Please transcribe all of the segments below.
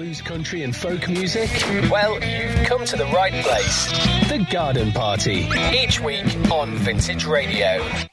blues, country, and folk music? Well, you've come to the right place. The Garden Party. Each week on Vintage Radio.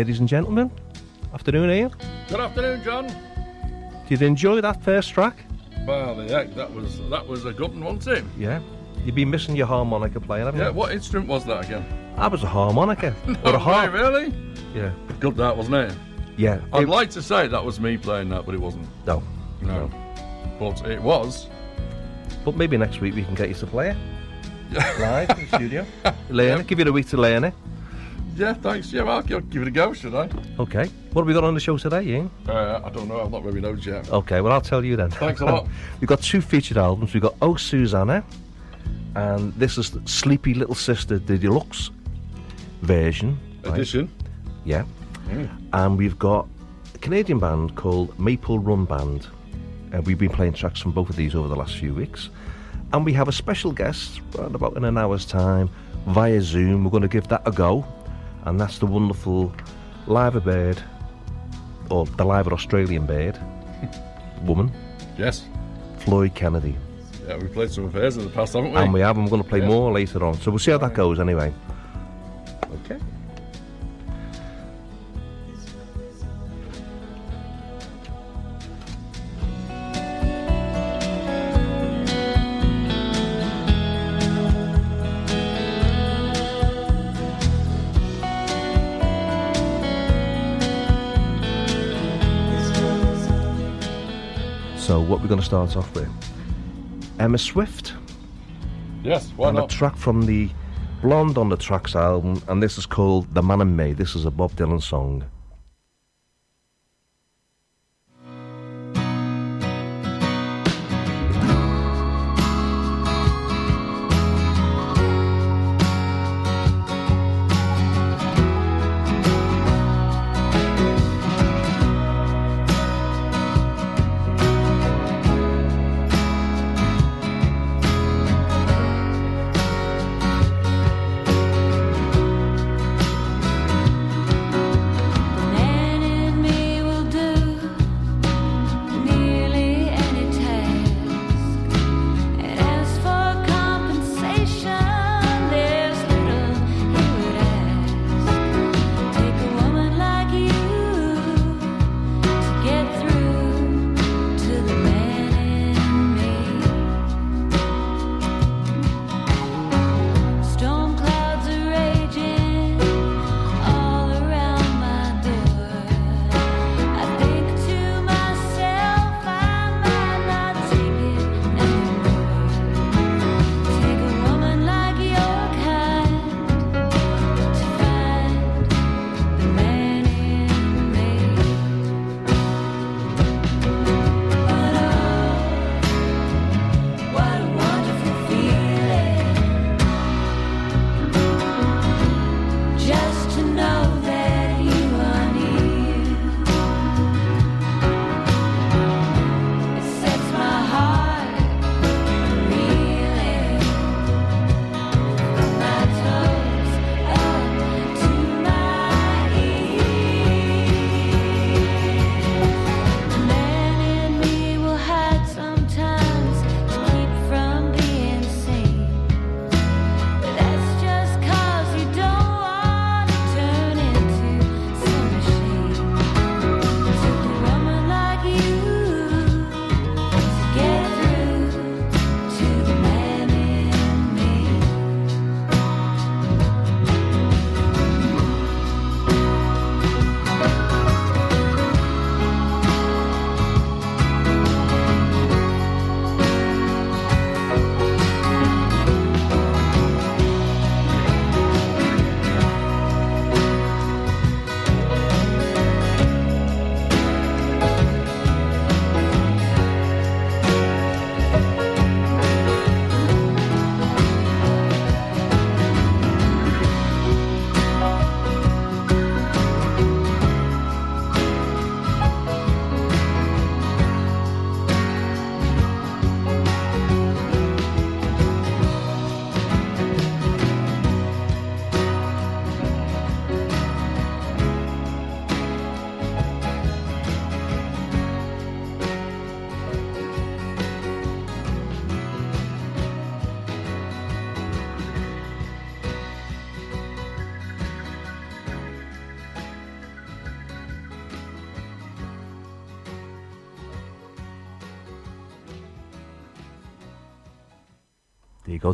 Ladies and gentlemen. Afternoon, Ian. Good afternoon, John. Did you enjoy that first track? Well, the heck, that was that was a good one, wasn't it? Yeah. You've been missing your harmonica playing, haven't Yeah. you? What instrument was that again? That was a harmonica. No or a harp. really? Yeah. Good that, wasn't it? Yeah. I'd It- like to say that was me playing that, but it wasn't. No. No. But it was. But maybe next week we can get you to play it. Live in the studio. Learn it. Give you a week to learn it. Yeah, thanks. Yeah, well, I'll give it a go, should I? Okay. What have we got on the show today, Ian? Uh, I don't know. I've not really knows yet. Okay, well, I'll tell you then. Thanks a lot. We've got two featured albums. We've got Oh Susanna, and this is the Sleepy Little Sister, the deluxe version. right? Edition. Yeah. Mm. And we've got a Canadian band called Maple Run Band. Uh, we've been playing tracks from both of these over the last few weeks. And we have a special guest around about in an hour's time via Zoom. We're going to give that a go. And that's the wonderful Liver Bird, or the Liver Australian Bird, woman, Yes. Flloyd Kennedy. Yeah, we played some affairs in the past, haven't we? And we have, and we're going to play Yeah. more later on. So we'll see how that goes anyway. Okay. So what we're going to start off with? Emma Swift. Yes, why and a track from the Blonde on the Tracks album, and this is called The Man in Me. This is a Bob Dylan song.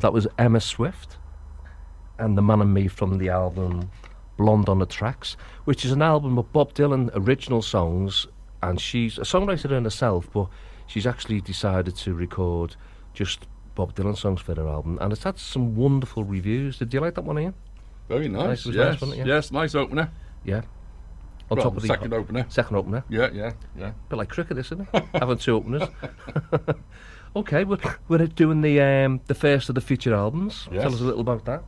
That was Emma Swift and The Man in Me from the album Blonde on the Tracks, which is an album of Bob Dylan original songs. And she's a songwriter in herself, but she's actually decided to record just Bob Dylan songs for her album. And it's had some wonderful reviews. Did you like that one, Ian? Very Nice, nice. yes, nice. Yeah. yes, nice opener. Yeah. On Well, top of the second opener. second opener. Yeah, yeah, yeah. bit like cricket, isn't it? Having two openers. okay, we're, we're doing the um, the first of the featured albums. Yes. Tell us a little about that.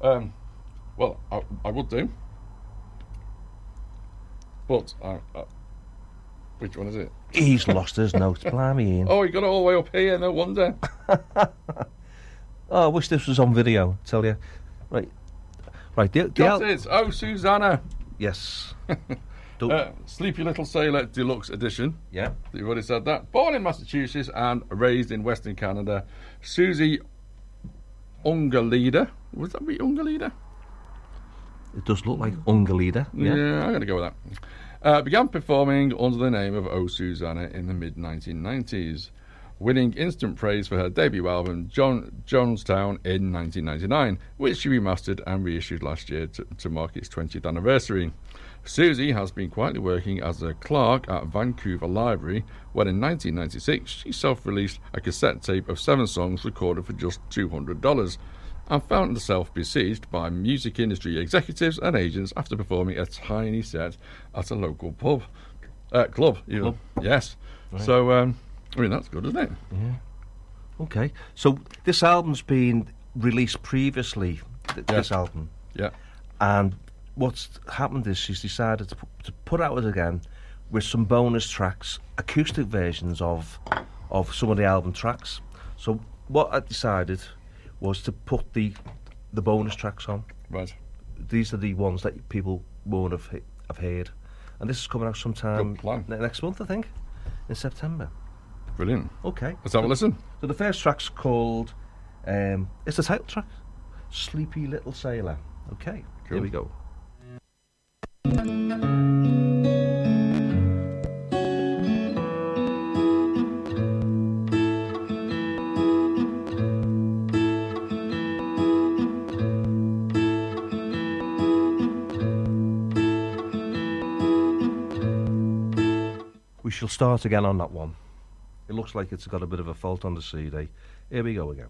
Um, well, I, I would do. But, I, I, which one is it? He's lost his notes, blimey, Ian. Oh, he got it all the way up here. No wonder. Oh, I wish this was on video. Tell you, right, right. The, the al- it. Oh, Susanna. yes. Uh, Sleepy Little Sailor Deluxe Edition. yeah. You've already said that. Born in Massachusetts and raised in Western Canada, Suzie Ungalida. Was that be Ungalida? It does look like Ungalida. Yeah, Yeah. I'm going to go with that. Uh, began performing under the name of Oh Susanna in the mid 1990s, winning instant praise for her debut album John Johnstown in 1999, which she remastered and reissued last year to, to mark its 20th anniversary. Suzie has been quietly working as a clerk at Vancouver Library when in 1996 she self released a cassette tape of seven songs recorded for just $200 and found herself besieged by music industry executives and agents after performing a tiny set at a local pub. Uh, club, even. Club. Yes. So, um, I mean, that's good, isn't it? Yeah. Okay. So this album's been released previously. Th-. This album, Yeah. and what's happened is she's decided to, to put out it again with some bonus tracks, acoustic versions of of some of the album tracks. So what I decided was to put the the bonus tracks on. Right. These are the ones that people won't have have heard, and this is coming out sometime ne- next month, I think, in September. Brilliant. Okay. Let's have a listen. So the first track's called, um, it's the title track, Sleepy Little Sailor. Okay, here we go. Start again on that one. It looks like it's got a bit of a fault on the CD. Here we go again.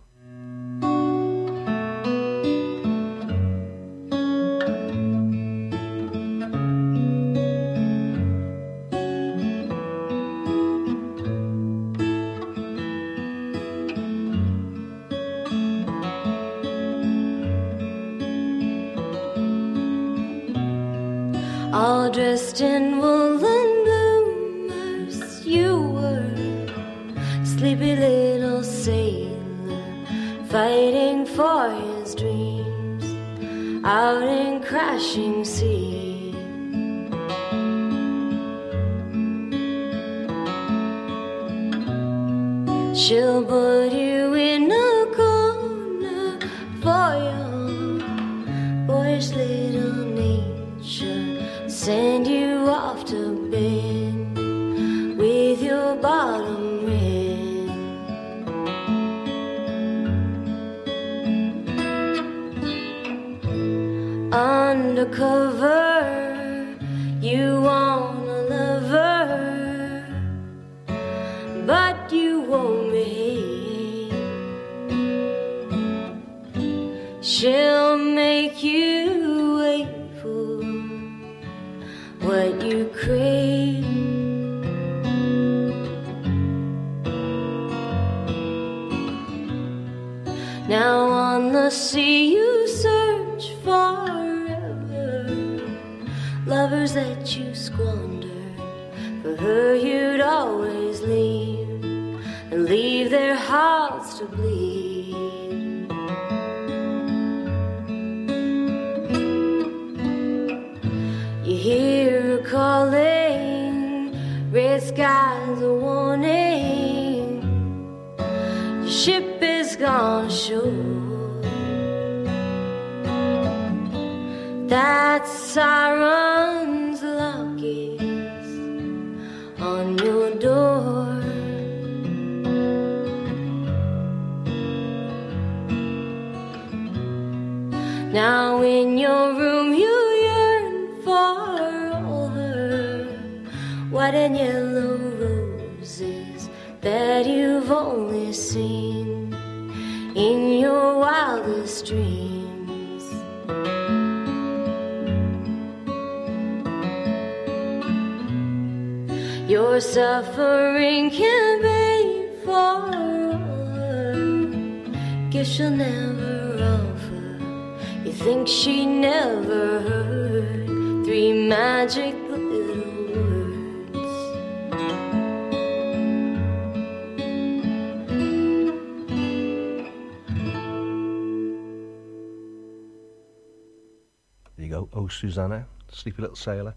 Sailor.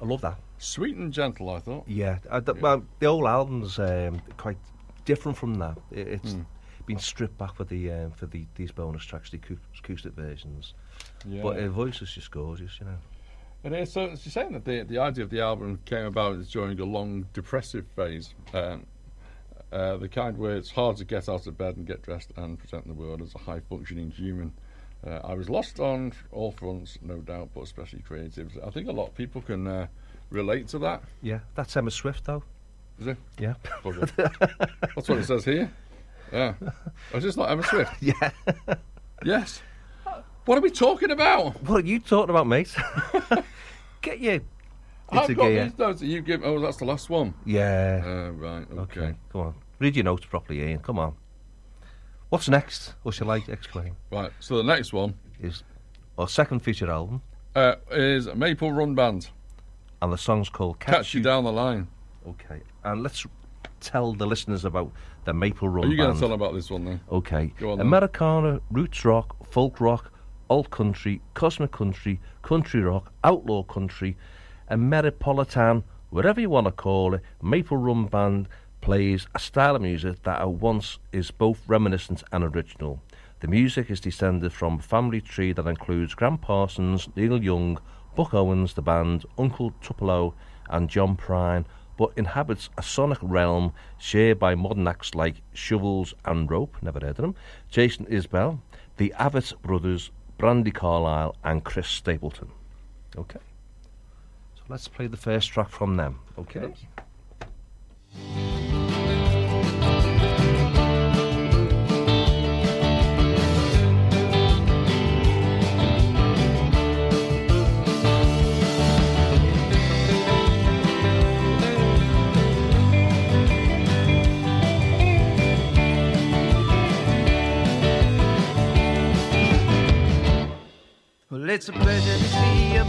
I love that. Sweet and gentle, I thought. Yeah, I, d- Yeah. well, the whole album's um, quite different from that. It, it's Mm. been stripped back for the um, for the these bonus tracks, the acoustic versions. Yeah. But her voice is just gorgeous, you know. And so she's saying that the, the idea of the album came about during a long depressive phase. Um, uh, the kind where it's hard to get out of bed and get dressed and present the world as a high functioning human. Uh, I was lost on all fronts, no doubt, but especially creatives. I think a lot of people can uh, relate to that. Yeah, that's Emma Swift, though. Is it? Yeah. That's what it says here. Yeah. Oh, is this not Emma Swift? yeah. Yes. What are we talking about? what are you talking about, mate? Get you I've got gear. these notes that you give. Oh, that's the last one. Yeah. Uh, right. okay. Okay. come on. Read your notes properly, Ian. Come on. What's next? Or shall I explain? Right. So the next one Is our second feature album, uh, is Maple Run Band. and the song's called Catch, Catch you down the line. Okay, and let's tell the listeners about the Maple Run Are you going to tell them about this one then? Okay. Go on then. Americana, roots rock, folk rock, alt country, cosmic country, country rock, outlaw country, Ameripolitan, whatever you want to call it, Maple Run Band plays a style of music that at once is both reminiscent and original. The music is descended from a family tree that includes Graham Parsons, Neil Young, Buck Owens, the band, Uncle Tupelo, and John Prine, but inhabits a sonic realm shared by modern acts like Shovels and Rope, never heard of them, Jason Isbell, the Avett brothers, Brandi Carlile, and Chris Stapleton. Okay. So let's play the first track from them. Okay. Well,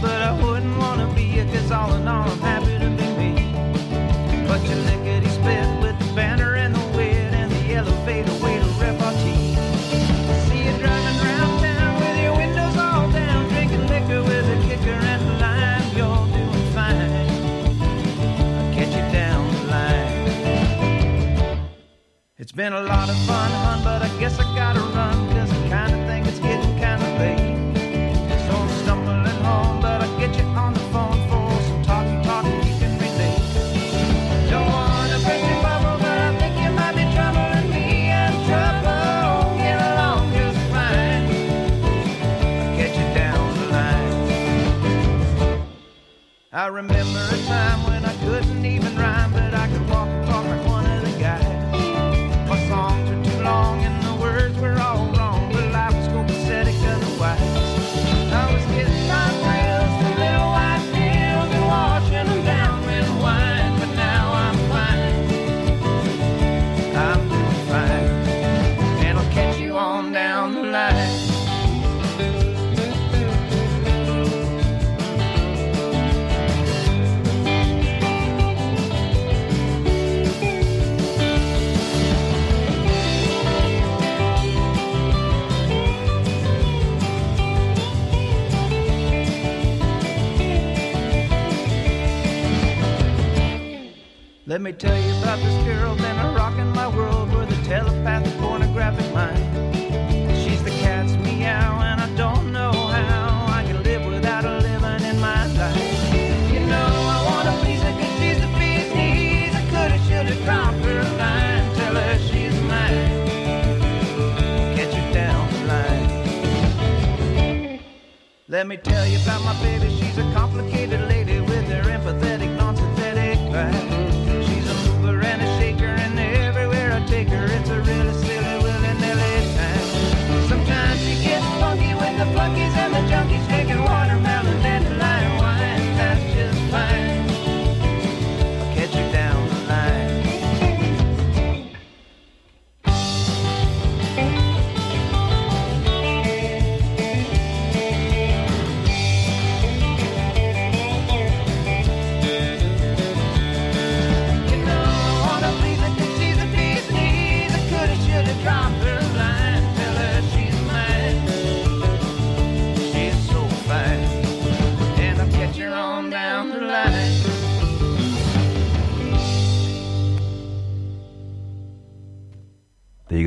but I wouldn't want to be you, cause all in all, I'm happy to be me. But you lickety split with the banner and the wit and the elevator way to repartee. See you driving round town with your windows all down, drinking liquor with a kicker and a lime. You're doing fine. I'll catch you down the line. It's been a lot of fun, hun, but I guess I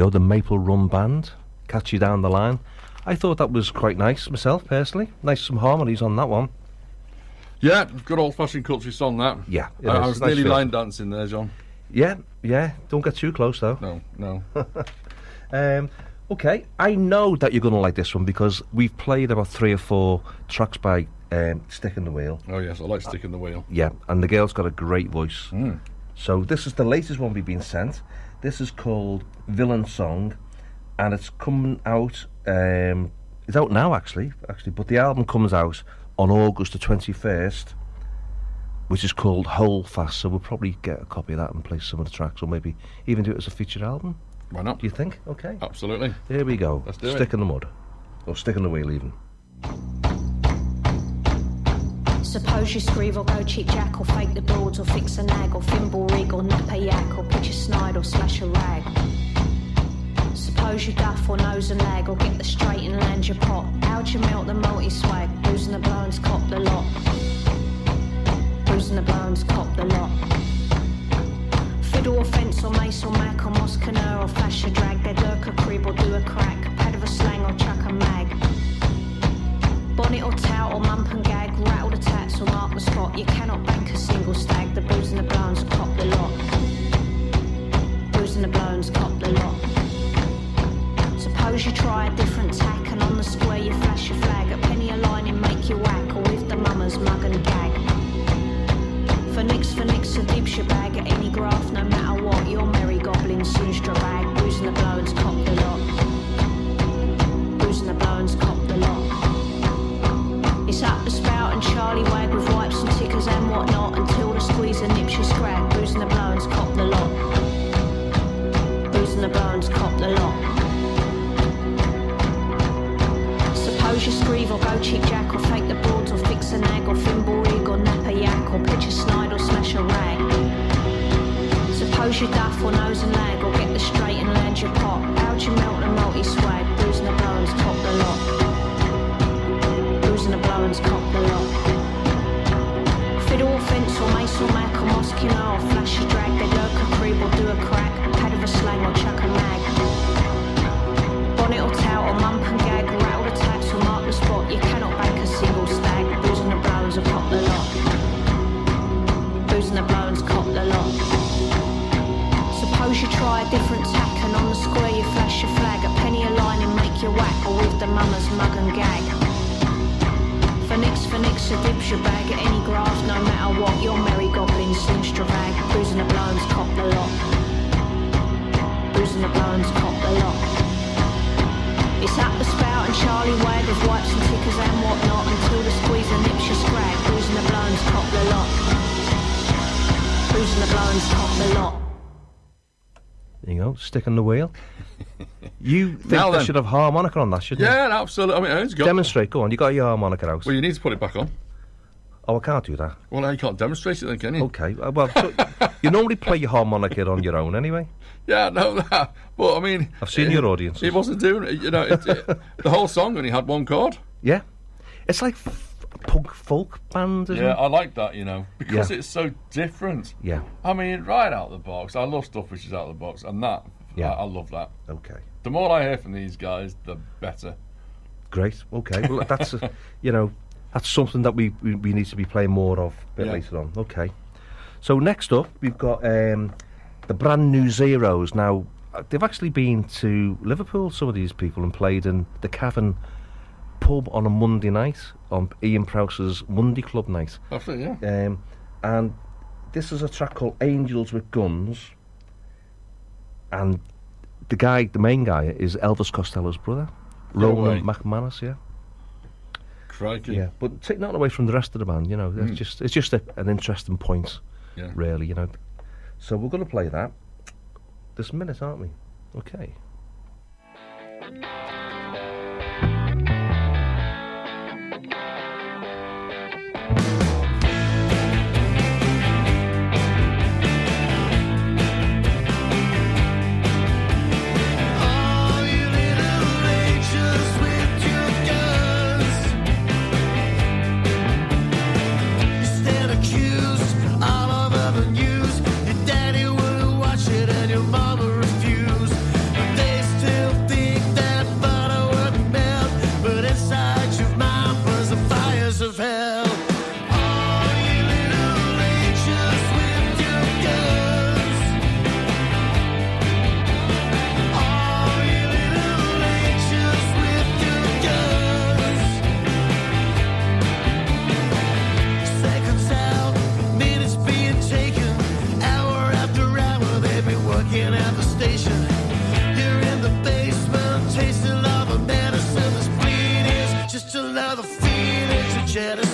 Go, the Maple Run Band. Catch you down the line. I thought that was quite nice myself, personally. Nice some harmonies on that one. Yeah, good old fashioned country song that. Yeah, I, I was Nice nearly line dancing there, John. Yeah, yeah. Don't get too close though. No, no. Um, okay, I know that you're going to like this one because we've played about three or four tracks by um, Stick in the Wheel. oh yes, I like Stick in the Wheel. Yeah, and the girl's got a great voice. Mm. So this is the latest one we've been sent. This is called Villon Song, and it's coming out. Um, it's out now, actually. Actually, but the album comes out on August the twenty first, which is called Hold Fast. So we'll probably get a copy of that and play some of the tracks, or maybe even do it as a featured album. Why not? Do you think? Okay. Absolutely. Here we go. Let's do it. Stick in the mud, or stick in the wheel, even. Suppose you screeve or go cheap jack or fake the boards or fix a nag or thimble rig or nap a yak or pitch a snide or slash a rag. Suppose you duff or nose and lag or get the straight and land your pot. How'd you melt the multi swag? Boozing the bones, cop the lot. Boozing the bones, cop the lot. Fiddle or fence or mace or mac or moss canur or flash a drag. They'd lurk a crib or do a crack. Pad of a slang or chuck a mag. Bonnet or tout or mump and gag, rattle the tats or mark the spot. You cannot bank a single stag. The booze and the blowns cop the lot. Booze and the blowns cop the lot. Suppose you try a different tack and on the square you flash your flag. A penny a line and make you whack or with the mummers mug and gag. For nix, for nix, a dibs your bag at any graph, no matter what. Your merry goblin sinister bag. Booze and the blowns cop the lot. Booze and the blowns cop. It's up the spout and Charlie wag with wipes and tickers and whatnot until the squeezer nips your scrag. Booze and the blowns cop the lot. Booze and the blowns cop the lot. Suppose you screeve or go cheap jack or fake the boards or fix a nag or thimble rig or nap a yak or pitch a snide or smash a rag. Suppose you duff or nose and lag or get the straight and land your pot. How'd you melt the multi swag? Booze and the blowns cop the lot. Booze and the blowns cop the lot. Fiddle fence or mace or mac or moskino or flash drag. They lurk a crib or do a crack. Stick in the wheel. You think Now they then. should have harmonica on that, shouldn't you? Yeah, absolutely. I mean, it's got. Demonstrate. Go on. You got your harmonica out. well, you need to put it back on. oh, I can't do that. Well, you can't demonstrate it then, can you? Okay. uh, Well, so you normally play your harmonica on your own anyway. Yeah, I know that. But I mean, I've seen your audience. He wasn't doing it. You know, it, it, the whole song only had one chord. Yeah. It's like f- a punk folk band, isn't Yeah, it? I like that. You know, because Yeah. it's so different. Yeah. I mean, right out of the box. I love stuff which is out of the box, and that. Yeah. I, I love that. Okay. The more I hear from these guys, the better. Great. Okay. Well, that's uh, you know that's something that we, we we need to be playing more of a bit Yeah. later on. Okay. So next up, we've got um, the brand new Zeros. Now uh, they've actually been to Liverpool. Some of these people and played in the Cavern pub on a Monday night on Ian Prowse's Monday Club night. Absolutely, yeah. Um, and this is a track called Angels with Guns. And the guy, the main guy, is Elvis Costello's brother, No Ronan way. MacManus. Yeah, Crikey. yeah. But take that away from the rest of the band, you know, it's hmm. just it's just a, an interesting point, Yeah. really, you know. So we're going to play that this minute, aren't we? Okay. Feeling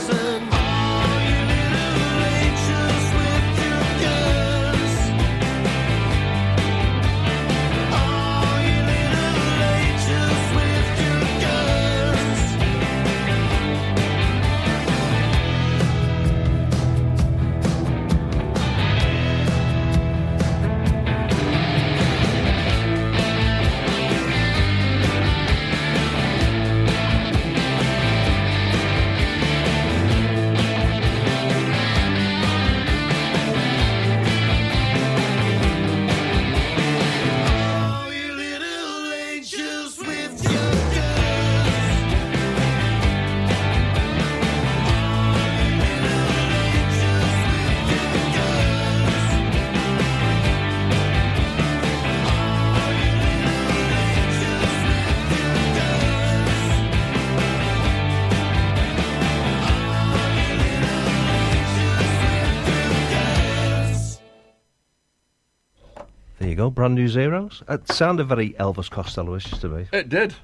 brand new zeros. It sounded very Elvis Costello-ish to me. It did.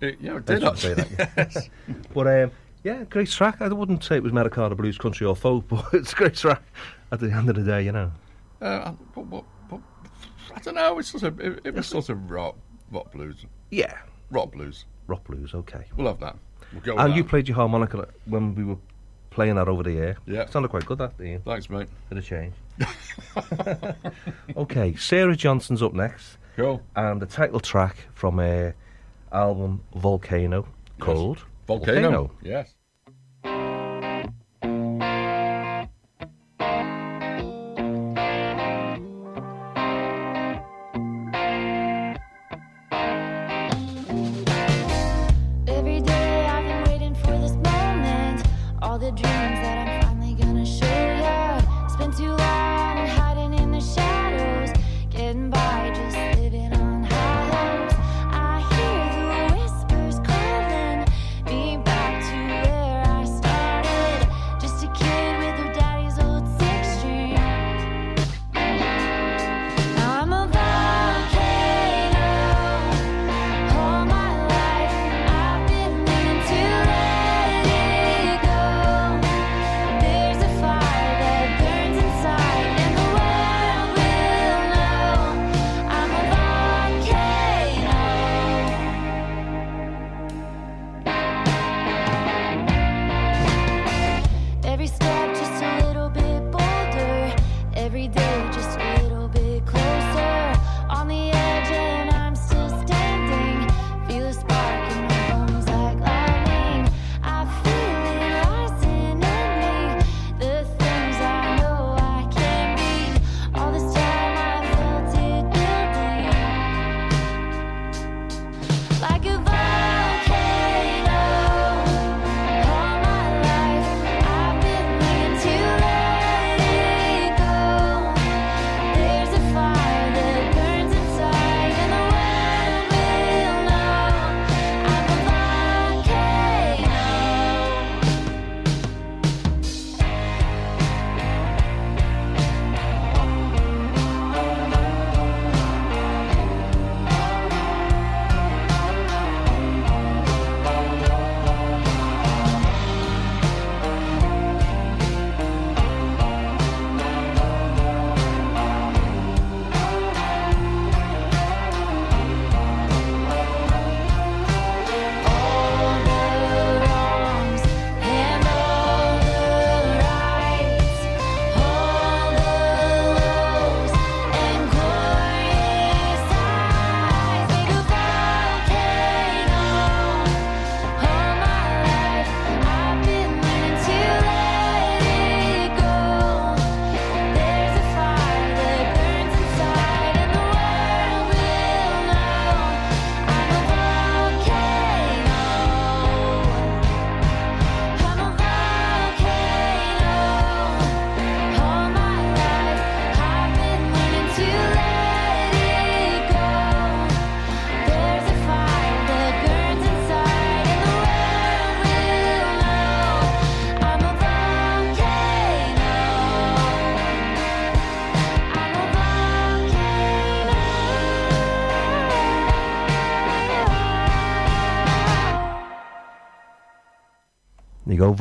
It, yeah, it did actually. that. yes. But um, yeah, great track. I wouldn't say it was Americana blues, country, or folk, but it's a great track. At the end of the day, you know. Uh, but, but, but, I don't know. It's sort of it, it was sort of rock, rock blues, Yeah, rock blues. rock blues. Okay. We'll have that. We'll And you played your harmonica when we were playing that over the air. Yeah. sounded quite good. That Ian. Thanks, mate. Bit of change. okay, Sarah Johnson's up next, Cool. and the title track from her album Volcano called Volcano. Yes.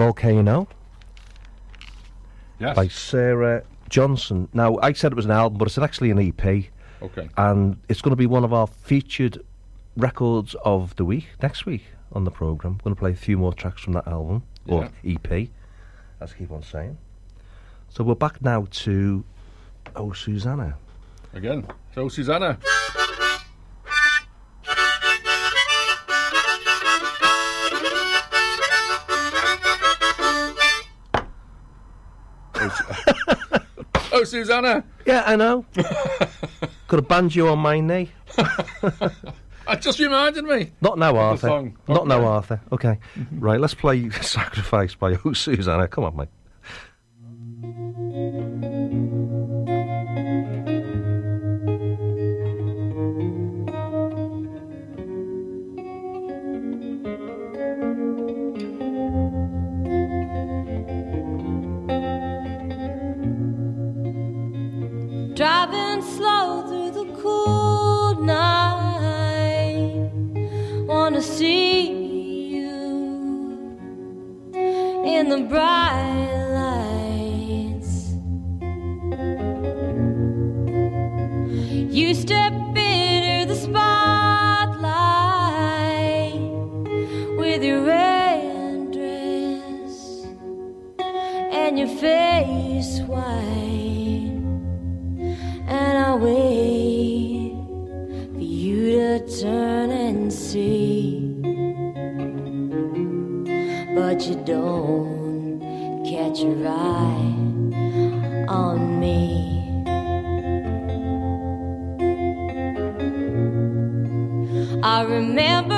Volcano Yes. by Sarah Johnson. Now, I said it was an album, but it's actually an EP, Okay. and it's going to be one of our featured records of the week next week on the program. We're going to play a few more tracks from that album or EP, as I keep on saying. So we're back now to Oh Susanna. Again. So, Susanna. Susanna. Yeah, I know. Got a banjo on my knee. I just reminded me. Not now, Arthur. Not now, Arthur. Okay. right, let's play Sacrifice by Oh Susanna. Come on, mate. Driving slow through the cool night. Wanna see you in the bright lights. You step into the spotlight with your red dress and your face white I wait for you to turn and see. But you don't catch your eye on me. I remember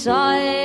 saw it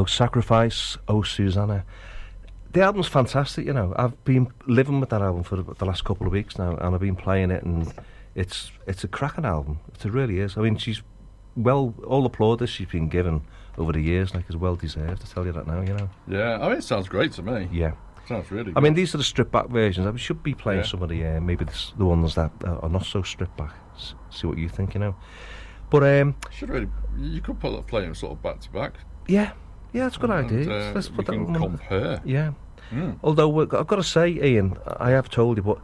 go. Sacrifice. Oh, Susanna. The album's fantastic. You know, I've been living with that album for the, last couple of weeks now, and I've been playing it, and it's it's a cracking album. It really is. I mean, she's well. All the plaudits she's been given over the years, like, is well deserved. To tell you that now, you know. Yeah, I mean, it sounds great to me. Yeah. Sounds really. Good. I mean, these are the stripped back versions. I should be playing Yeah. some of the uh, maybe the, the ones that uh, are not so stripped back. S- see what you think, you know. But um, should really. You could put play them sort of back to back. yeah, yeah, that's a good idea. uh, Let's- put that can one- compare. Yeah. Hmm. Although I've got to say, Ian, I have told you, but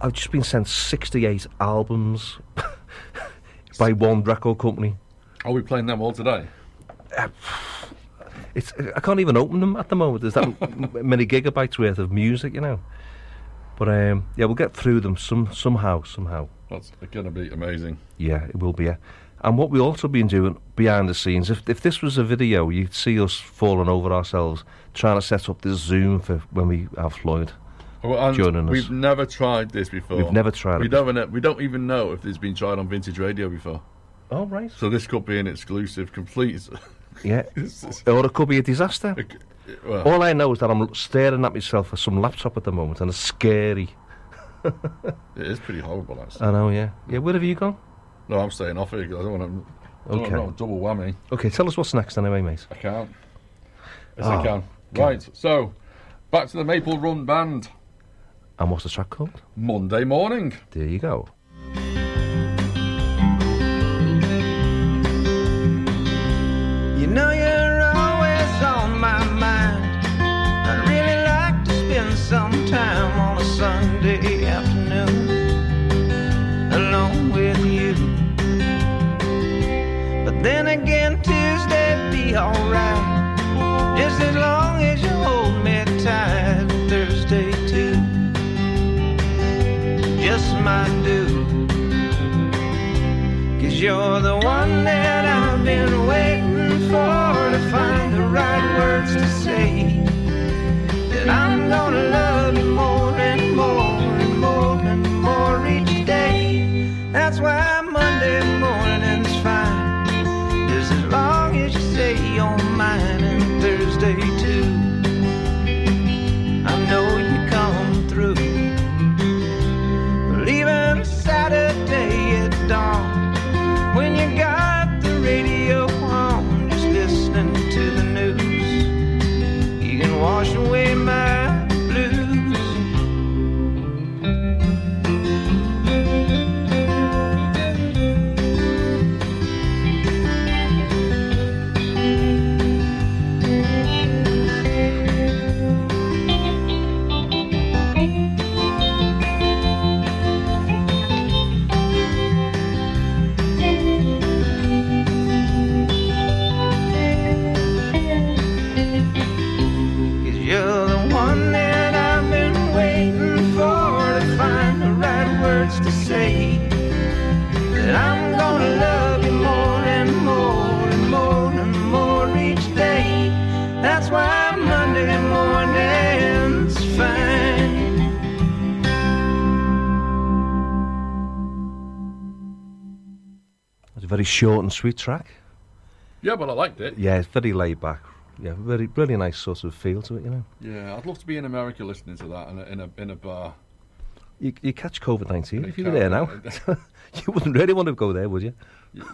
I've just been sent sixty-eight albums by one record company. Are we playing them all today? It's I can't even open them at the moment. There's that many gigabytes worth of music, you know. But um, yeah, we'll get through them some somehow, somehow. That's going to be amazing. Yeah, it will be. Yeah. And what we've also been doing behind the scenes, if if this was a video, you'd see us falling over ourselves trying to set up this Zoom for when we have Flloyd. Well, Joining us. We've never tried this before. We've never tried we it Don't, we don't even know if it's been tried on vintage radio before. Oh right. So this could be an exclusive, complete. Yeah. Or it could be a disaster. well, All I know is that I'm staring at myself for some laptop at the moment, and it's scary. it is pretty horrible, actually. I know. Yeah. Yeah. Where have you gone? No, I'm staying off it because I don't want to. Okay. Okay. double whammy. Okay. Tell us what's next anyway, mate. I can't. Yes, Oh, I ah, can. Right. So, back to the Maple Run Band. And what's the track called? Monday morning. There you go. Then again, Tuesday'd be alright. Just as long as you hold me tight. Thursday too. Just might do. Cause you're the one that I've been waiting very short and sweet track. Yeah, but I liked it. Yeah, it's very laid back. Yeah, very really nice sort of feel to it. You know. Yeah, I'd love to be in America listening to that in a in a, in a bar. You, you catch COVID 19 if you were there now. you wouldn't really want to go there, would you?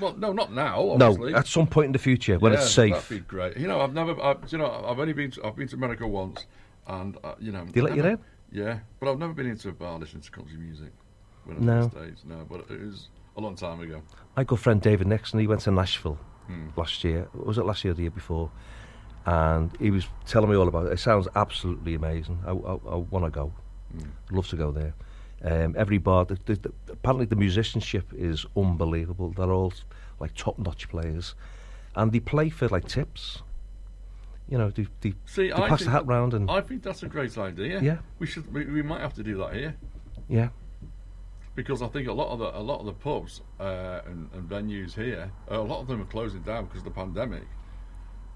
Well, no, not now. No, at some point in the future when it's safe. That'd be great. You know, I've never, I, you know, I've only been, to, I've been to America once, and uh, you know, They let you in? Yeah, but I've never been into a bar listening to country music. When I was No. in the States, no, but it was a long time ago. My good friend David Nixon, he went to Nashville Hmm. last year. Was it last year or the year before? And he was telling me all about it. It sounds absolutely amazing. I, I, I want to go. Hmm. Love to go there. Um, every bar, the, the, the, apparently the musicianship is unbelievable. They're all like top-notch players, and they play for like tips. You know, they, they, See, I pass the hat round and I think that's a great idea. Yeah. we should, we, we might have to do that here yeah, because I think a lot of the, a lot of the pubs uh, and, and venues here, uh, a lot of them are closing down because of the pandemic.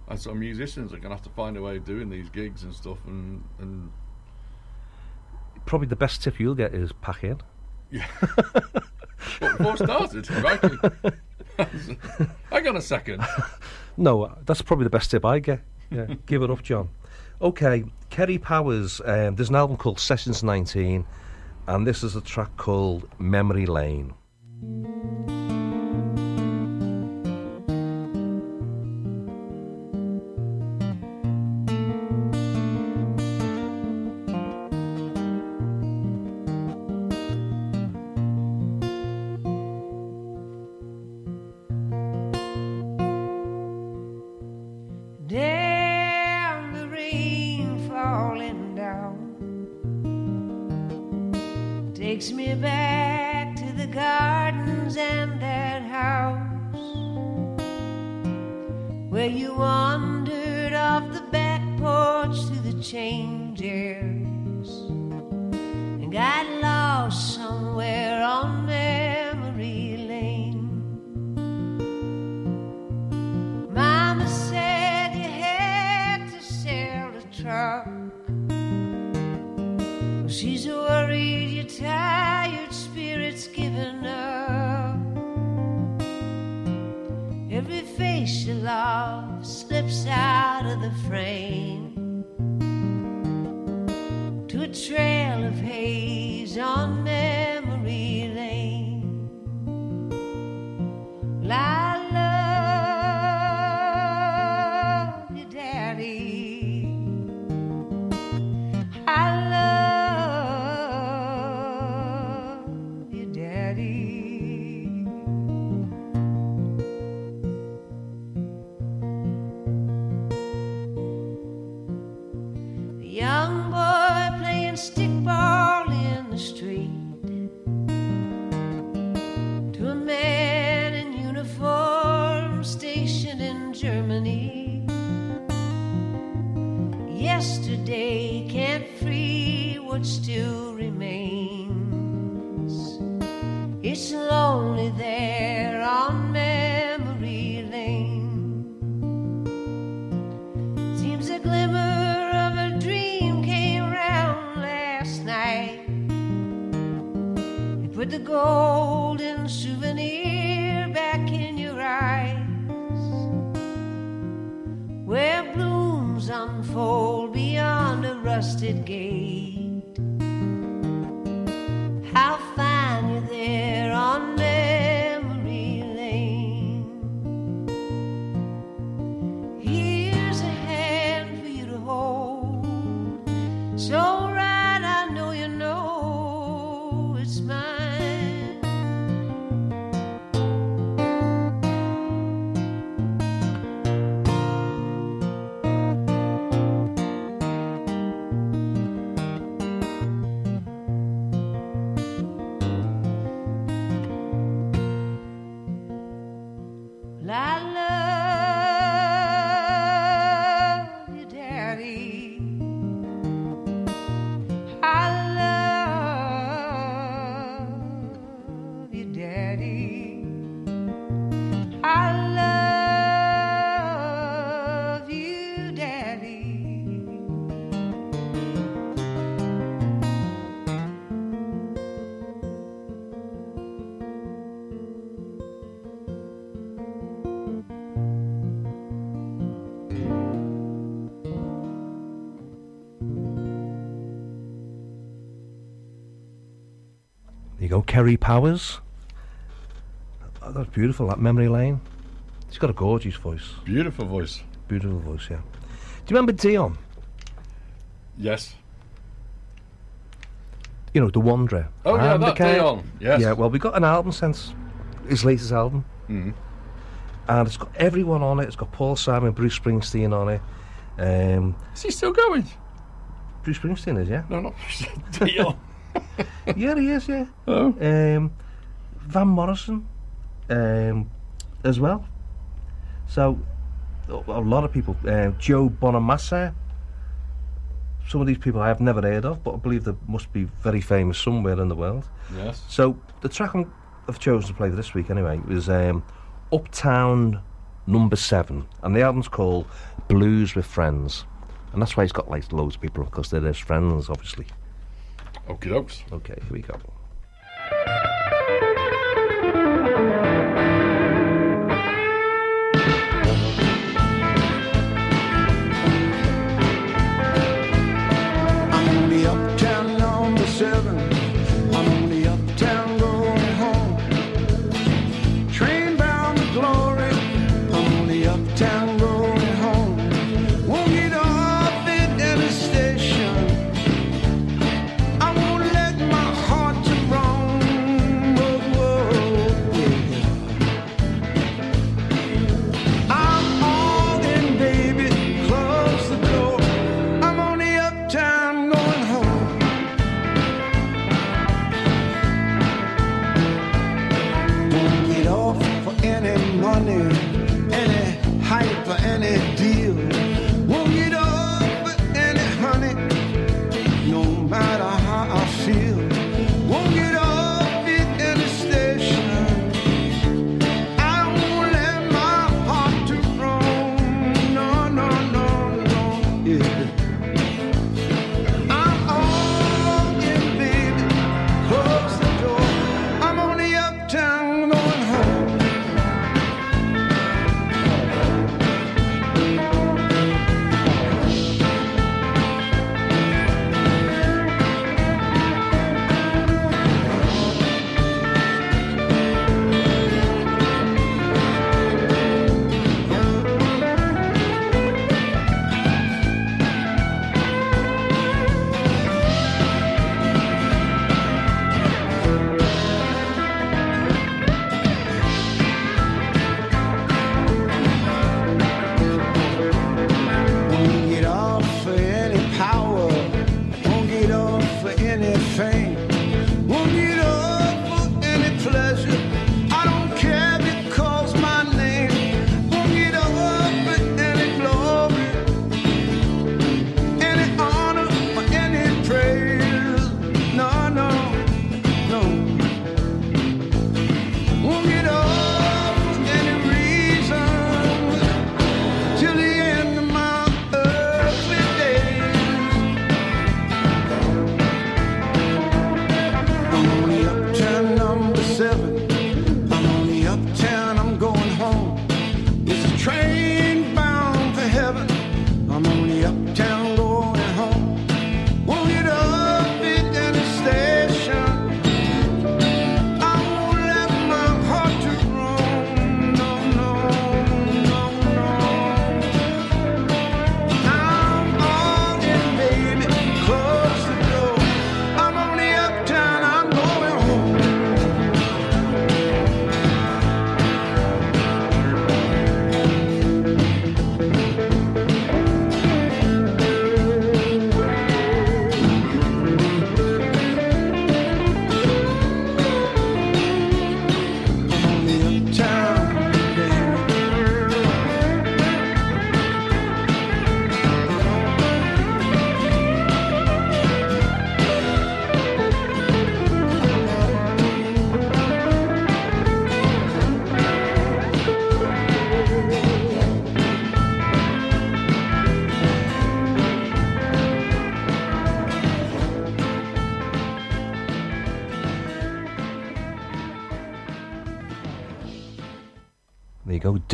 And so musicians are going to have to find a way of doing these gigs and stuff, and, and probably the best tip you'll get is pack in. But before started, right? Hang on a second. No, that's probably the best tip I get. Yeah, give it up, John. Okay, Kerri Powers. Um, there's an album called Sessions 19, and this is a track called Memory Lane. Kerri Powers. Oh, that's beautiful, that memory lane. She's got a gorgeous voice. Beautiful voice. Beautiful voice, yeah. Do you remember Dion? Yes. You know, The Wanderer. Oh, yeah, that Dion. Yes. Yeah, well, we got an album since his latest album. Mhm. And it's got everyone on it. It's got Paul Simon, Bruce Springsteen on it. Um, Is he still going? Bruce Springsteen is, yeah? No, not Dion. yeah, he is, yeah. Oh. Um, Van Morrison um, as well. So, a lot of people. Uh, Joe Bonamassa. Some of these people I have never heard of, but I believe they must be very famous somewhere in the world. Yes. So, the track I'm- I've chosen to play for this week, anyway, was um, Uptown Number Seven, and the album's called Blues with Friends, and that's why he's got like loads of people because they're his friends, obviously. Okie dokes. Okay, here we go.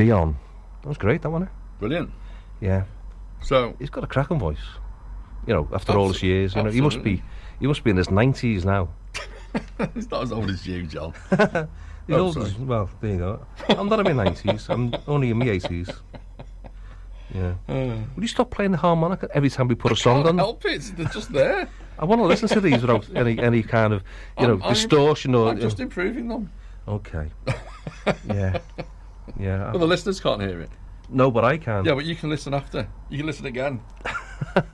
Dion. That was great, that one. Brilliant. Yeah, So, he's got a cracking voice. You know, after all these years, you know, he must absolutely. be, he must be in his nineties now. he's not as old as you, John. He's Oh, old sorry. as, well, there you go. I'm not in my nineties. I'm only in my eighties. Yeah. Uh. Will you stop playing the harmonica every time we put a song Can't on? help it. They're just there. I want to listen to these without any any kind of you know I'm- I'm- distortion or. I'm just improving them. Okay. Yeah. Yeah. Well, the listeners can't hear it. no, but I can. Yeah, but you can listen after. You can listen again.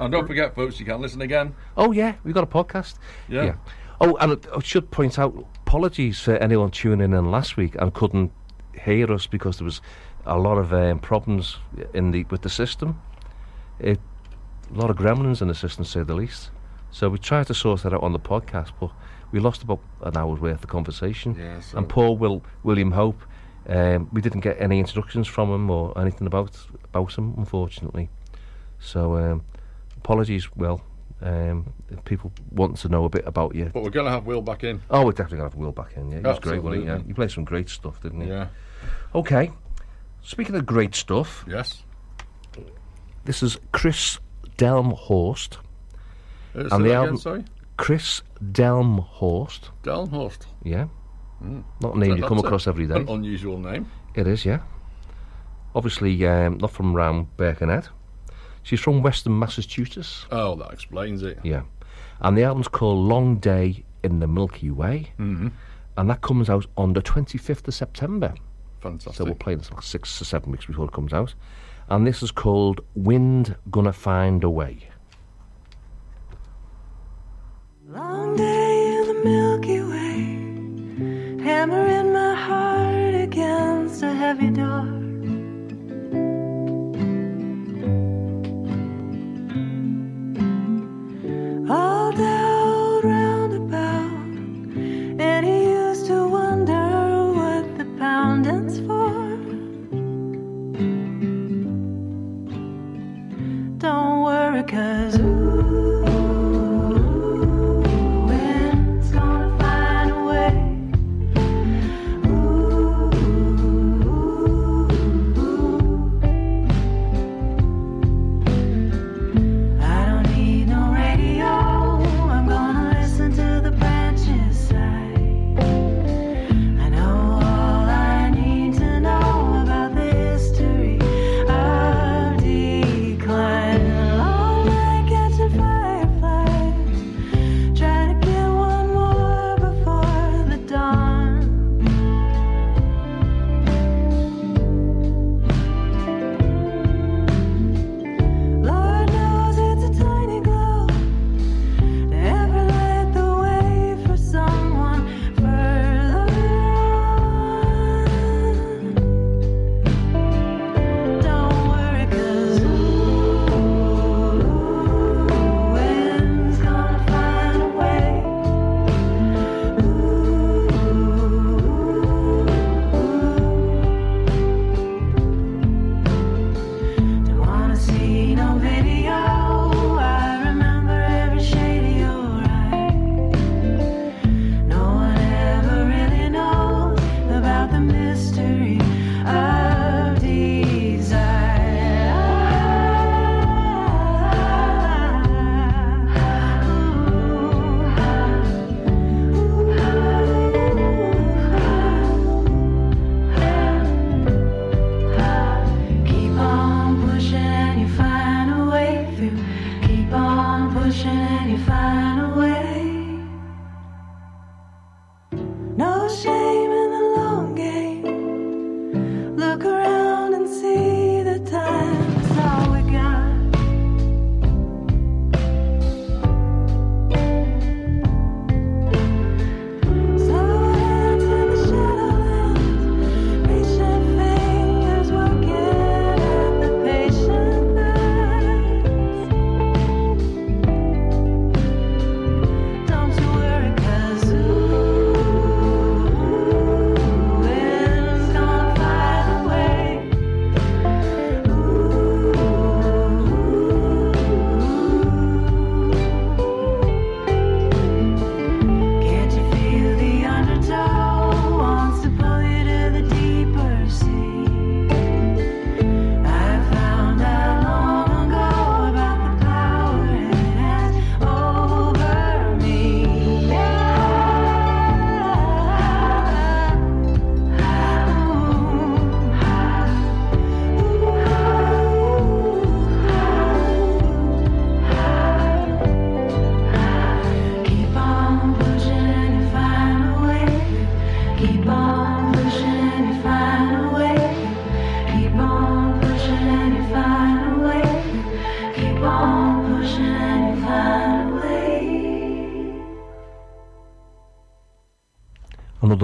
and don't forget, folks, you can listen again. Oh yeah, we've got a podcast. Yeah. yeah. Oh, and I- should point out, apologies for anyone tuning in last week and couldn't hear us because there was a lot of um, problems in the with the system. It, a lot of gremlins in the system, to say the least. So we tried to sort that out on the podcast, but we lost about an hour's worth of conversation. Yeah, so- And poor Will William Hope, um, we didn't get any introductions from him or anything about about him, unfortunately. So um, apologies, Will. Um, if people want to know a bit about you. But we're going to have Will back in. Oh, we're definitely gonna have Will back in. Yeah, he was great, wasn't he? Yeah, he played some great stuff, didn't he? Yeah. Okay. Speaking of great stuff, Yes. this is Chris Delmhorst. Uh, say And the again, album- sorry? Chris Delmhorst. Delmhorst. Yeah. Not a name you That's come a- across every day. An unusual name. It is, yeah. Obviously, um, not from round Birkenhead. She's from Western Massachusetts. Oh, that explains it. Yeah. And the album's called Long Day in the Milky Way. Mm-hmm. And that comes out on the 25th of September. Fantastic. So we're playing this like six to seven weeks before it comes out. And this is called Wind Gonna Find a Way. Long day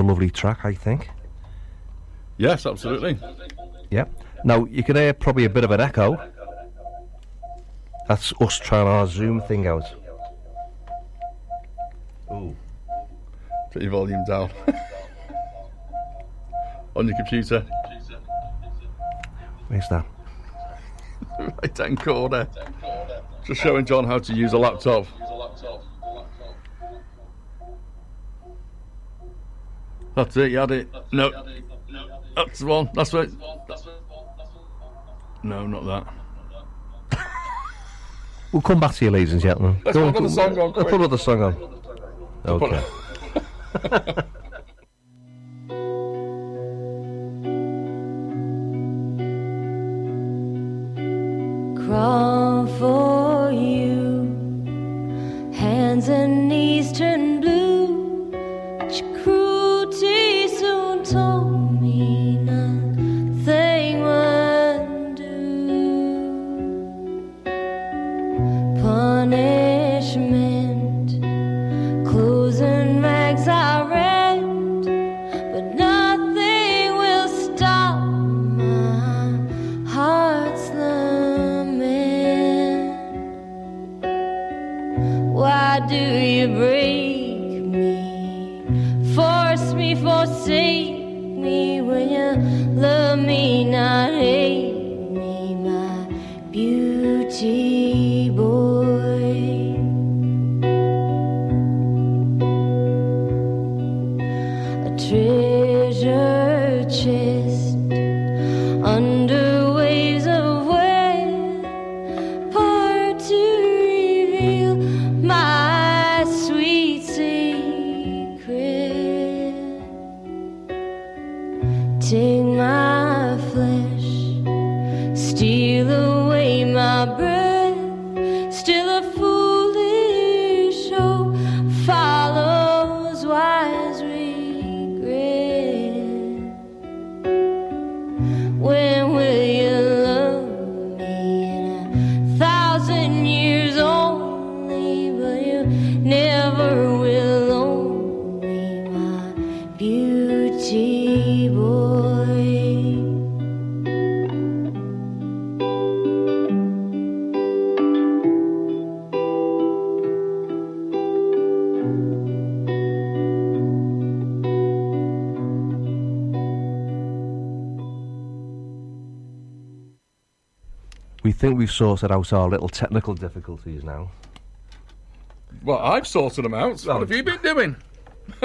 lovely track, I think. Yes, absolutely. Yep. Now you can hear probably a bit of an echo. That's us trying our Zoom thing out. Ooh. Put your volume down. On your computer. Where's that? right hand corner. Just showing John how to use a laptop. That's it, you had it. No. That's the one. That's right. No, not that. We'll come back to you, ladies and gentlemen. Let's Go put another song on, Let's put quick. another song on. Okay. crawl for you. Hands and knees turn Why do you break me? Force me, forsake me when you love me, not think we've sorted out our little technical difficulties now. Well, I've sorted them out. What have you been doing?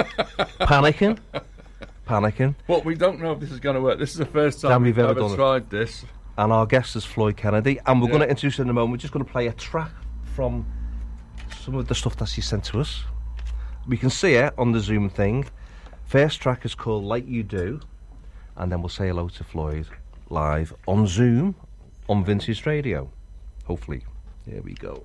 Panicking. Panicking. Well, we don't know if this is going to work. This is the first time Time we've we've ever ever done it. tried this. And our guest is Flloyd Kennedy. And we're Yeah. going to introduce her in a moment. We're just going to play a track from some of the stuff that she sent to us. We can see it on the Zoom thing. First track is called Like You Do. And then we'll say hello to Flloyd live on Zoom on Vintage Radio. Hopefully. Here we go.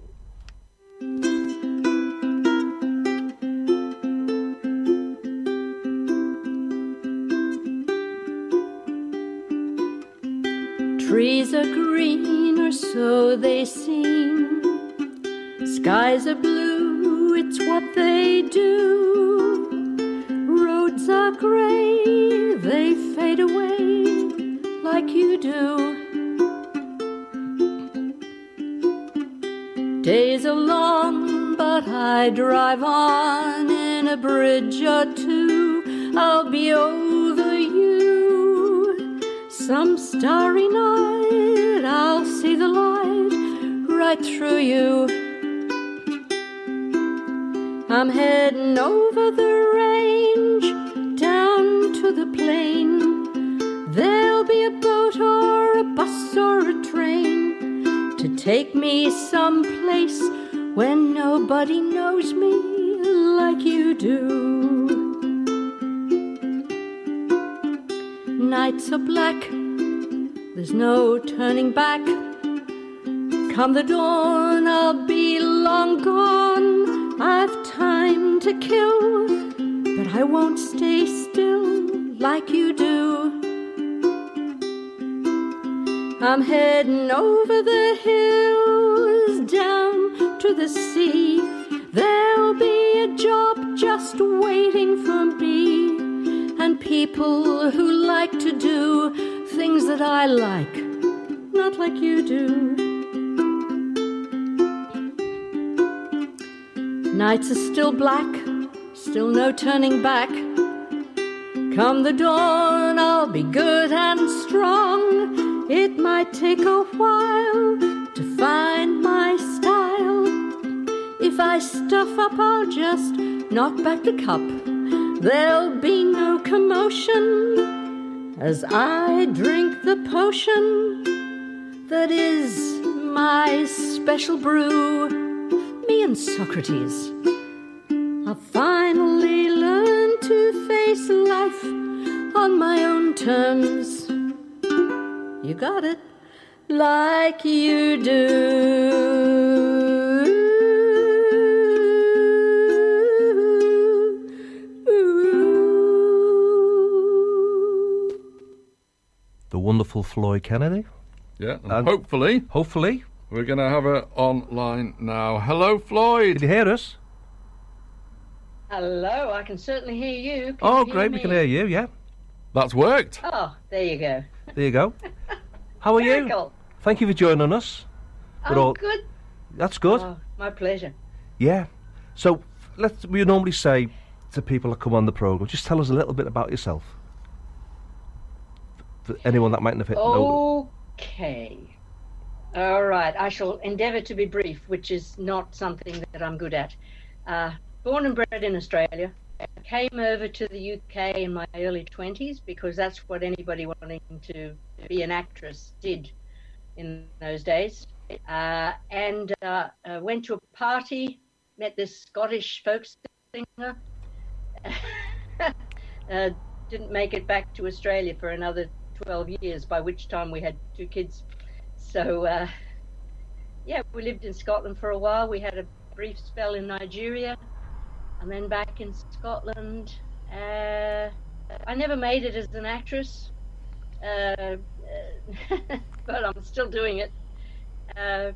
Trees are green, or so they seem. Skies are blue, it's what they do. Roads are gray, they fade away like you do. Are long, but I drive on in a bridge or two. I'll be over you. Some starry night, I'll see the light right through you. I'm heading over the range, down to the plain. There'll be a boat or a bus or a train take me someplace where nobody knows me like you do. Nights are black, there's no turning back. Come the dawn, I'll be long gone. I've time to kill, but I won't stay still. like you do. I'm heading over the hills down to the sea. There'll be a job just waiting for me, and people who like to do things that I like, not like you do. Nights are still black, still no turning back. Come the dawn, I'll be good and strong. It might take a while to find my style. If I stuff up, I'll just knock back the cup. There'll be no commotion as I drink the potion that is my special brew. Me and Socrates. I finally learned to face life on my own terms. You got it, like you do. The wonderful Flloyd Kennedy. Yeah, and And- hopefully Hopefully. we're going to have her online now. Hello, Flloyd. Can you hear us? Hello, I can certainly hear you. Can Oh, you hear great. We can hear you. Yeah. That's worked. Oh, there you go. There you go. How are you? Thank you for joining us. We're Oh, all- good. That's good. Oh, my pleasure. Yeah. So let's. We normally say to people that come on the program, just tell us a little bit about yourself. For anyone that mightn't have hit. know. Okay. All right. I shall endeavour to be brief, which is not something that I'm good at. Uh, born and bred in Australia. Came over to the UK in my early 20s because that's what anybody wanting to be an actress did in those days. Uh, and uh, uh, went to a party, met this Scottish folk singer. uh, didn't make it back to Australia for another 12 years, by which time we had two kids. So, uh, yeah, we lived in Scotland for a while. We had a brief spell in Nigeria and then back in Scotland. Uh, I never made it as an actress, uh, but I'm still doing it. Uh,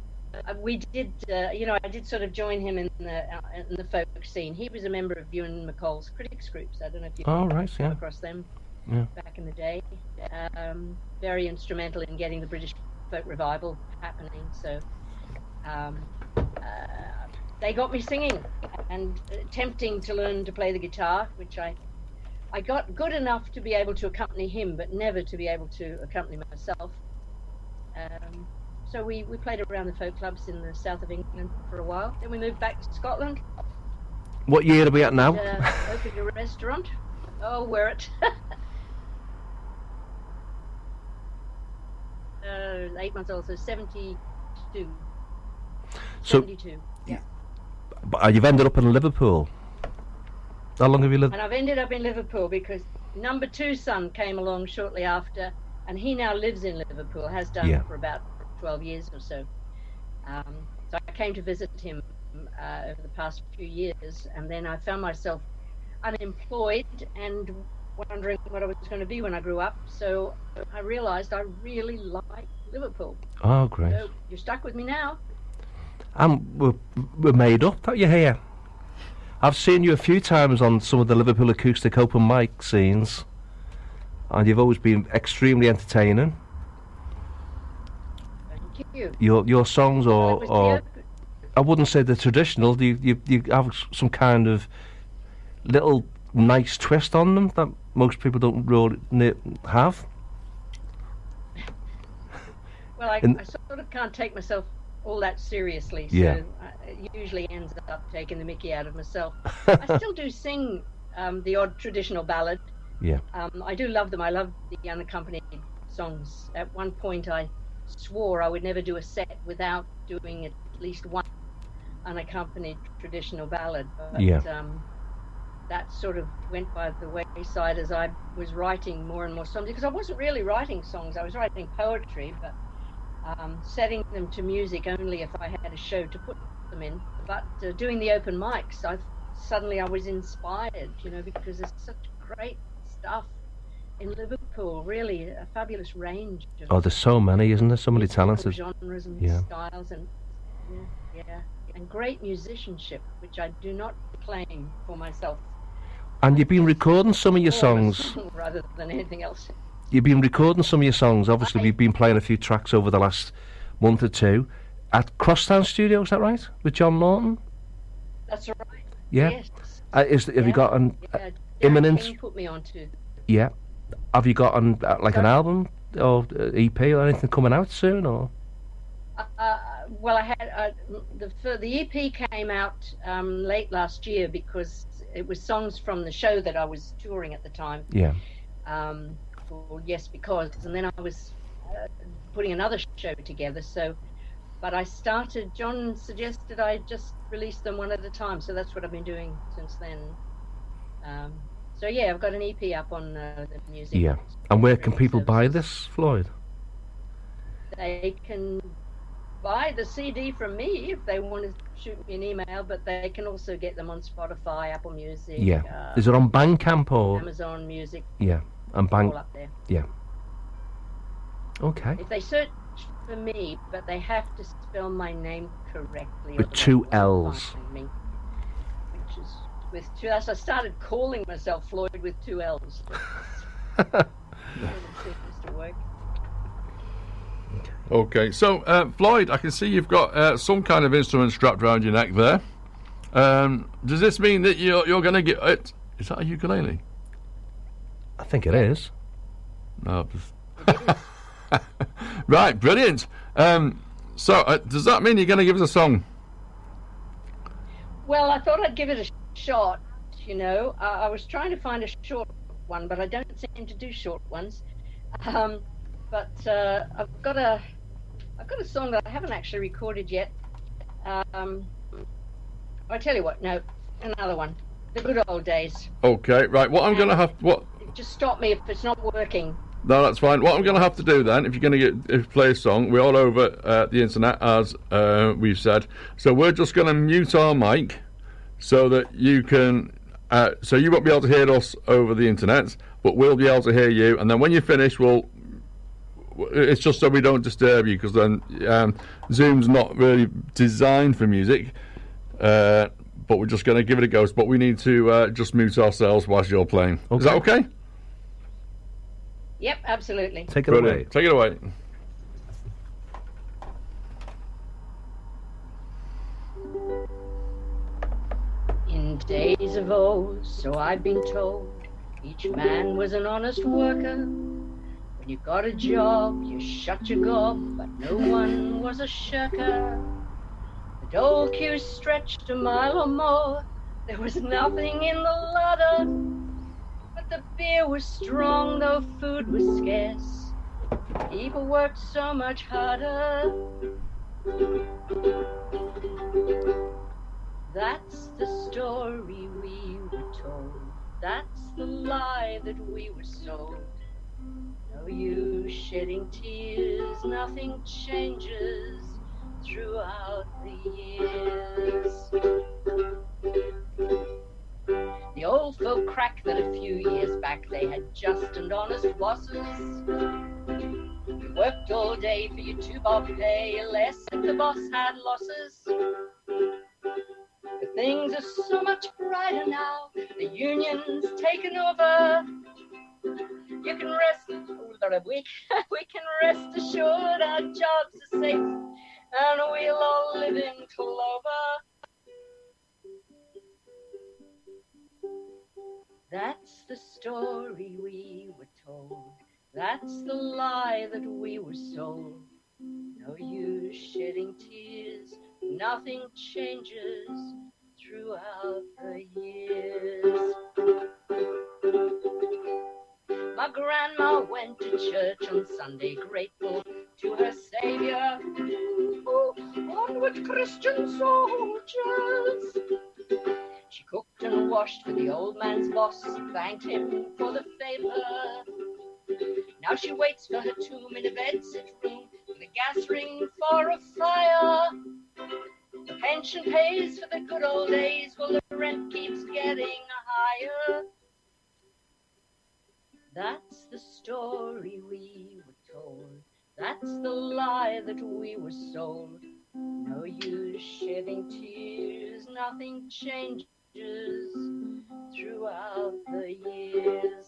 we did, uh, you know, I did sort of join him in the uh, in the folk scene. He was a member of Ewan MacColl's critics groups. I don't know if you Oh, right, come yeah. across them Yeah. back in the day. Um, very instrumental in getting the British folk revival happening. So um, uh, they got me singing and attempting to learn to play the guitar, which I I got good enough to be able to accompany him, but never to be able to accompany myself. Um, so we, we played around the folk clubs in the south of England for a while. Then we moved back to Scotland. What year are we at now? Uh, opened a restaurant. Oh, where it? uh, eight months old, so 72. So- 72. Yeah. But, you've ended up in Liverpool. How long have you lived? And I've ended up in Liverpool because number two son came along shortly after, and he now lives in Liverpool, has done Yeah. for about 12 years or so. Um, so I came to visit him uh, over the past few years, and then I found myself unemployed and wondering what I was going to be when I grew up. So I realised I really like Liverpool. Oh, great. So you're stuck with me now. And we're, we're made up that you're here. I've seen you a few times on some of the Liverpool acoustic open mic scenes, and you've always been extremely entertaining. Thank you. Your your songs are, or, was the or op- I wouldn't say they're traditional. You, you you have some kind of little nice twist on them that most people don't really have. Well, I, I sort of can't take myself all that seriously, so Yeah. I, it usually ends up taking the mickey out of myself. I still do sing um, the odd traditional ballad. Yeah. Um, I do love them. I love the unaccompanied songs. At one point, I swore I would never do a set without doing at least one unaccompanied traditional ballad. But, Yeah. Um, that sort of went by the wayside as I was writing more and more songs because I wasn't really writing songs. I was writing poetry, but um, setting them to music only if I had a show to put them in. But uh, doing the open mics, I suddenly I was inspired, you know, because there's such great stuff in Liverpool. Really, a fabulous range of, Oh, there's so many, isn't there? So many talented. genres and Yeah. styles, and yeah, yeah, and great musicianship, which I do not claim for myself. And you've been recording some of your More of a songs. rather than anything else. You've been recording some of your songs. Obviously, I- we've been playing a few tracks over the last month or two at Crosstown Studio. Is that right? With John Norton. That's right. Yeah. Yes. Uh, is have you Yeah, got an uh, yeah, imminent? Put me onto. Yeah. Have you got an uh, like an album or uh, EP or anything coming out soon? Or Uh, well, I had uh, the the EP came out um, late last year because it was songs from the show that I was touring at the time. yeah. Um, yes, because, and then I was uh, putting another show together. So, but I started. John suggested I just release them one at a time. So that's what I've been doing since then. Um, so yeah, I've got an EP up on uh, the music. Yeah. And where can people buy this, Flloyd? they can buy the CD from me if they want to shoot me an email, but they can also get them on Spotify, Apple Music, Yeah. uh, Is it on Bandcamp or Amazon Music, yeah? And all Bank. up there. Okay. If they search for me, but they have to spell my name correctly. With two Ls. Me, which is with two. As I started calling myself Flloyd with two L's. It seems to work. Okay, so uh, Flloyd, I can see you've got uh, some kind of instrument strapped around your neck there. Um, does this mean that you're you're going to get it? Is that a ukulele? I think it is. No. right, brilliant. Um, so, uh, does that mean you're going to give us a song? Well, I thought I'd give it a shot. You know, I, I was trying to find a short one, but I don't seem to do short ones. Um, but uh, I've got a, I've got a song that I haven't actually recorded yet. Um, I tell you what, no, another one. The good old days. Okay, right. What I'm going to have what? Just stop me if it's not working. No, that's fine. What I'm going to have to do then, if you're going to get if play a song, we're all over uh, the internet as uh, we've said. So we're just going to mute our mic so that you can. Uh, so you won't be able to hear us over the internet, but we'll be able to hear you. And then when you finish, we'll. It's just so we don't disturb you because then um, Zoom's not really designed for music. Uh, but we're just going to give it a go. But we need to uh, just mute ourselves whilst you're playing. Is that okay? Yep, absolutely. Take it Brilliant. away. Take it away. In days of old, so I've been told, each man was an honest worker. When you got a job, you shut your gob, but no one was a shirker. The dole queue stretched a mile or more, there was nothing in the larder. The beer was strong, though food was scarce. People worked so much harder. That's the story we were told. That's the lie that we were sold. No use shedding tears, nothing changes throughout the years. The old folk crack that a few years back they had just and honest bosses. You worked all day for your two bob pay, less if the boss had losses. But things are so much brighter now. The union's taken over. You can rest, oh, we, we can rest assured our jobs are safe, and we'll all live in clover. That's the story we were told. That's the lie that we were sold. No use shedding tears, nothing changes throughout the years. My grandma went to church on Sunday, grateful to her Savior. Oh, onward, Christian soldiers! She cooked and washed for the old man's boss, thanked him for the favor. Now she waits for her tomb in a bedsit room with a gas ring for a fire. The pension pays for the good old days while the rent keeps getting higher. That's the story we were told. That's the lie that we were sold. No use shedding tears, nothing changes throughout the years.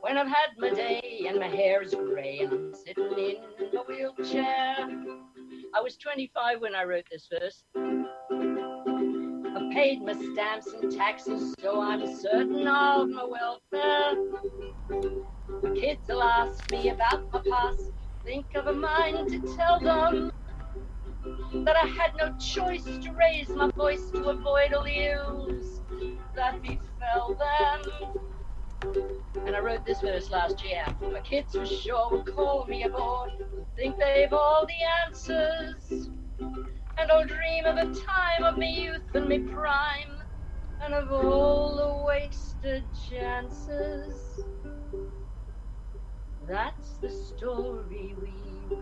When I've had my day and my hair is grey and I'm sitting in a wheelchair. I was 25 when I wrote this verse. I've paid my stamps and taxes, so I'm certain of my welfare. Kids will ask me about my past. Think of a mind to tell them that I had no choice to raise my voice to avoid all the ills that befell them. And I wrote this verse last year. My kids for sure will call me aboard, think they've all the answers. And I'll dream of a time of me youth and me prime, and of all the wasted chances. That's the story we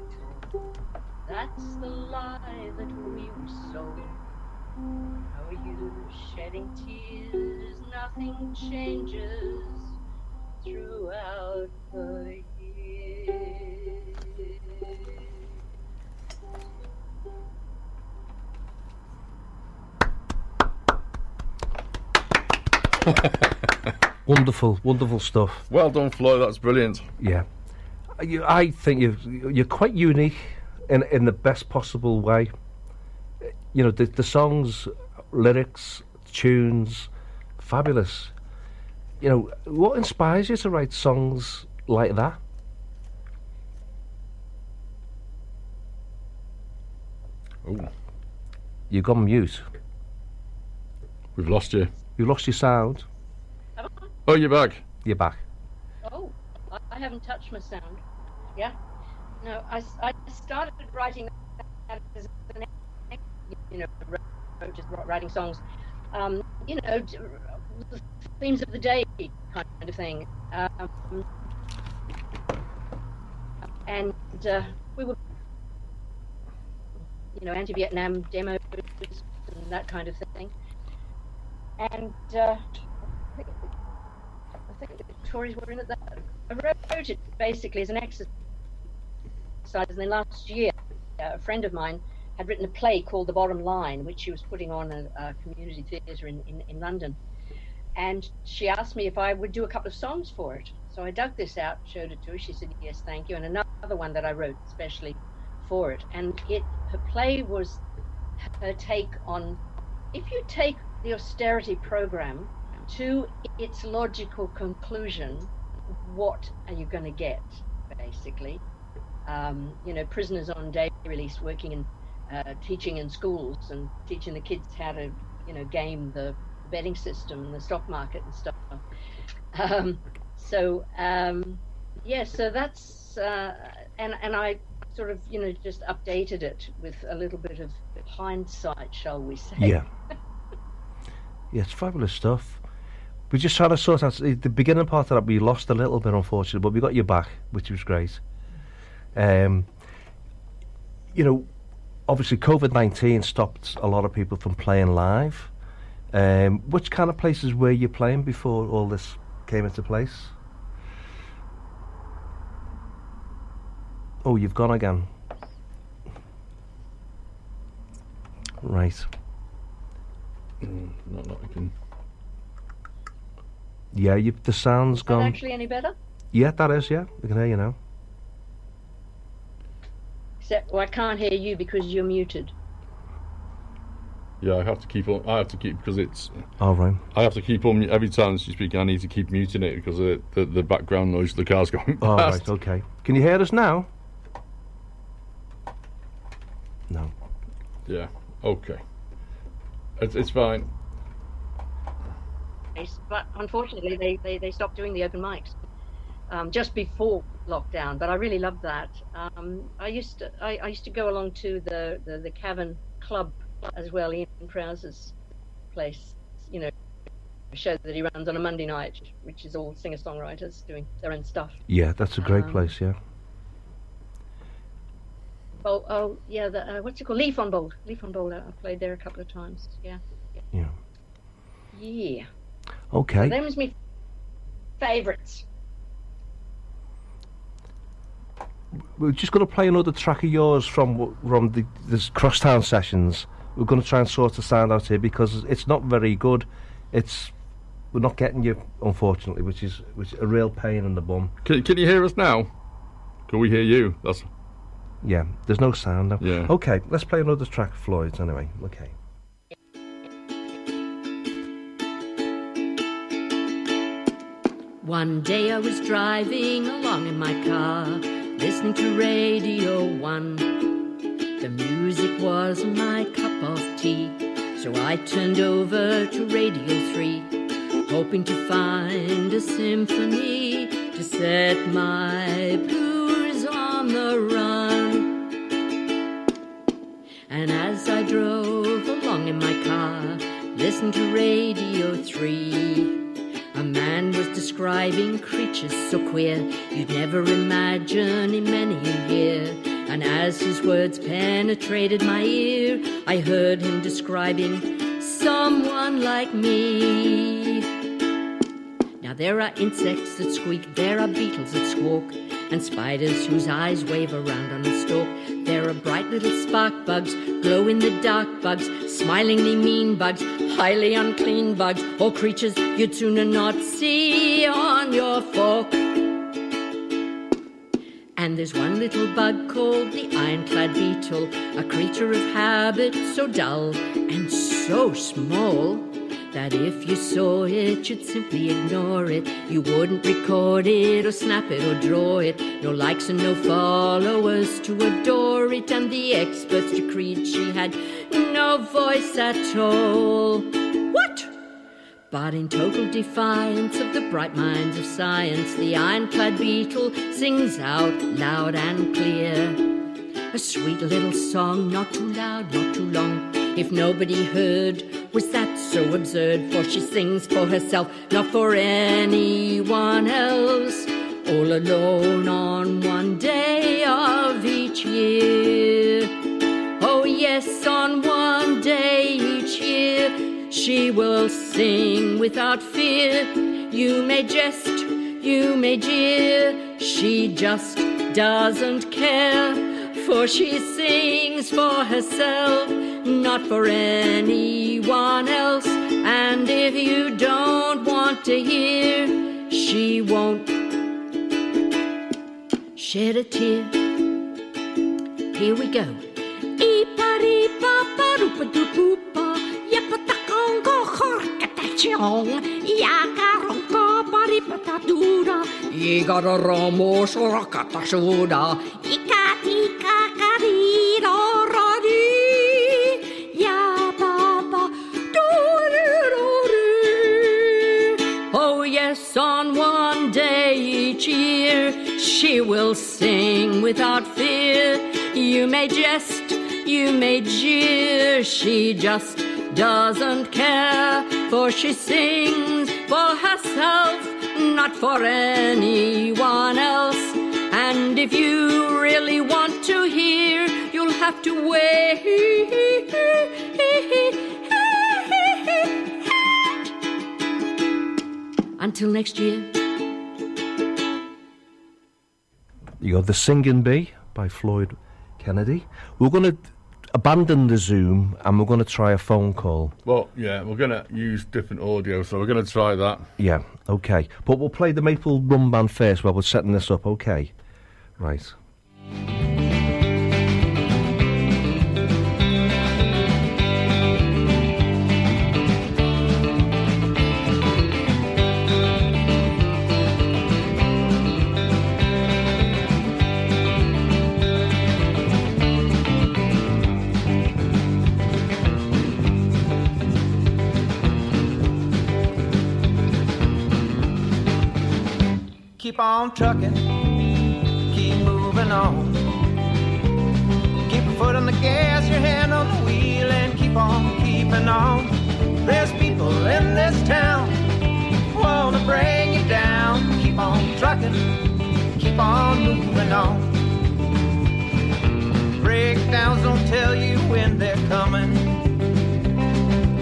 told. That's the lie that we were sold. How you shedding tears, nothing changes throughout the years. Wonderful, wonderful stuff. Well done, Flloyd. That's brilliant. Yeah, you, I think you you're quite unique in in the best possible way. You know the the songs, lyrics, tunes, fabulous. You know what inspires you to write songs like that? Oh, You've gone mute. we've lost you. You lost your sound. Have I? Oh, you're back. You're back. Oh, I, I haven't touched my sound. Yeah? No, I, I started writing as an, you know, just writing songs, um, you know, the themes of the day kind of thing. Um, and uh, we were, you know, anti-Vietnam demos and that kind of thing. And uh, I think I think the Tories were in it. That I wrote it basically as an exercise, and then last year, a friend of mine had written a play called The Bottom Line, which she was putting on a, a community theatre in, in, in London. And she asked me if I would do a couple of songs for it. So I dug this out, showed it to her. She said, Yes, thank you. And another one that I wrote especially for it. And it her play was her take on if you take the austerity program to its logical conclusion, what are you going to get, basically? Um, you know, prisoners on day release working in uh, teaching in schools and teaching the kids how to, you know, game the betting system and the stock market and stuff. Um, so um, yeah, so that's uh, and and I sort of you know just updated it with a little bit of hindsight, shall we say? Yeah. yeah, it's fabulous stuff. We just trying to sort out the the beginning part of that. We lost a little bit, unfortunately, but we got you back, which was great. Um, you know, obviously, COVID nineteen stopped a lot of people from playing live. Um, which kind of places were you playing before all this came into place? Oh, you've gone again. Right. Mm, not that I can. Yeah, you the sound's Is that gone. actually any better? Yeah, that is. Yeah, we can hear you now. Except, well, I can't hear you because you're muted. Yeah, I have to keep on. I have to keep because it's. All right. I have to keep on every time she's speaking. I need to keep muting it because of the, the background noise of the cars going All past. right. Okay. Can you hear us now? No. Yeah. Okay. It's it's fine. But unfortunately, they, they, they stopped doing the open mics um, just before lockdown. But I really loved that. Um, I used to I, I used to go along to the, the, the Cavern Club as well, Ian Prowse's place. You know, a show that he runs on a Monday night, which is all singer songwriters doing their own stuff. Yeah, that's a great Um, place. Yeah. Oh, oh, yeah. The, uh, what's it called? Leaf on Bold. Leaf on Bold. I I played there a couple of times. Yeah. Yeah. Yeah. Okay. Them was my favourites. We're just going to play another track of yours from from the this Crosstown sessions. We're going to try and sort the sound out here because it's not very good. It's we're not getting you, unfortunately, which is which is a real pain in the bum. Can, can you hear us now? Can we hear you? That's Yeah, there's no sound now. Yeah. Okay, let's play another track of Flloyd's anyway. Okay. One day I was driving along in my car, listening to Radio 1. The music was my cup of tea, so I turned over to Radio 3, hoping to find a symphony to set my blues on the run. And as I drove along in my car, listening to Radio 3, a man was describing creatures so queer you'd never imagine in many a year. And as his words penetrated my ear, I heard him describing someone like me. Now there are insects that squeak, there are beetles that squawk, and spiders whose eyes wave around on a stalk. There are bright little spark bugs, glow in the dark bugs, smilingly mean bugs, highly unclean bugs, or creatures you'd sooner not see on your fork. And there's one little bug called the ironclad beetle, a creature of habit so dull and so small that if you saw it, you'd simply ignore it. You wouldn't record it or snap it or draw it. No likes and no followers to adore it. And the experts decreed she had no voice at all. What? But in total defiance of the bright minds of science, the ironclad beetle sings out loud and clear. A sweet little song, not too loud, not too long. If nobody heard, was that so absurd? For she sings for herself, not for anyone else. All alone on one day of each year. Oh, yes, on one day each year, she will sing without fear. You may jest, you may jeer, she just doesn't care. For she sings for herself, not for anyone else. And if you don't want to hear, she won't shed a tear. Here we go. Igara ramos rakatashuda ikatika karira radi on one day each year she will sing without fear. You may jest, you may jeer, she just doesn't care, for she sings for herself, not for anyone else. And if you really want to hear, you'll have to wait. Until next year. You got The Singing Bee by Flloyd Kennedy. We're going to abandon the Zoom and we're going to try a phone call. well, yeah. We're gonna use different audio, so we're gonna try that. Yeah, okay. But we'll play the Maple Run Band first while we're setting this up, okay? Right. Keep on trucking, keep moving on. Keep your foot on the gas, your hand on the wheel, and keep on keeping on. There's people in this town who wanna bring you down. Keep on trucking, keep on moving on. Breakdowns don't tell you when they're coming.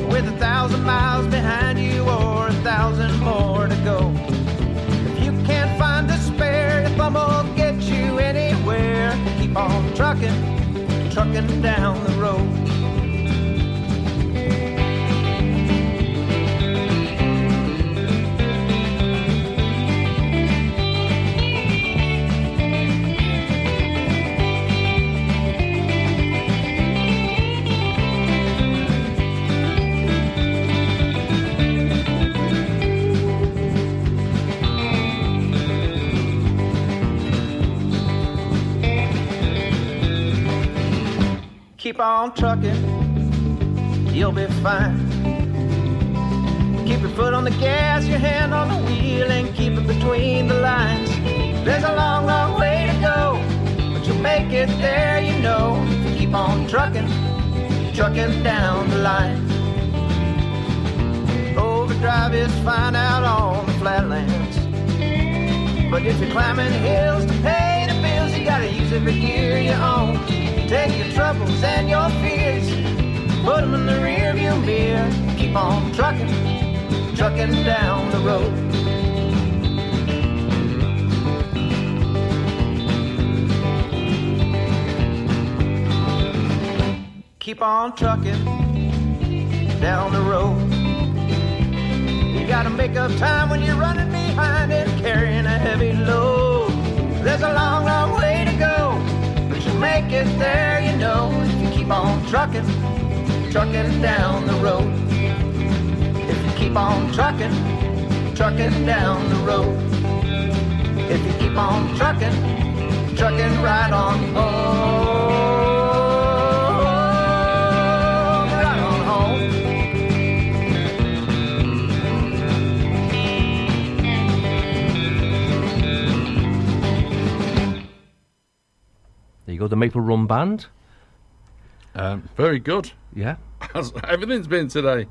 With a thousand miles behind you or a thousand more to go. Your bum will get you anywhere. Keep on trucking, trucking down the road. Keep on trucking, you'll be fine. Keep your foot on the gas, your hand on the wheel, and keep it between the lines. There's a long, long way to go, but you'll make it there, you know. Keep on trucking, trucking down the line. Overdrive is fine out on the flatlands. But if you're climbing hills to pay the bills, you gotta use every gear you own. Take your troubles and your fears, put them in the rear view mirror. Keep on trucking, trucking down the road. Keep on trucking down the road. You gotta make up time when you're running behind and carrying a heavy load. There's a long, long way make it there, you know, if you keep on trucking, trucking down the road. If you keep on trucking, trucking down the road. If you keep on trucking, trucking right on home. Go, the Maple Run Band. Um, very good. Yeah. As everything's been today.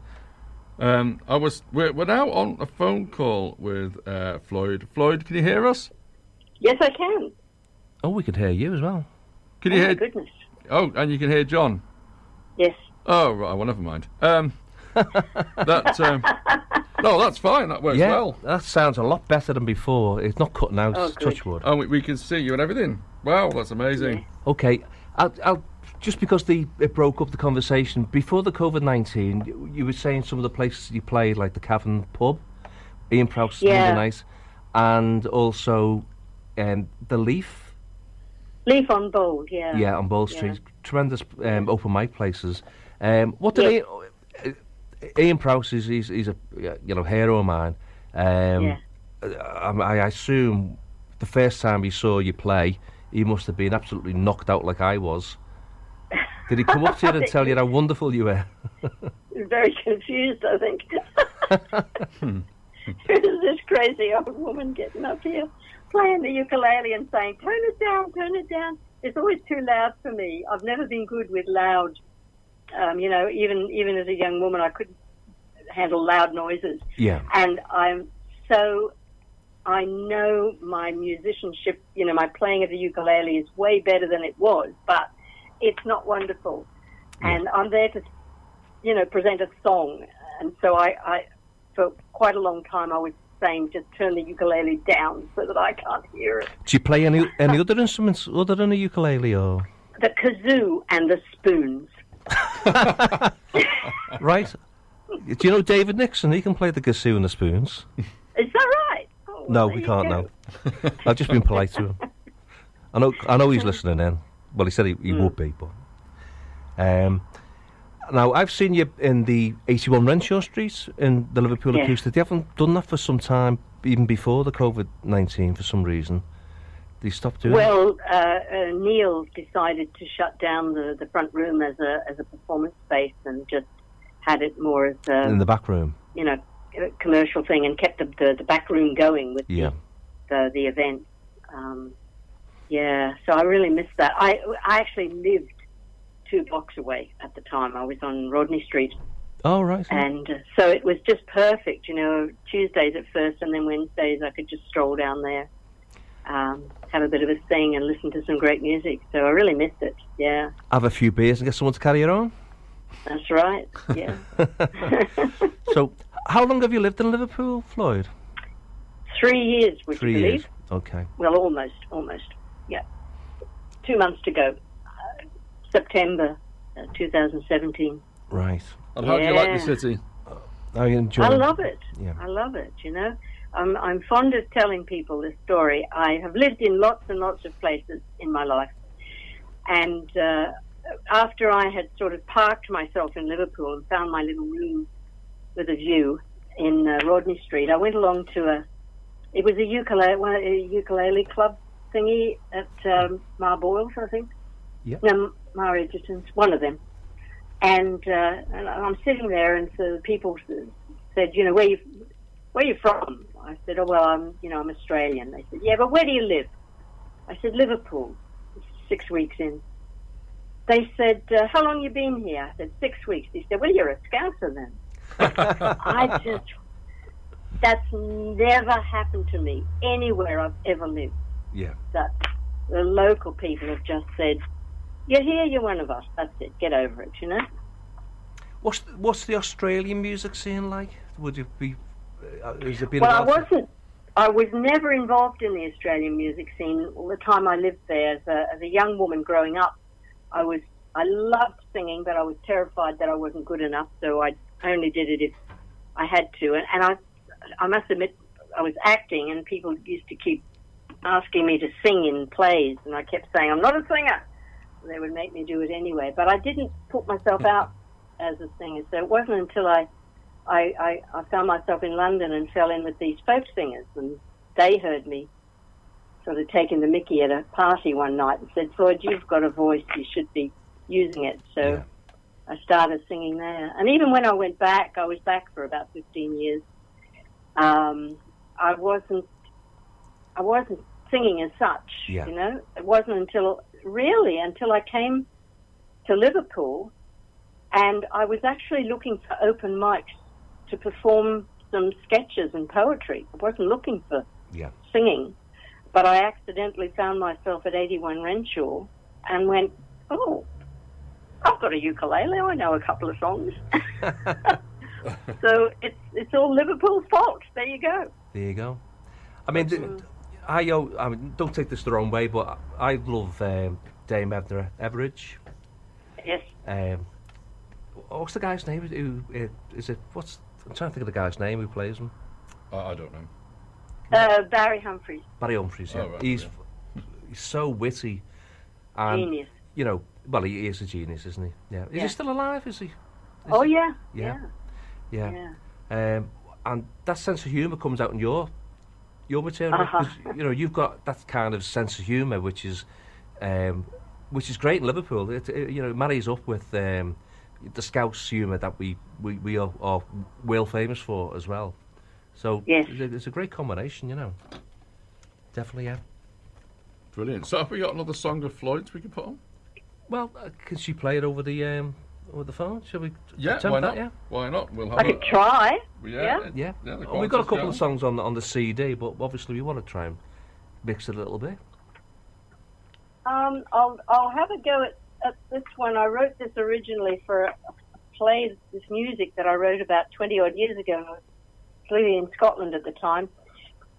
Um, I was we're, we're now on a phone call with uh, Flloyd. Flloyd, can you hear us? Yes, I can. Oh, we can hear you as well. Can oh you my hear? goodness. Oh, and you can hear John. Yes. Oh, right. Well, never mind. Um, that um, no, that's fine. That works yeah, well. that sounds a lot better than before. It's not cutting out. Oh, good. touch wood. And we, we can see you and everything. Wow, that's amazing. Okay, I'll, I'll just because the it broke up the conversation before the COVID nineteen. You, you were saying some of the places you played, like the Cavern Pub, Ian Prowse, Yeah. Monday night, and also um, the Leaf. Leaf on Bold, yeah. Yeah, on Bold Yeah. Street, tremendous um, open mic places. Um, what did Ian, uh, Ian Prowse is? He's, he's a you know hero of mine. Um, Yeah. I, I assume the first time he saw you play, he must have been absolutely knocked out like I was. Did he come up to you and tell you how wonderful you were? He was very confused, I think. Who's this crazy old woman getting up here playing the ukulele and saying, turn it down, turn it down? It's always too loud for me. I've never been good with loud. Um, you know, even even as a young woman, I couldn't handle loud noises. Yeah. And I'm so, I know my musicianship, you know, my playing of the ukulele is way better than it was, but it's not wonderful. And I'm there to, you know, present a song. And so I, I, for quite a long time, I was saying, just turn the ukulele down so that I can't hear it. Do you play any any other instruments other than a ukulele or The kazoo and the spoons. right? Do you know David Nixon? He can play the kazoo and the spoons. Is that right? Oh, No, we can't now. I've just been polite to him. I know, I know he's listening in. Well, he said he, he Hmm. would be, but. Um, now, I've seen you in the 81 Renshaw Street in the Liverpool Yeah. Acoustic. They haven't done that for some time, even before the COVID 19 for some reason. They stopped doing? Well, uh, uh, Neil decided to shut down the, the front room as a as a performance space and just had it more as a in the back room. you know commercial thing and kept the the, the back room going with Yeah. the the event. Um, yeah, so I really missed that. I I actually lived two blocks away at the time. I was on Rodney Street, Oh, right. and uh, so it was just perfect. You know, Tuesdays at first, and then Wednesdays I could just stroll down there, um, have a bit of a sing, and listen to some great music. So I really missed it. Yeah, Have a few beers and get someone to carry you on. that's right. Yeah. So, how long have you lived in Liverpool, Flloyd? three years, would Three you believe? years. Okay. Well, almost, almost. Yeah. Two months to go. Uh, September uh, 2017. Right. And how do you like the Yeah. city? I enjoy. I love it. Yeah. I love it, you know. Um, I'm fond of telling people this story. I have lived in lots and lots of places in my life. And uh, after I had sort of parked myself in Liverpool and found my little room with a view in uh, Rodney Street, I went along to a, it was a ukulele, one- a ukulele club thingy at um, Ma Boyle's, I think. Yeah. No, Ma Egerton's, one of them. And, uh, and I'm sitting there, and so the people said, you know, where you, where you from? I said, oh well, I'm, you know, I'm Australian. They said, yeah, but where do you live? I said, Liverpool. Six weeks in. They said, uh, how long you been here? I said, six weeks. They said, well, you're a scouser then. I just, that's never happened to me anywhere I've ever lived. Yeah. That the local people have just said, you're here, you're one of us. That's it. Get over it, you know? What's the, what's the Australian music scene like? Would it be? Uh, has it been? Well, I wasn't. I was never involved in the Australian music scene. All the time I lived there, as a, as a young woman growing up, I was. I loved singing, but I was terrified that I wasn't good enough. So I only did it if I had to. And, and I, I must admit, I was acting, and people used to keep asking me to sing in plays, and I kept saying, "I'm not a singer." They would make me do it anyway, but I didn't put myself out as a singer. So it wasn't until I I, I, I found myself in London and fell in with these folk singers, and they heard me sort of taking the mickey at a party one night and said, Flloyd, you've got a voice, you should be using it. So I started singing there. And even when I went back, I was back for about 15 years, um, I wasn't, I wasn't singing as such, Yeah. you know. It wasn't until, really, until I came to Liverpool and I was actually looking for open mics to perform some sketches and poetry. I wasn't looking for Yeah. singing, but I accidentally found myself at 81 Renshaw and went, oh, I've got a ukulele. I know a couple of songs. so it's it's all Liverpool's fault. There you go. There you go. I mean, th- I, I mean, don't take this the wrong way, but I love um, Dame Edna Everage. Yes. Um, what's the guy's name? Who uh, is it? What's I'm trying to think of the guy's name who plays him. I, I don't know. Uh, Barry Humphries, Barry Humphries. Yeah. Oh, right, he's he's so witty. And, genius. You know, well, he is a genius, isn't he? Yeah. Is Yeah. he still alive? Is he? Is Oh he? yeah, Yeah. yeah, Yeah. yeah. Um, and that sense of humour comes out in your your material. Uh-huh. 'cause, you know, you've got that kind of sense of humour, which is um, which is great in Liverpool. It, it, you know, it marries up with um, the Scouse humour that we we, we are, are well famous for as well. So Yes. it's, a, it's a great combination, you know. Definitely, yeah. Brilliant. So have we got another song of Flloyd's we can put on? Well, uh, can she play it over the um, over the phone? Shall we? Yeah, attempt why that, not? Yeah. Why not? We'll have I a, could try. Yeah. Yeah. it- Yeah. the Well, we've got a couple going. of songs on the, on the CD, but obviously we want to try and mix it a little bit. Um, I'll I'll have a go at, at this one. I wrote this originally for a play, this music that I wrote about twenty odd years ago. I was living in Scotland at the time,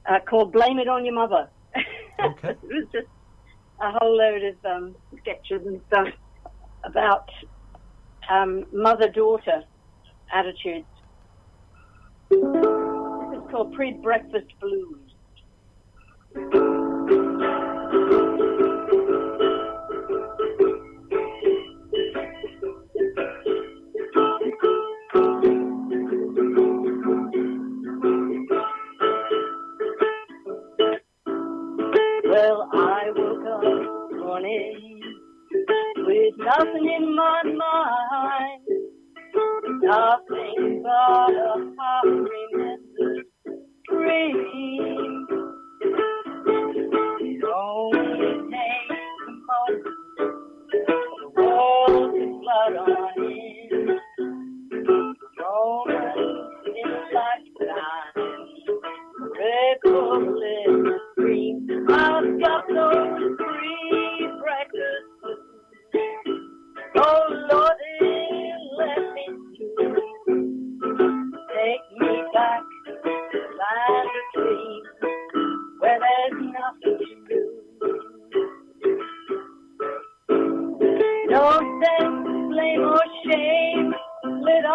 uh, called "Blame It on Your Mother." Okay. it was just a whole load of um, sketches and stuff about um, mother-daughter attitudes. This is called Pre-Breakfast Blues. With nothing in my mind, nothing but a half remembered dream. It only takes a moment for the world to flood on in. Moments in lifetime, ripple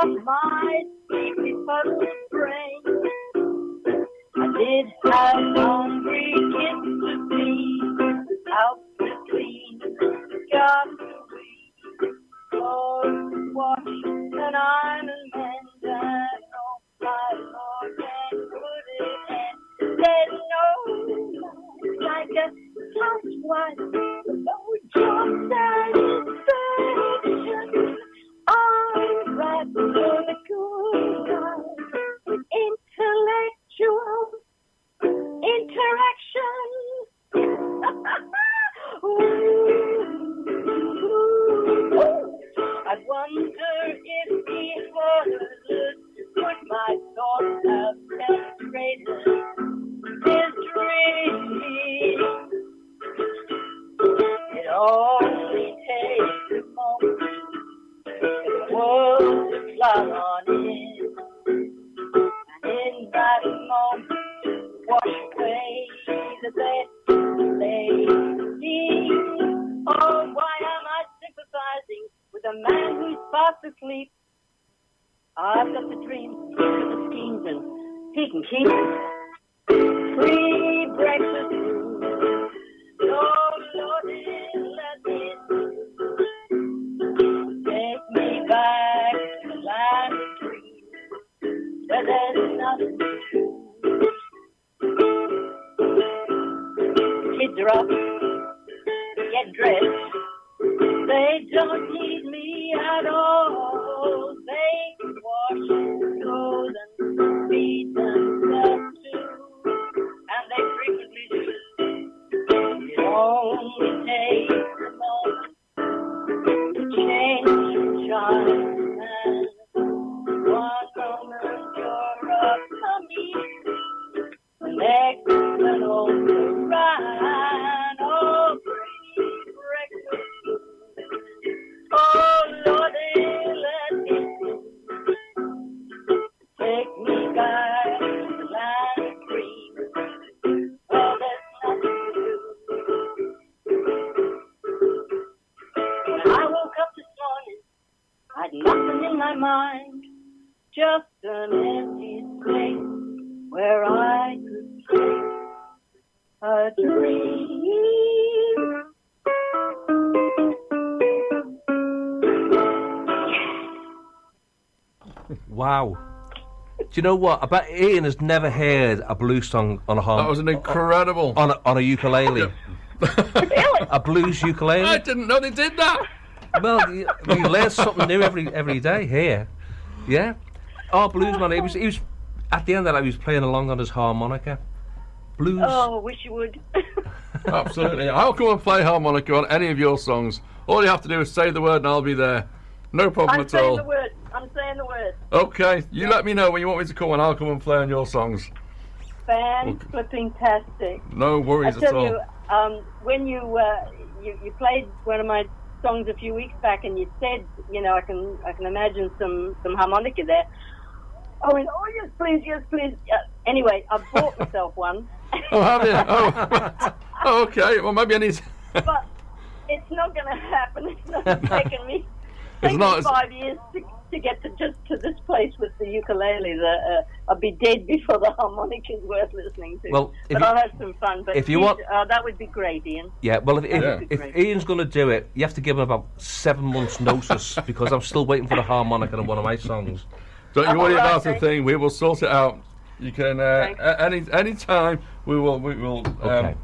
of my sleepy puzzled brain, I did have fun. You know what? I bet Ian has never heard a blues song on a harm. That was an incredible. on a, on a ukulele. a blues ukulele. I didn't know they did that. Well, you, you learn something new every every day here. Yeah. Oh, blues man. He was he was at the end of that he was playing along on his harmonica. Blues. Oh, I wish you would. Absolutely. I'll come and play harmonica on any of your songs. All you have to do is say the word and I'll be there. No problem I'm at saying all. the word. I'm saying the word. Okay, you let me know when you want me to come and I'll come and play on your songs. Fan flipping tastic. No worries I worries at tell all. you, um, when you, uh, you you played one of my songs a few weeks back, and you said, you know, I can I can imagine some some harmonica there. I went, oh yes, please, yes, please. Uh, anyway, I bought myself one, Oh, have you? Oh, oh okay. Well, maybe I need. but it's not going to happen. It's not taken me. It's not- me five years to, to get to just to this place with the ukulele. The, uh, I'll be dead before the harmonica's worth listening to. Well, if but you- I'll have some fun. But if you want- uh, that would be great, Ian. Yeah, well, if, if, Yeah. if Ian's going to do it, you have to give him about seven months' notice because I'm still waiting for the harmonica on one of my songs. Don't you worry All right, about a thank- thing. We will sort it out. You can uh, any any time we will we will. Um, Okay.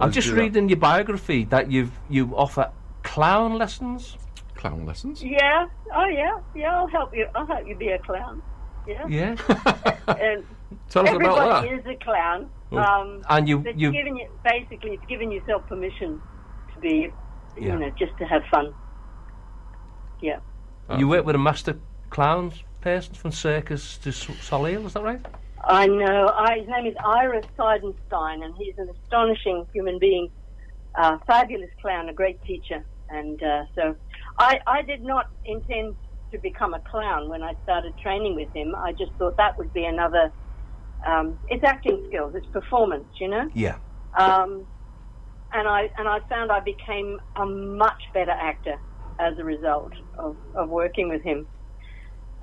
I'm just do that. reading your biography that you've you offer clown lessons. Clown lessons. Yeah. Oh, yeah. Yeah. I'll help you. I'll help you be a clown. Yeah. Yeah, And Tell us about that. everybody that. is a clown. Oh. Um, and you but you giving you basically it's giving yourself permission to be, Yeah. you know, just to have fun. Yeah. you work with a master clown person from Cirque du S- Soleil, is that right? I know. I, his name is Ira Seidenstein, and he's an astonishing human being, uh, fabulous clown, a great teacher. And uh, so, I, I did not intend to become a clown when I started training with him. I just thought that would be another. Um, it's acting skills. It's performance, you know. Yeah. Um, and I and I found I became a much better actor as a result of, of working with him.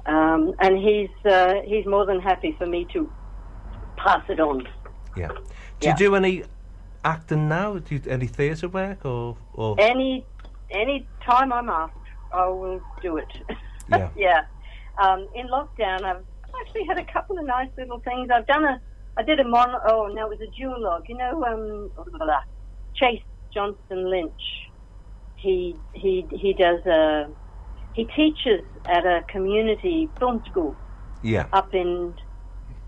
Um, and he's uh, he's more than happy for me to pass it on. Yeah. Do Yeah. you do any acting now? Do you, any theatre work or or Any any time I'm asked, I will do it. yeah? yeah. Um, in lockdown, I've actually had a couple of nice little things. I've done a, I did a mon. Oh no, it was a duologue. You know, um, blah, blah, blah. Chase Johnston Lynch. He he he does a. He teaches at a community film school Yeah. up in.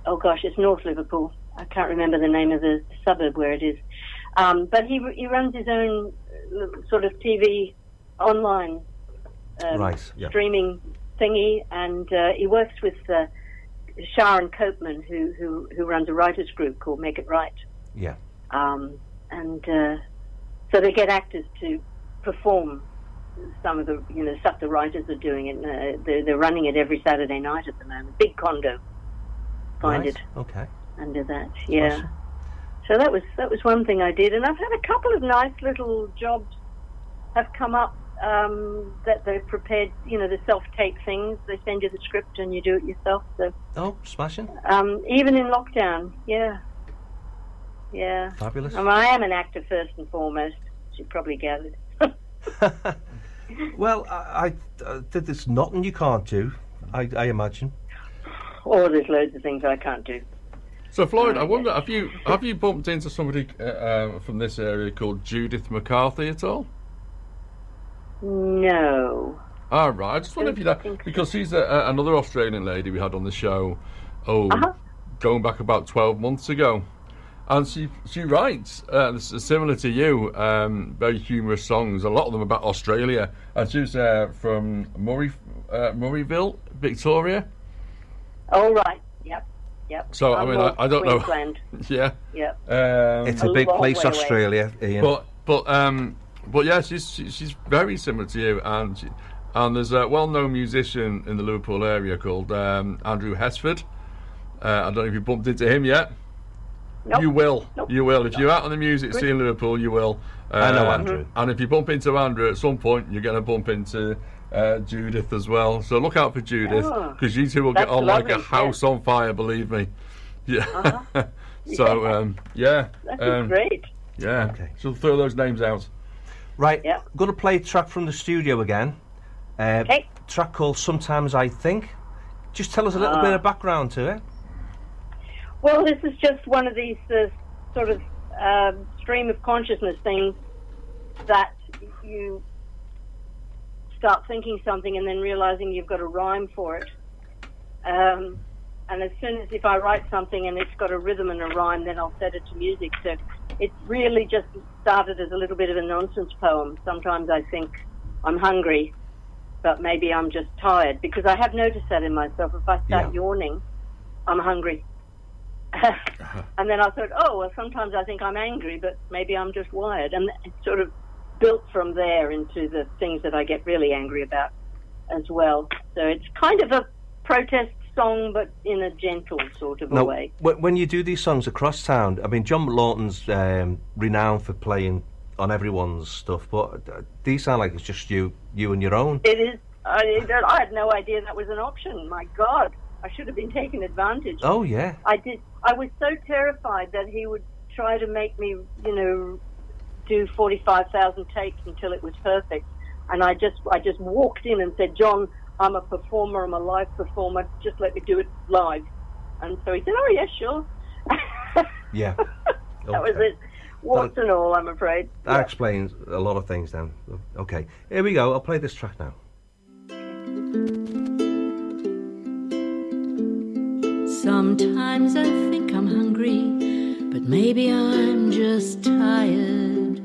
Oh gosh, it's North Liverpool. I can't remember the name of the suburb where it is. Um, but he he runs his own sort of TV online um, Right, yeah. streaming thingy, and uh, he works with uh, Sharon Copeman, who, who who runs a writers group called Make It Right, Yeah. um, and uh, so they get actors to perform some of the you know stuff the writers are doing, and uh, they're, they're running it every Saturday night at the moment. Big condo, find Right, it Okay. under that. Yeah. Awesome. So that was that was one thing I did, and I've had a couple of nice little jobs have come up um, that they've prepared. You know, the self-tape things. They send you the script and you do it yourself. So Oh, smashing. um, even in lockdown, yeah, yeah. Fabulous. I, mean, I am an actor first and foremost. As you probably gathered. Well, I, I uh, did this nothing you can't do. I, I imagine. Oh, there's loads of things I can't do. So Flloyd, I wonder have you have you bumped into somebody uh, uh, from this area called Judith McCarthy at all? No. All right. I just wonder if you know because she's a, a, another Australian lady we had on the show. Oh, Uh-huh. going back about twelve months ago, and she she writes uh, similar to you, um, very humorous songs. A lot of them about Australia, and she's uh, from Murray uh, Murrayville, Victoria. All right. Yep. Yep. So I I'm mean, I, I don't know. Queensland. yeah. Yep. Um, It's a A big place. Australia, Ian. But but um but yeah, she's she's very similar to you, and she, and there's a well-known musician in the Liverpool area called um, Andrew Hesford. Uh, I don't know if you bumped into him yet. Nope. You will. Nope. You will. If you're out on the music scene in Liverpool, you will. Uh, I know Andrew. And if you bump into Andrew at some point, you're going to bump into uh, Judith as well. So look out for Judith Oh, because you two will get that's on like a lovely, house on fire. Believe me. Yeah. Uh-huh. so um, yeah. That um, great. Yeah. Okay. So throw those names out. Right, Yeah. going to play a track from the studio again. Uh, Okay. Track called Sometimes I Think. Just tell us a little Ah. bit of background to it. Well, this is just one of these uh, sort of um, stream of consciousness things that you start thinking something and then realizing you've got a rhyme for it. Um, and as soon as if I write something and it's got a rhythm and a rhyme, then I'll set it to music. So it really just started as a little bit of a nonsense poem. Sometimes I think I'm hungry, but maybe I'm just tired because I have noticed that in myself. If I start Yeah. yawning, I'm hungry. and then I thought, oh, well, sometimes I think I'm angry, but maybe I'm just wired. And it sort of built from there into the things that I get really angry about as well. So it's kind of a protest song, but in a gentle sort of a way. wh- when you do these songs across town, I mean, John Lawton's um, renowned for playing on everyone's stuff, but uh, these sound like it's just you, you and your own. It is. I, I had no idea that was an option. My God, I should have been taken advantage. Oh yeah, I did. I was so terrified that he would try to make me, you know, do forty-five thousand takes until it was perfect. And I just, I just walked in and said, "John, I'm a performer. I'm a live performer. Just let me do it live." And so he said, "Oh yeah, sure." yeah. that was it. Warts and all, I'm afraid. That explains a lot of things then. Okay, here we go. I'll play this track now. Sometimes I think I'm hungry, but maybe I'm just tired.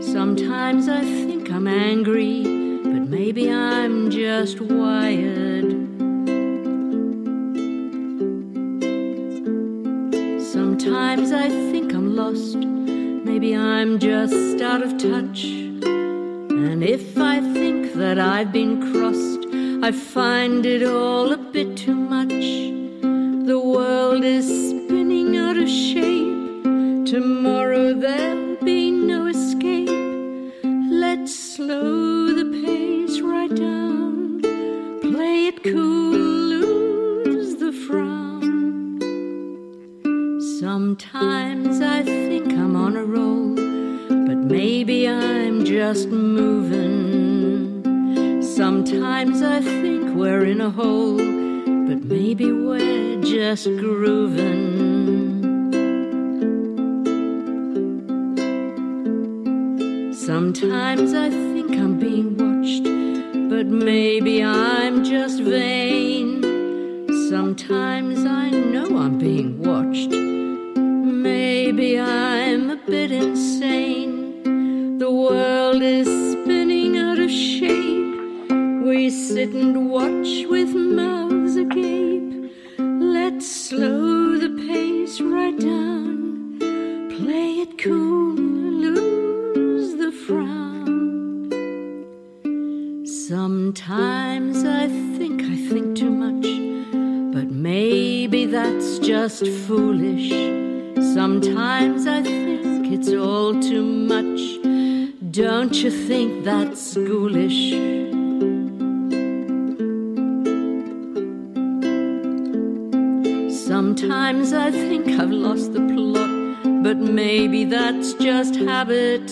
Sometimes I think I'm angry, but maybe I'm just wired. Sometimes I think I'm lost, maybe I'm just out of touch. And if I think that I've been crossed, I find it all a bit too much. The world is spinning out of shape. Tomorrow there'll be no escape. Let's slow the pace right down. Play it cool, lose the frown. Sometimes I think I'm on a roll, but maybe I'm just moving. Sometimes I think we're in a hole, but maybe we're just grooving. Sometimes I think I'm being watched, but maybe I'm just vain. Sometimes I know I'm being watched. Maybe I'm a bit insane. The world is spinning out of shape. We sit and watch with mouths agape. Let's slow the pace right down. Play it cool, frown. Sometimes I think I think too much, but maybe that's just foolish. Sometimes I think it's all too much. Don't you think that's ghoulish? Sometimes I think I've lost the plot, but maybe that's just habit.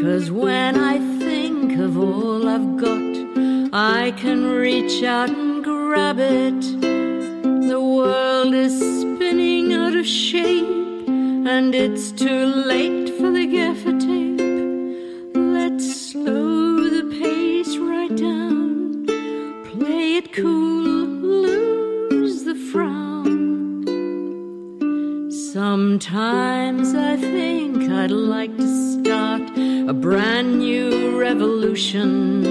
Cause when I think of all I've got, I can reach out and grab it. The world is spinning out of shape, and it's too late for the gaffer tape. Let's slow the pace right down, play it cool, Sometimes I think I'd like to start a brand new revolution.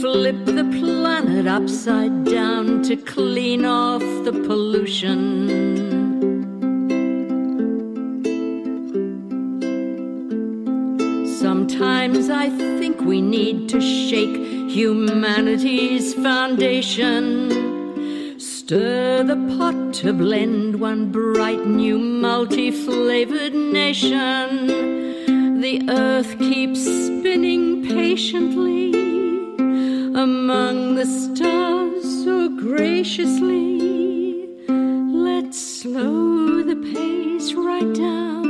Flip the planet upside down to clean off the pollution. Sometimes I think we need to shake humanity's foundation. Stir the pot to blend one bright new multi flavored nation. The earth keeps spinning patiently among the stars so graciously. Let's slow the pace right down.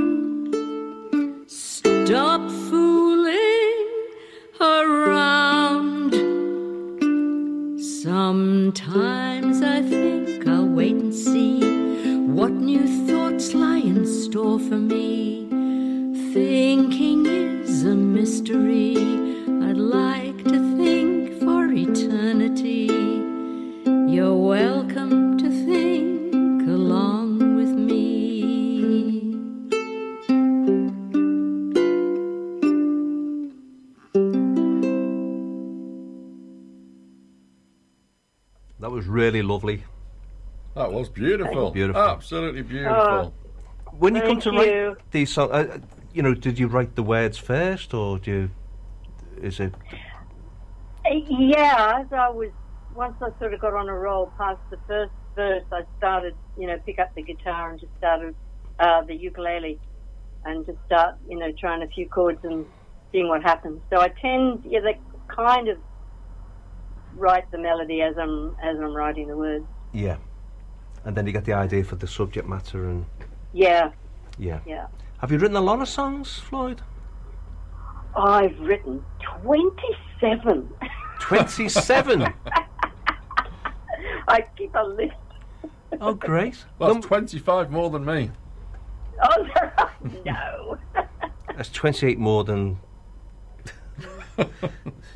Beautiful. Beautiful. Absolutely beautiful. When you come to you. write these songs, uh, you know, did you write the words first, or do you? Is it? Uh, Yeah, as I was, once I sort of got on a roll past the first verse, I started, you know, pick up the guitar and just started uh, the ukulele and just start, you know, trying a few chords and seeing what happens. So I tend, yeah, they kind of write the melody as I'm as I'm writing the words. Yeah. And then you get the idea for the subject matter, and Yeah, yeah. yeah. Have you written a lot of songs, Flloyd? I've written 27. Twenty-seven. I keep a list. oh, great. That's 25 more than me. Oh, no. That's twenty-eight more than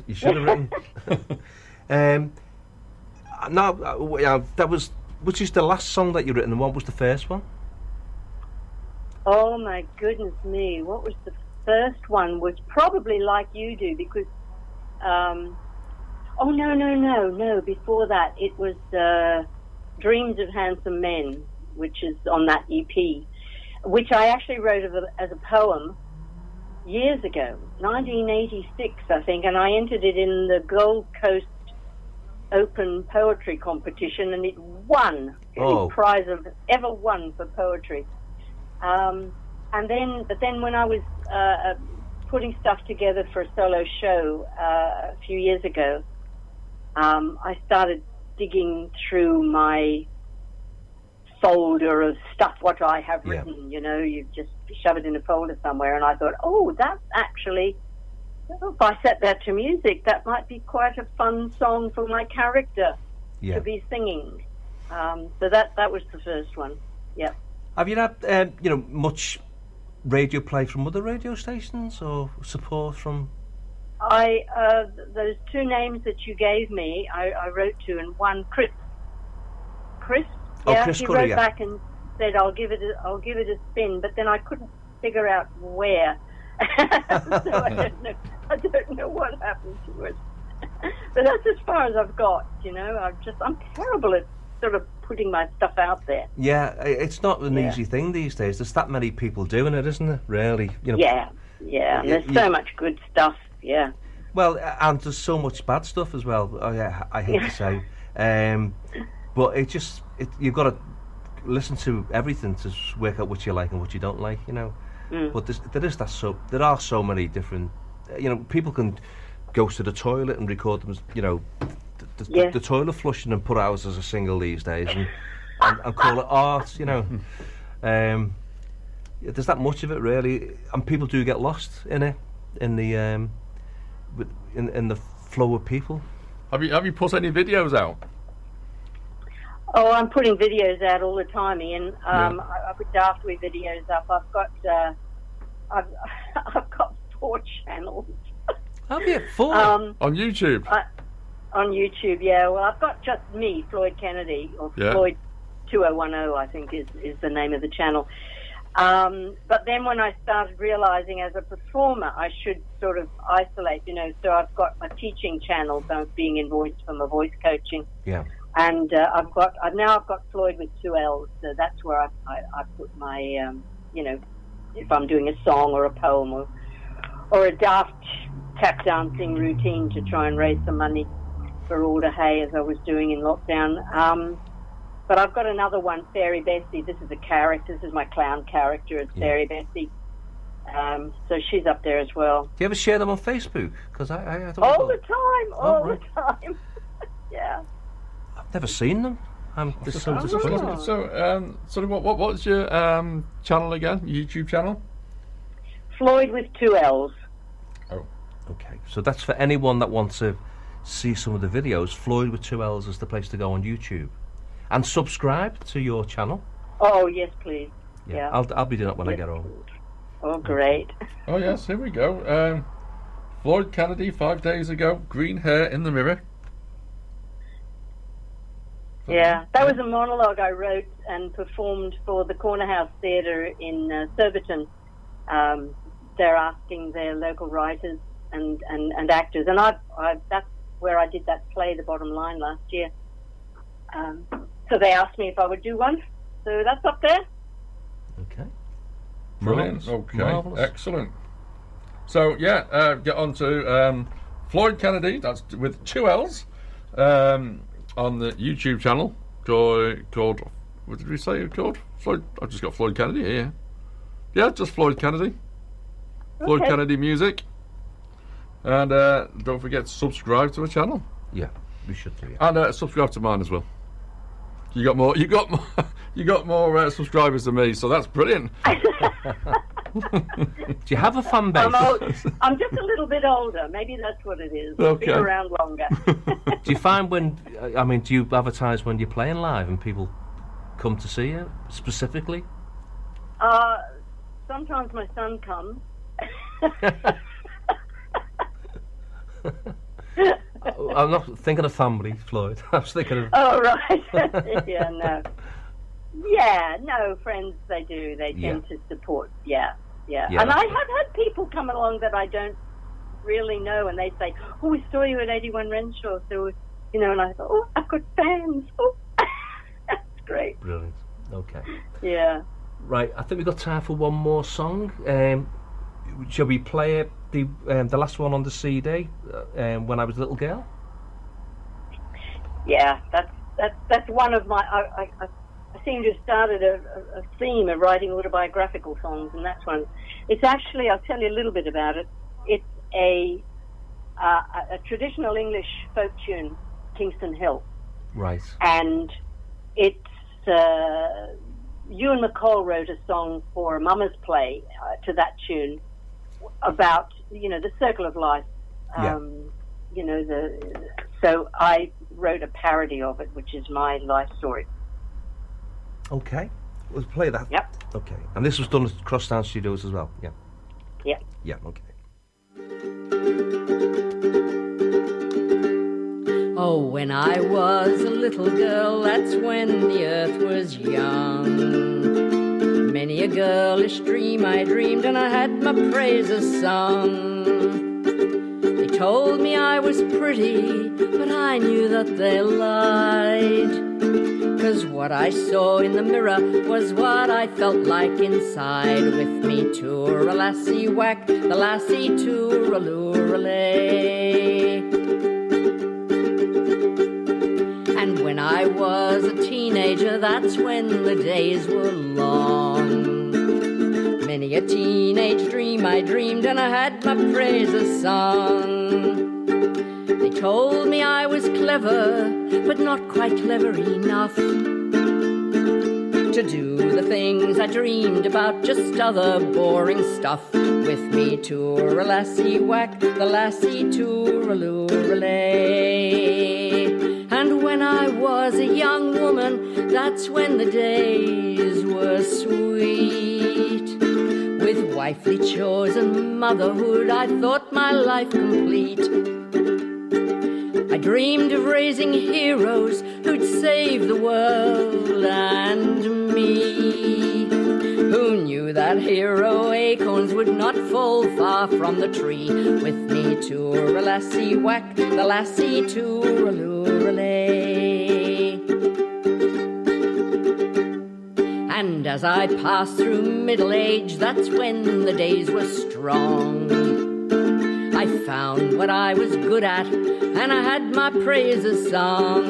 you should have written. um, now, uh, that was which is the last song that you written, and what was the first one? Oh my goodness me! What was the first one? Was probably like you do because, um, oh no no no no! Before that, it was uh, "Dreams of Handsome Men," which is on that EP, which I actually wrote as a, as a poem years ago, 1986, I think, and I entered it in the Gold Coast Open Poetry Competition, and it won the Oh. only prize I've ever won for poetry. Um, and then, but then when I was uh, uh, putting stuff together for a solo show uh, a few years ago, um, I started digging through my folder of stuff what I have Yeah. written. You know, you just shove it in a folder somewhere, and I thought, oh, that's actually. If I set that to music, that might be quite a fun song for my character Yeah. to be singing. Um, so that that was the first one. Yep. Have you had, um, you know, much radio play from other radio stations or support from? I uh, those two names that you gave me, I, I wrote to, and one Chris. Chris. Oh, yeah, Chris he Curry, wrote yeah. back and said I'll give it a, I'll give it a spin, but then I couldn't figure out where. so I don't know. I don't know what happened to it. but that's as far as I've got. You know, I'm just I'm terrible at sort of putting my stuff out there. Yeah, it's not an Yeah. easy thing these days. There's that many people doing it, isn't it? Really, you know. Yeah, yeah. Yeah, there's you- so much good stuff. Yeah. Well, and there's so much bad stuff as well. Oh, yeah, I hate Yeah. to say, um, but it just it, you've got to listen to everything to work out what you like and what you don't like. You know. Mm. But there's, that so there are so many different. You know, people can go to the toilet and record them. You know, the, the, Yeah. the toilet flushing and put out as a single these days, and, and, and call it art. You know. Um, there's that much of it really, and people do get lost in it, in the um, in in the flow of people. Have you have you put any videos out? Oh, I'm putting videos out all the time, Ian. Um, I, I put Daftly videos up. I've got uh, I've I've got four channels. Have you four Um, on YouTube? I, on YouTube, yeah. Well, I've got just me, Flloyd Kennedy, or Yeah. Flloyd 2010, I think is is the name of the channel. Um, but then when I started realizing as a performer, I should sort of isolate, you know. So I've got my teaching channel, so I'm Being in Voice for my voice coaching. Yeah. And uh, I've got I've now I've got Flloyd with two L's, so that's where I I, I put my um, you know if I'm doing a song or a poem or or a daft tap dancing routine to try and raise some money for Alder Hey as I was doing in lockdown. Um, but I've got another one, Fairy Bessie. This is a character. This is my clown character. It's Fairy Bessie. Um, so she's up there as well. Do you ever share them on Facebook? Because I, I, I All the time, all the time. yeah. I've never seen them. I'm just so Oh, disappointed. So, um, sort of what, what what's your um, channel again? YouTube channel? Flloyd with two L's. Oh, okay. So that's for anyone that wants to see some of the videos. Flloyd with two L's is the place to go on YouTube, and subscribe to your channel. Oh yes, please. Yeah. I'll I'll be doing that when I get home. Oh great. Oh yes, here we go. Um, Flloyd Kennedy, five days ago, green hair in the mirror. Yeah, that was a monologue I wrote and performed for the Corner House Theatre in uh, Surbiton. Um, they're asking their local writers and, and, and actors, and I, I that's where I did that play, The Bottom Line, last year. Um, so they asked me if I would do one, so that's up there. Okay. Brilliant. Marvellous. Okay. Marvellous. Excellent. So yeah, uh, get on to um, Flloyd Kennedy. That's with two L's um, on the YouTube channel called, called. What did we say it called? Flloyd. I've just got Flloyd Kennedy here. Yeah, just Flloyd Kennedy. Flloyd Kennedy music. And uh, don't forget to subscribe to the channel. Yeah, we should do. Yeah. And uh, subscribe to mine as well. You got more. You got more. You got more uh, subscribers than me, so that's brilliant. Do you have a fan base? I'm, old, I'm just a little bit older. Maybe that's what it is. I've been around longer. do you find when I mean, do you advertise when you're playing live and people come to see you specifically? uh, sometimes my son comes. I'm not thinking of family, Flloyd. I was thinking of. Oh right. yeah, no. Yeah, no, friends they do. They Yeah. tend to support. Yeah, yeah. Yeah, and I have had people come along that I don't really know, and they say, "Oh, we saw you at 81 Renshaw." So, you know, and I thought, "Oh, I've got fans." Oh, that's great. Brilliant. Okay. Yeah. Right, I think we've got time for one more song. Um, shall we play it, the um, the last one on the CD, uh, um, when I was a little girl? Yeah, that's that's that's one of my. I, I I seem to have started a, a, theme of writing autobiographical songs, and that's one. It's actually, I'll tell you a little bit about it. It's a uh, a, traditional English folk tune, Kingston Hill, Right. and it's uh, Ewan MacColl wrote a song for mama's play uh, to that tune about you know the circle of life. Yeah. Um, You know the so I wrote a parody of it, which is my life story. Okay. Let's play that. Yep. Okay. And this was done at Crosstown Studios as well. Yeah. Yeah. Yeah. Okay. Oh, when I was a little girl, that's when the earth was young. Many a girlish dream I dreamed, and I had my praises sung. They told me I was pretty, but I knew that they lied. Cause what I saw in the mirror was what I felt like inside. With me to a lassie whack, the lassie to a And when I was a teenager, that's when the days were long. Many a teenage dream I dreamed, and I had my praises sung. They told me I was clever, but not quite clever enough to do the things I dreamed about, just other boring stuff. With me to a lassie whack, the lassie to a And when I was a young woman, that's when the days were sweet. Wifely chores and motherhood, I thought my life complete. I dreamed of raising heroes who'd save the world and me. Who knew that hero acorns would not fall far from the tree? With me to a lassie whack, the lassie to a And as I passed through middle age, that's when the days were strong. I found what I was good at, and I had my praises sung.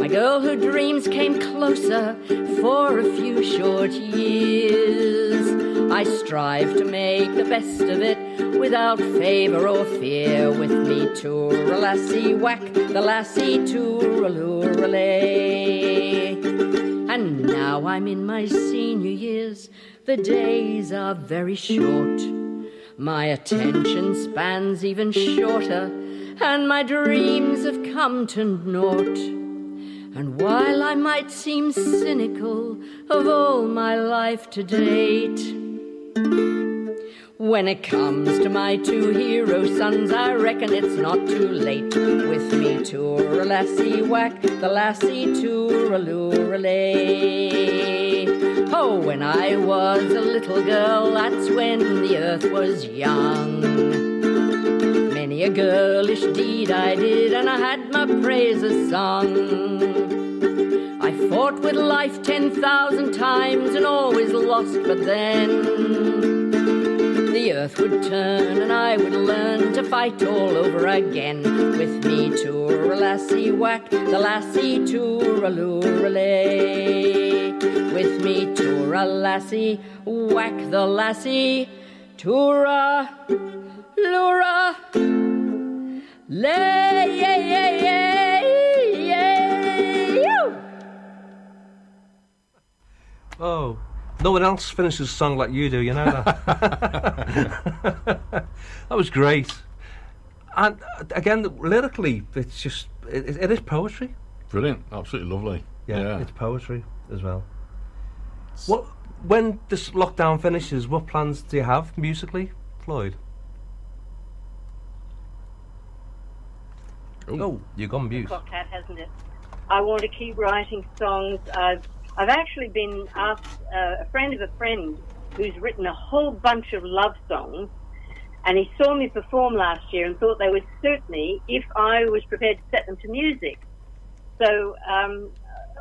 My girlhood dreams came closer for a few short years. I strive to make the best of it without favor or fear. With me, tour a lassie whack, the lassie tour a And now I'm in my senior years. The days are very short. My attention spans even shorter, and my dreams have come to naught. And while I might seem cynical of all my life to date, when it comes to my two hero sons, I reckon it's not too late. With me, tour a lassie whack, the lassie tour a When I was a little girl, that's when the earth was young. Many a girlish deed I did, and I had my praises sung. I fought with life ten thousand times and always lost, but then the earth would turn and I would learn to fight all over again. With me, tour a lassie whack, the lassie tour a With me, tour a lassie whack, the lassie tour a lura. Lay. Oh, no one else finishes a song like you do. You know that. that was great. And uh, again, lyrically, it's just it, it is poetry. Brilliant. Absolutely lovely. Yeah, Yeah. it's poetry as well. What when this lockdown finishes? What plans do you have musically, Flloyd? Oh, you've gone mute. Clock hat, hasn't it? I want to keep writing songs. I've I've actually been asked uh, a friend of a friend who's written a whole bunch of love songs, and he saw me perform last year and thought they would suit me if I was prepared to set them to music. So um,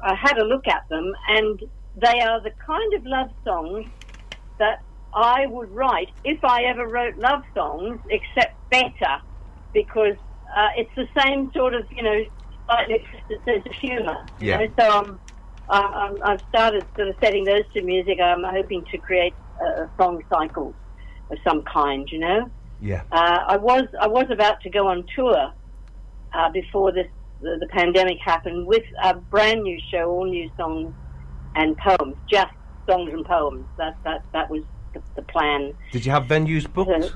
I had a look at them, and they are the kind of love songs that I would write if I ever wrote love songs, except better, because uh, it's the same sort of, you know, slightly sense of humour. you Yeah. know. So um, I've started sort of setting those to music. I'm hoping to create a song cycle of some kind, you know. Yeah. Uh, I was I was about to go on tour uh, before this the, the pandemic happened with a brand new show, all new songs and poems, just songs and poems. That that that was the, the plan. Did you have venues booked?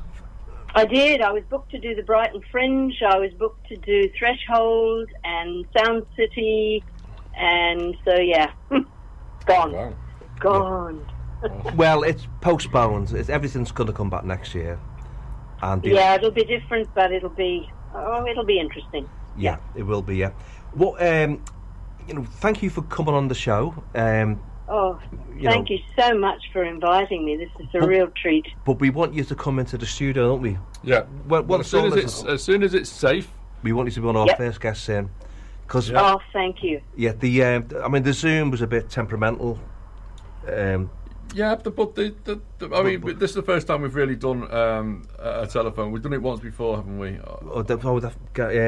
I did. I was booked to do the Brighton Fringe. I was booked to do Threshold and Sound City, and so yeah, gone, gone. well, it's postponed. It's, everything's going to come back next year. And the- Yeah, it'll be different, but it'll be oh, it'll be interesting. yeah, it will be. Yeah. What? Um, you know, thank you for coming on the show. Um, Oh, You thank know- you so much for inviting me. This is a real treat. but we want you to come into the studio, don't we? Yeah. Well, Well, as soon as it's as soon as it's safe, we want you to be one of our Yep. first guests in. Because Oh, thank you. yeah, the um, I mean the Zoom was a bit temperamental. Um, Yeah, but, but the, the, the I mean, this is the first time we've really done um, a a telephone. We've done it once before, haven't we? oh, that, oh, that,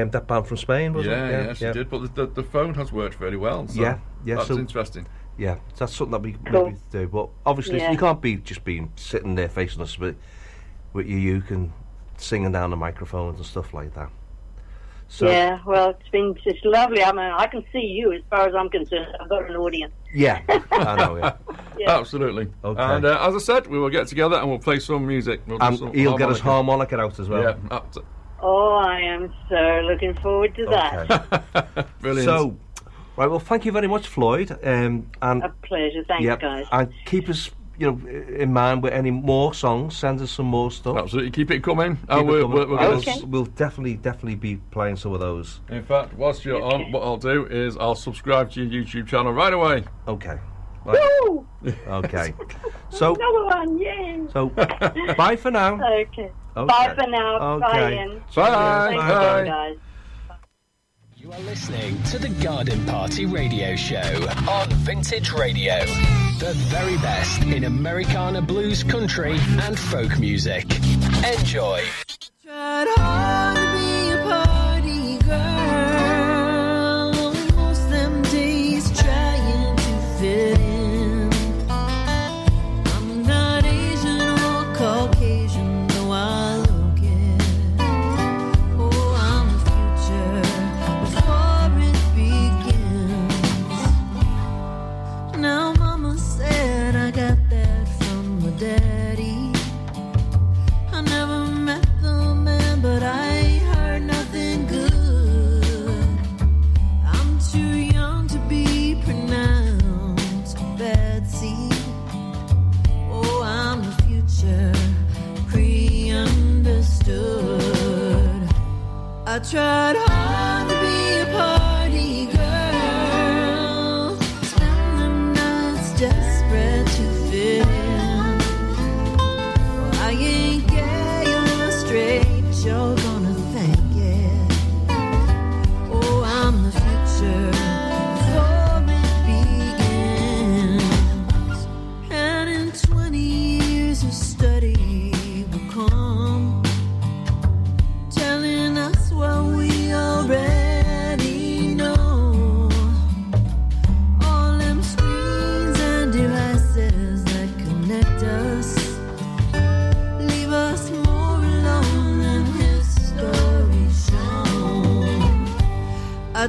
um, that band from Spain, was yeah, it? Yeah, yes, you did. But the, the, the phone has worked very well. So Yeah, yeah, That's so- interesting. Yeah, that's something that we Cool. maybe do. But obviously, Yeah. you can't be just being sitting there facing us with, with your uke and singing down the microphones and stuff like that. So yeah, well, it's been just lovely. I mean, I can see you as far as I'm concerned. I've got an audience. yeah, I know. Yeah, Yeah. Absolutely. Okay. And uh, as I said, we will get together and we'll play some music. We'll do and some he'll get his harmonica. harmonica out as well. Yeah, abs- Oh, I am so looking forward to that. Okay. brilliant. so, right. Well, thank you very much, Flloyd. Um, and A pleasure. Thanks, yeah, guys. and keep us, you know, in mind with any more songs. Send us some more stuff. absolutely keep it coming. Keep and it we're, coming. we're, we're And gonna Okay. we'll, we'll definitely, definitely be playing some of those. In fact, whilst you're Okay. on, what I'll do is I'll subscribe to your YouTube channel right away. Okay. Right. Woo! Okay. So, Another one, yay! so bye for now. Okay. Okay. Bye for now. Bye, Ian. Bye. Thanks Bye. again, guys. You are listening to the Garden Party Radio Show on Vintage Radio. The very best in Americana blues, country, and folk music. Enjoy. I tried hard to be a party girl, spend the nights desperate to fit in. I ain't gay or straight,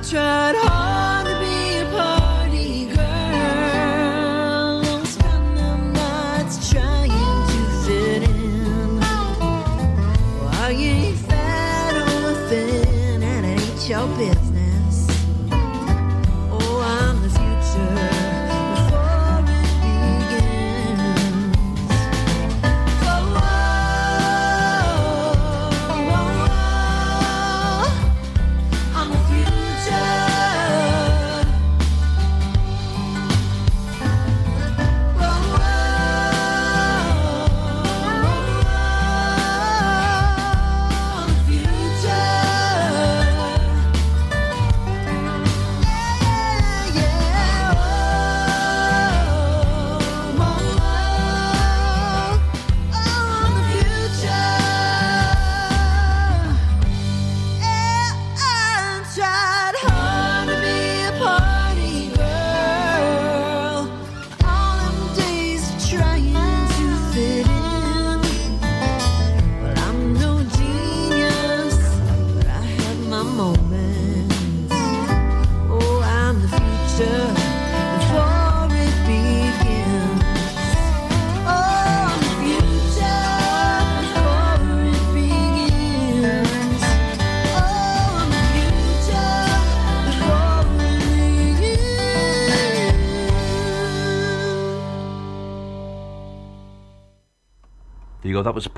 tried hard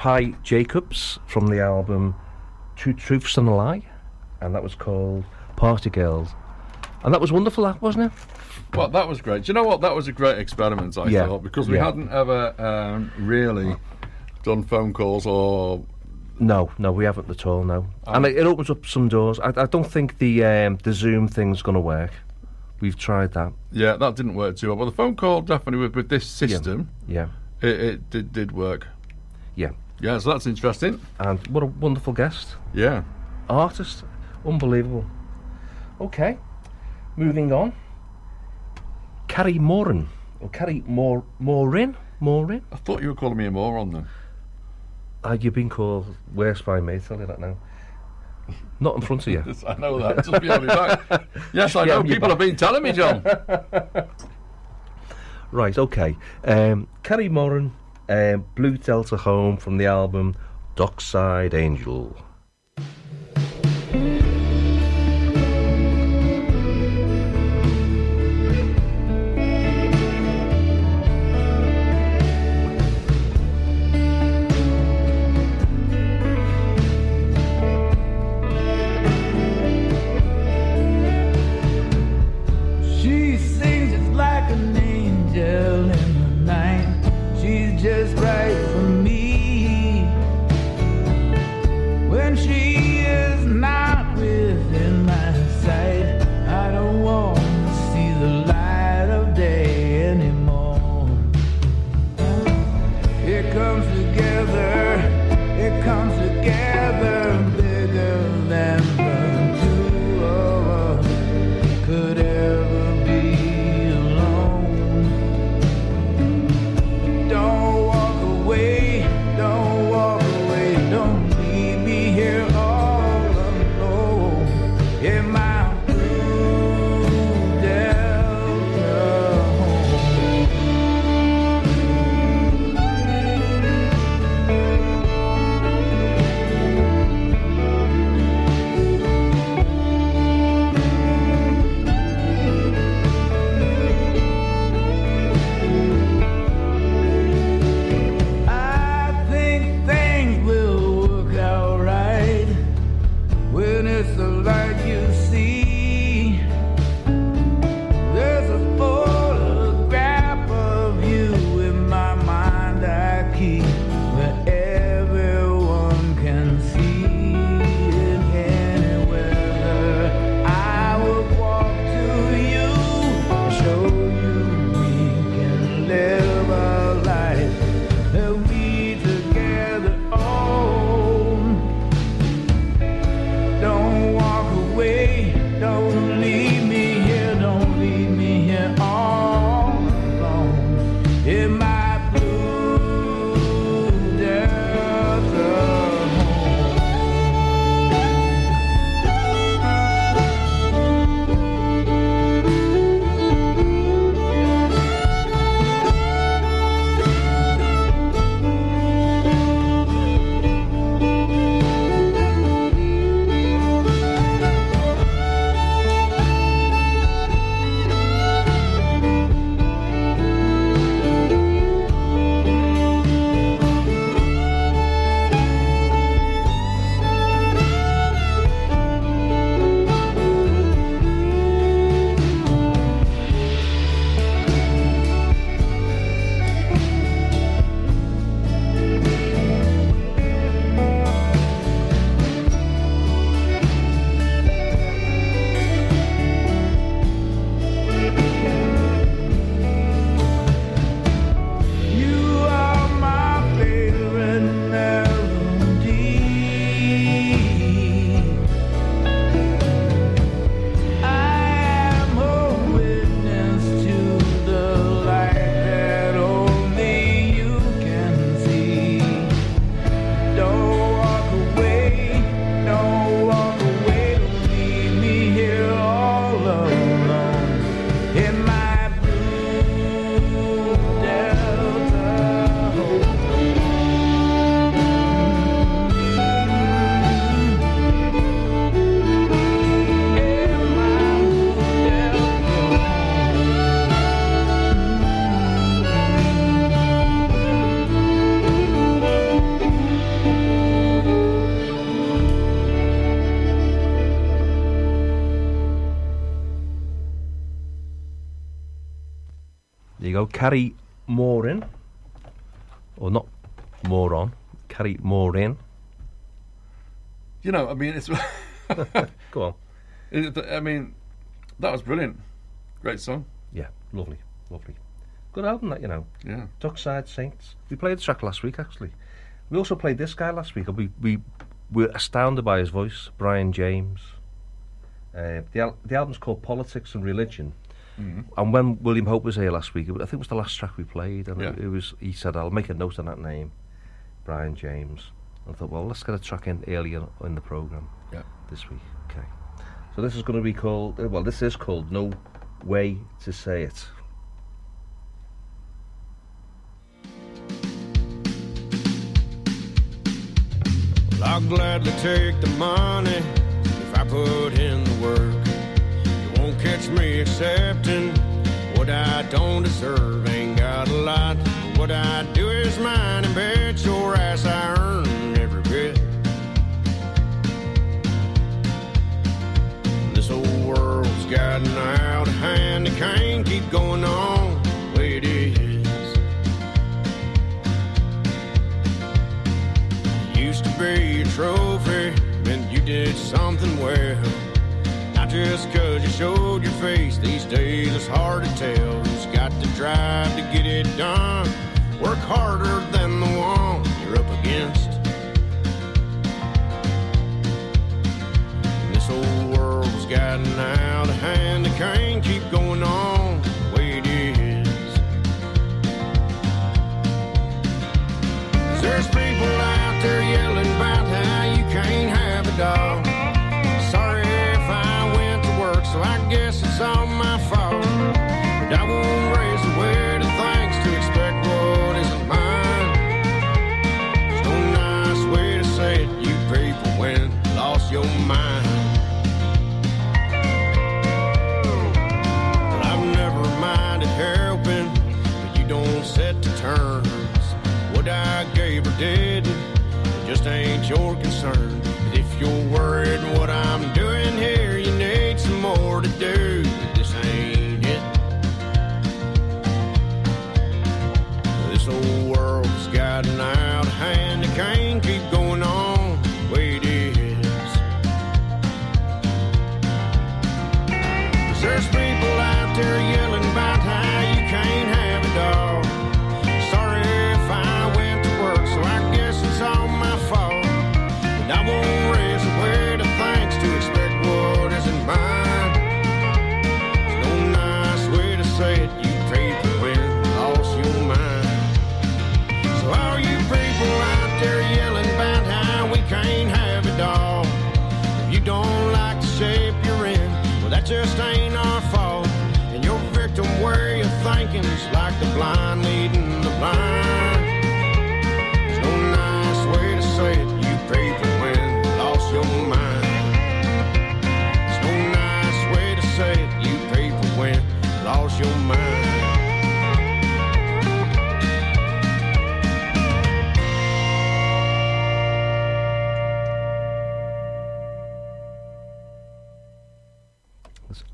Pi Jacobs from the album Two Truths and a Lie, and that was called Party Girls. And that was wonderful, that wasn't it? Well, that was great. Do you know what? That was a great experiment, I Yeah. thought, because we Yeah. hadn't ever um, really done phone calls or. No, no, we haven't at all. No, and it, it opens up some doors. I, I don't think the um, the Zoom thing's going to work. We've tried that. Yeah, that didn't work too well. But the phone call definitely with, with this system, Yeah, it, it did, did work. yeah. Yeah, so that's interesting. And what a wonderful guest, Yeah. artist, unbelievable. Okay, moving on. Carrie Moran, or Carrie Mor Morin, Morin. I thought you were calling me a moron then. Uh, you've been called worse by me. Tell you that now. Not in front of you. Yes, I know that. Just behind my back. Yes, I Yeah, know. People have been telling me, John. Right, okay. Um, Carrie Moran, um, Blue Delta Home from the album Dockside Angel. Go. Carry more in, or not more on. Carry more in. You know, I mean, it's. Go on. It, I mean, that was brilliant. Great song. Yeah, lovely, lovely. Good album, that you know. Yeah. Dockside Saints. We played the track last week, actually. We also played this guy last week, and we we were astounded by his voice, Brian James. Uh, the al- the album's called Politics and Religion. Mhm. And when William Hope was here last week, I think it was the last track we played, and Yeah. it, it was he said, "I'll make a note on that name, Brian James." I thought, well, let's get a track in earlier in the program. Yeah. This week, okay. So this is going to be called. uh, Well, this is called "No Way to Say It." I'll gladly take the money if I put in the work. Won't catch me accepting what I don't deserve. Ain't got a lot, what I do is mine, and bet your ass I earn every bit. This old world's gotten out of hand, it can't keep going on the way it is. Used to be a trophy, meant you did something well. Just cause you showed your face, these days it's hard to tell who's got the drive to get it done. Work harder than the one you're up against. This old world's gotten out of hand, your concern.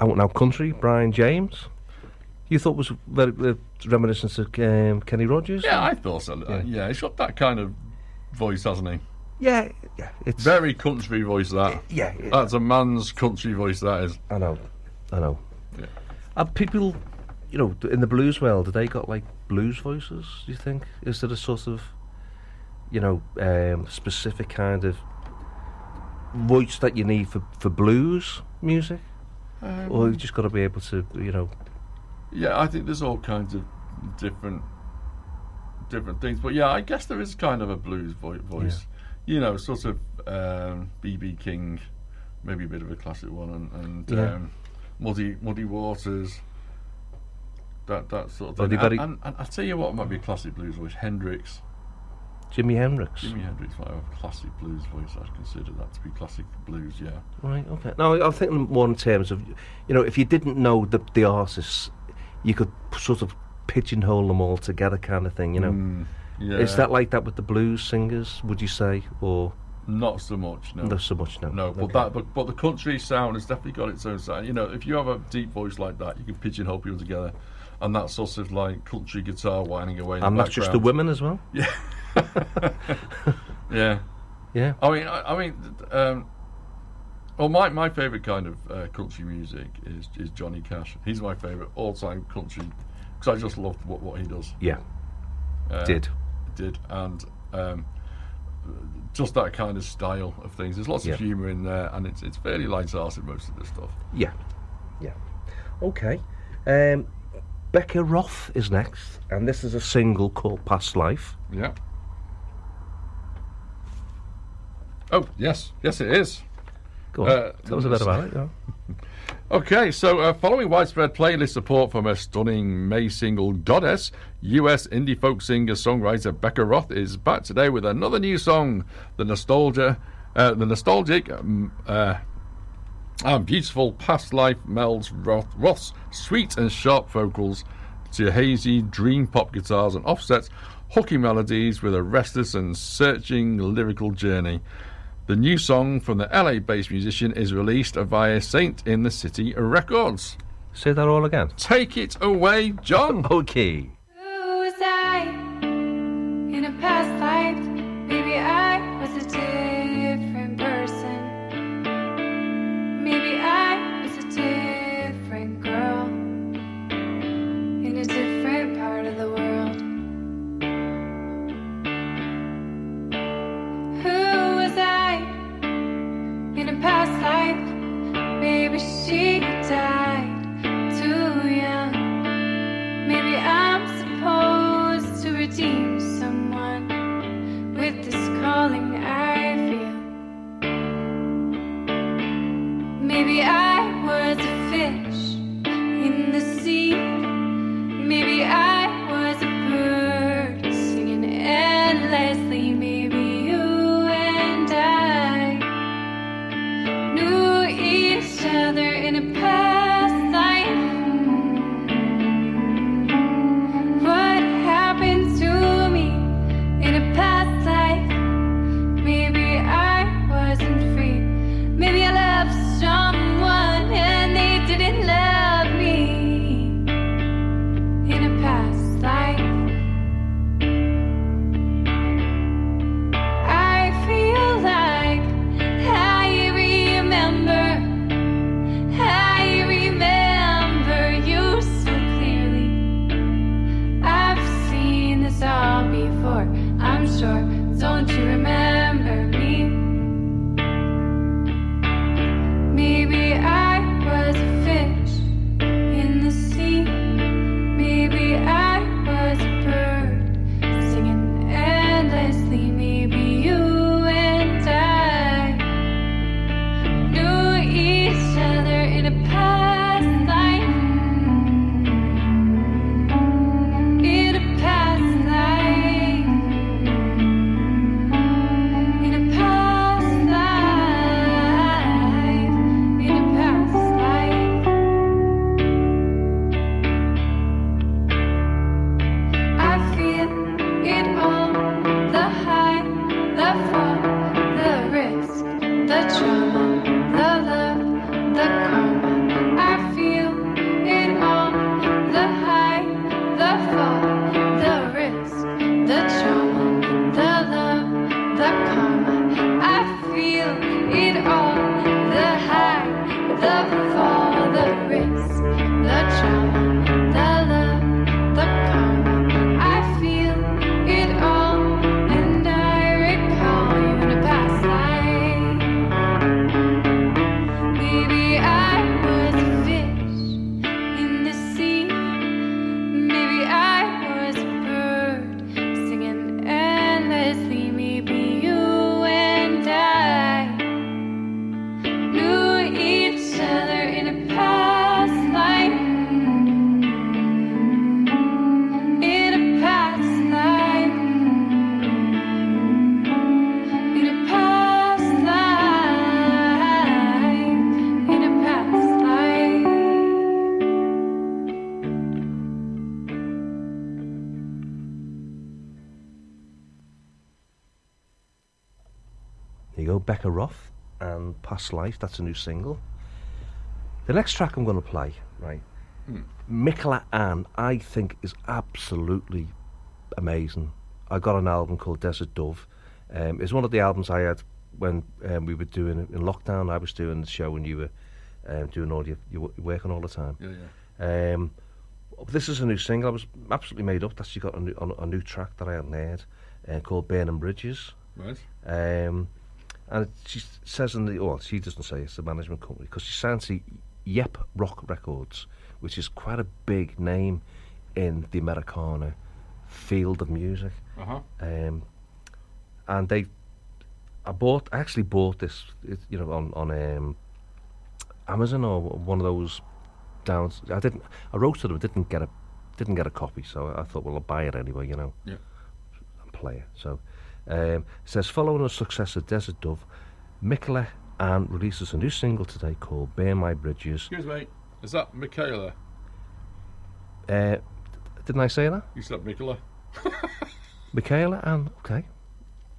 Out and Out Country, Brian James. You thought was very uh, reminiscent of um, Kenny Rogers? Yeah, I thought so. Yeah. Yeah. he's got that kind of voice, hasn't he? Yeah, yeah. It's Very country voice, that. yeah, it- That's a man's country voice, that is. I know, I know. Yeah. Are people, you know, in the blues world, have they got like blues voices? Do you think? Is there a sort of, you know, um, specific kind of voice that you need for for blues music, or you've just got to be able to, you know, Yeah, I think there's all kinds of different different things, but yeah, I guess there is kind of a blues vo- voice. You know, sort of um, BB King, maybe a bit of a classic one, and, and Yeah. um, Muddy Muddy Waters. That that sort of thing. And, and, and I tell you what, might be a classic blues voice. Hendrix. Jimi Hendrix. Jimi Hendrix might have a classic blues voice. I'd consider that to be classic blues. Yeah. Right. Okay. Now I'm thinking more in terms of, you know, if you didn't know the the artists, you could sort of pigeonhole them all together, kind of thing. You know. Mm, yeah. Is that like that with the blues singers? Would you say, or Not so much, no. Not so much, no. No, but Okay. that, but, but the country sound has definitely got its own sound. You know, if you have a deep voice like that, you can pigeonhole people together. and that sort of like country guitar whining away. And not just the women as well. Yeah. yeah. Yeah. I mean, I, I mean, um, well, my, my favourite kind of uh, country music is, is Johnny Cash. He's my favourite all time country because I just love what, what he does. Yeah. Uh, Did. Did. And um, just that kind of style of things. There's lots Yeah. of humour in there, and it's, it's fairly light-hearted, most of the stuff. Yeah. Yeah. Okay. Um, Becca Roth is next, and this is a single called Past Life. Yeah. Oh, yes. Yes, it is. Go on. Uh, Tell us a bit about it. Yeah. Okay, so uh, following widespread playlist support from a stunning May single Goddess, US indie folk singer songwriter Becca Roth is back today with another new song. The nostalgia, uh, the nostalgic, um, uh, and beautiful past life melds Roth, Roth's sweet and sharp vocals to hazy dream pop guitars and offsets hooky melodies with a restless and searching lyrical journey. The new song from the LA based musician is released via Saint in the City Records. Say that all again. Take it away, John. okay. Who was I in a past she died too young. Maybe I'm supposed to redeem someone with this calling I feel. Maybe I Becca Roth and Past Life. That's a new single. The next track I'm going to play, right, Hmm. Michaela Anne, I think, is absolutely amazing. I got an album called Desert Dove. Um, it's one of the albums I had when um, we were doing it in lockdown. I was doing the show and you were um, doing all your, your working all the time. Yeah, yeah. Um, this is a new single. I was absolutely made up that she got a new, a, a new track that I hadn't heard uh, called Burning Bridges. Right. And she says in the, well, she doesn't say it's the management company because she signed to Yep Roc Records, which is quite a big name in the Americana field of music. Uh-huh. Um, and they, I bought, I actually bought this, it, you know, on on um, Amazon or one of those down. I didn't, I wrote to them, didn't get a, didn't get a copy, so I thought, well, I'll buy it anyway, you know Yeah. and play it. So um, it says, following the success of Desert Dove, Michaela Anne releases a new single today called Burn My Bridges. Excuse me. Is that Michaela? Uh, didn't I say that? You said Michaela. Michaela Anne, okay,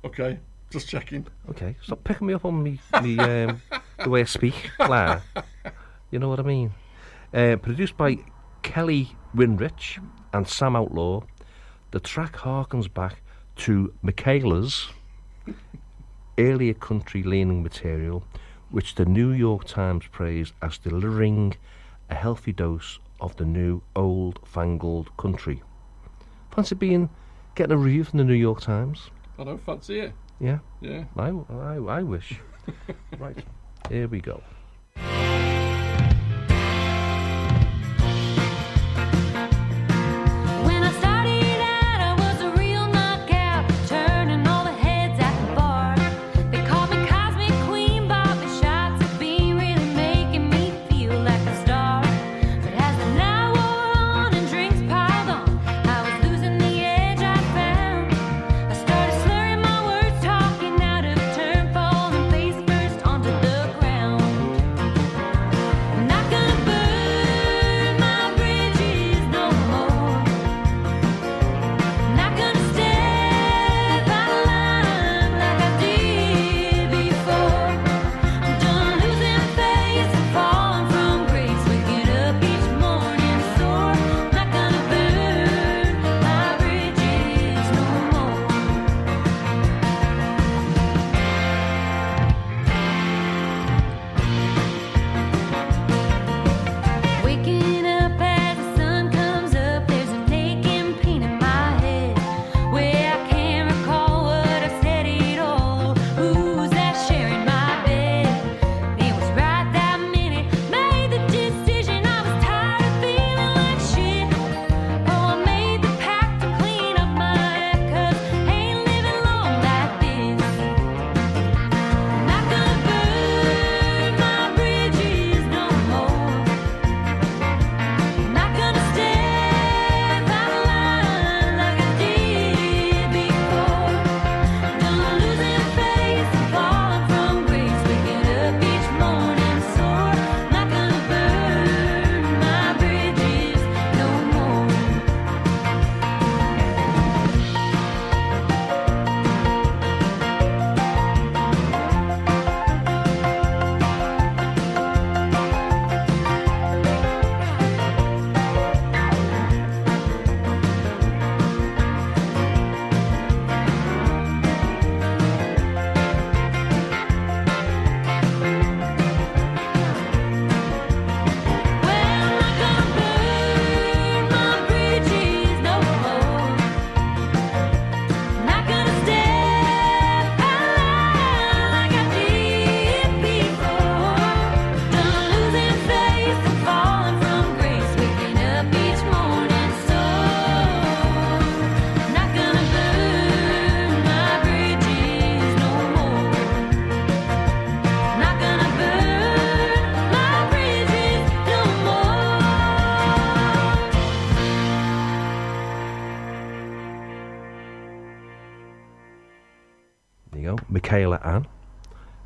Okay. Just checking. okay. Stop picking me up on me, me um, the way I speak, Claire. You know what I mean? Uh, produced by Kelly Winrich and Sam Outlaw, the track harkens back to Michaela's earlier country leaning material, which the New York Times praised as delivering a healthy dose of the new old fangled country. Fancy being getting a review from the New York Times? I don't fancy it. Yeah. Yeah. I, I, I wish. right. Here we go.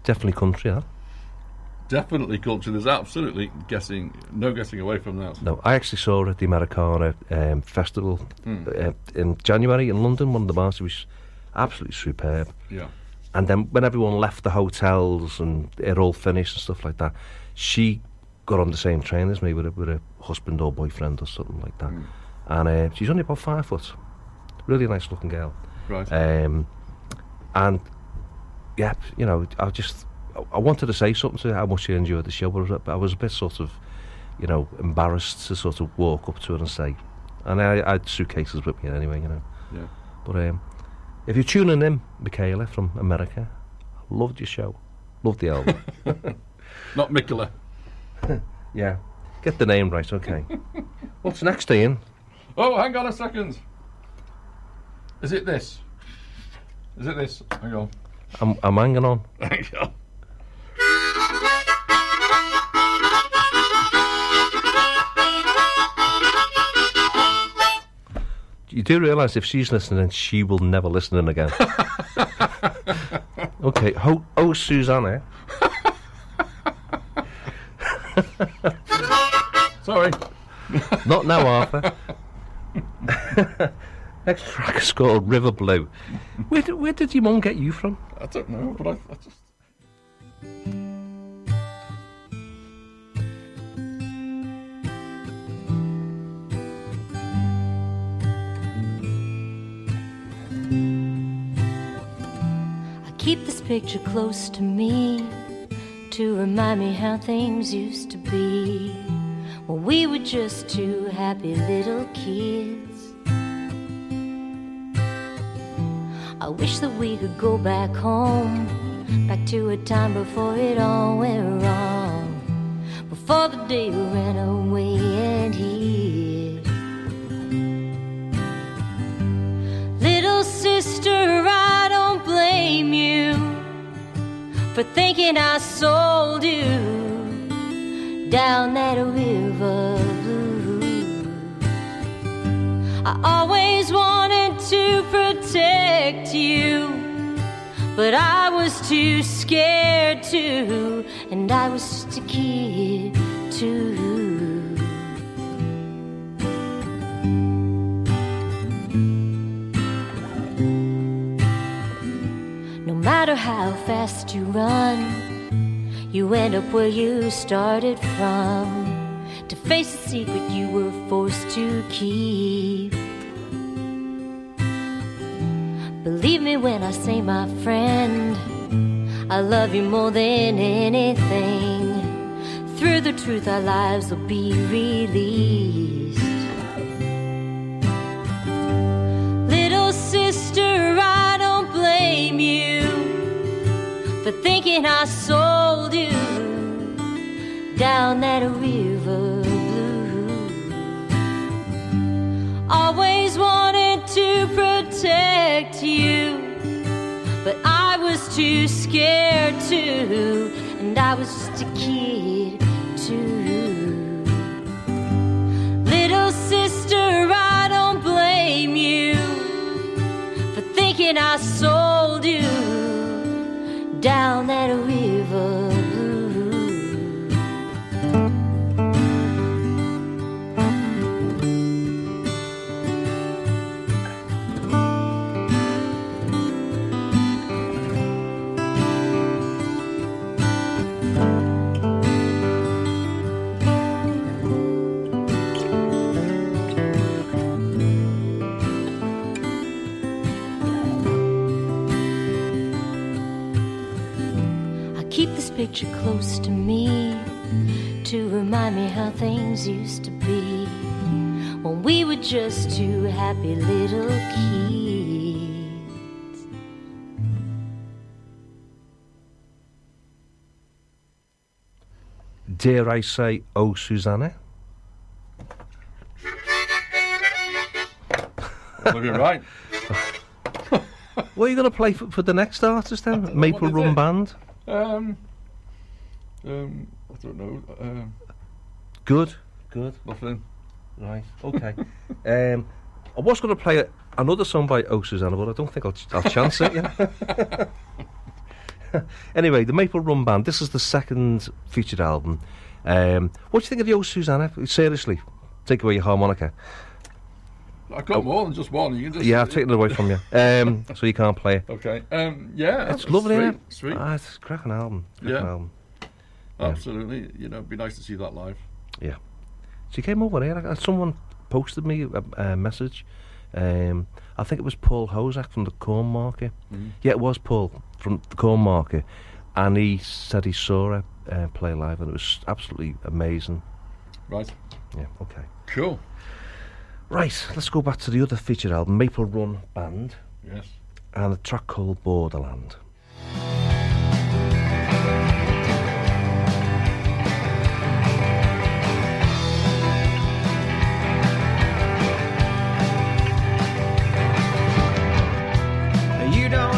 Definitely country, that. Definitely culture. There's absolutely guessing, no guessing away from that. No, I actually saw her at the Americana um, Festival Hmm. uh, in January in London. One of the bars it was absolutely superb. Yeah. And then when everyone left the hotels and it all finished and stuff like that, she got on the same train as me with a, with a husband or boyfriend or something like that. And uh, she's only about five foot. Really nice looking girl. Right. Um, and yeah, you know, I just I- wanted to say something to her how much I enjoyed the show, but I was a- I was a bit sort of, you know, embarrassed to sort of walk up to her and say, and I, I had suitcases with me anyway, you know. Yeah. But um, if you're tuning in, Michaela from America, loved your show, loved the album. Not Mikola. yeah, get the name right, okay. What's next, Ian? Oh, hang on a second. Is it this? Is it this? Hang on. I'm, I'm hanging on. Hang on. You do realise if she's listening, she will never listen in again. okay, ho- oh, Susanna. Sorry. Not now, Arthur. Next track is called River Blue. Where, did- where did your mum get you from? I don't know, but I, I just. I keep this picture close to me to remind me how things used to be when we were just two happy little kids. I wish that we could go back home, back to a time before it all went wrong, before the day ran away and hid. Little sister, I don't blame you for thinking I sold you down that river blue. I always wanted to protect you, but I was too scared to, and I was just a kid too. No matter how fast you run, you end up where you started from. To face a secret you were forced to keep. Believe me when I say, my friend, I love you more than anything. Through the truth, our lives will be released. Little sister, I don't blame you for thinking I sold you down that river blue. Always wanted to protect you, but I was too scared to, and I was just a kid too. Little sister, I don't blame you for thinking I sold you down that river keep this picture close to me to remind me how things used to be when we were just two happy little kids. Dare I say, oh, Susanna? Well, you're right. What are you going to play for, for the next artist then? Maple is Rum it? Band? Um, um, I don't know. Um, Good. Good. nothing. Right. Okay. um, I was going to play a, another song by Oh Susanna, but I don't think I'll, I'll chance it. Yeah. anyway, the Maple Rum Band. This is the second featured album. Um, what do you think of the Oh Susanna? Seriously, take away your harmonica. I've got more than just one. You can just Yeah, I've taken it away from you, um, so you can't play it. Okay. Um, yeah, It's lovely. Sweet. it? Sweet. Ah, it's a cracking album. Cracking Yeah. album. Yeah. Absolutely. You know, it'd be nice to see that live. Yeah. She came over here. uh, Someone posted me a, a message. Um, I think it was Paul Hozak from the Corn Market. Mhm. Yeah, it was Paul from the Corn Market, and he said he saw her uh, play live, and it was absolutely amazing. Right. Yeah. Okay. Cool. Right. Let's go back to the other featured album, Maple Run Band, Yes. and a track called Borderland. You don't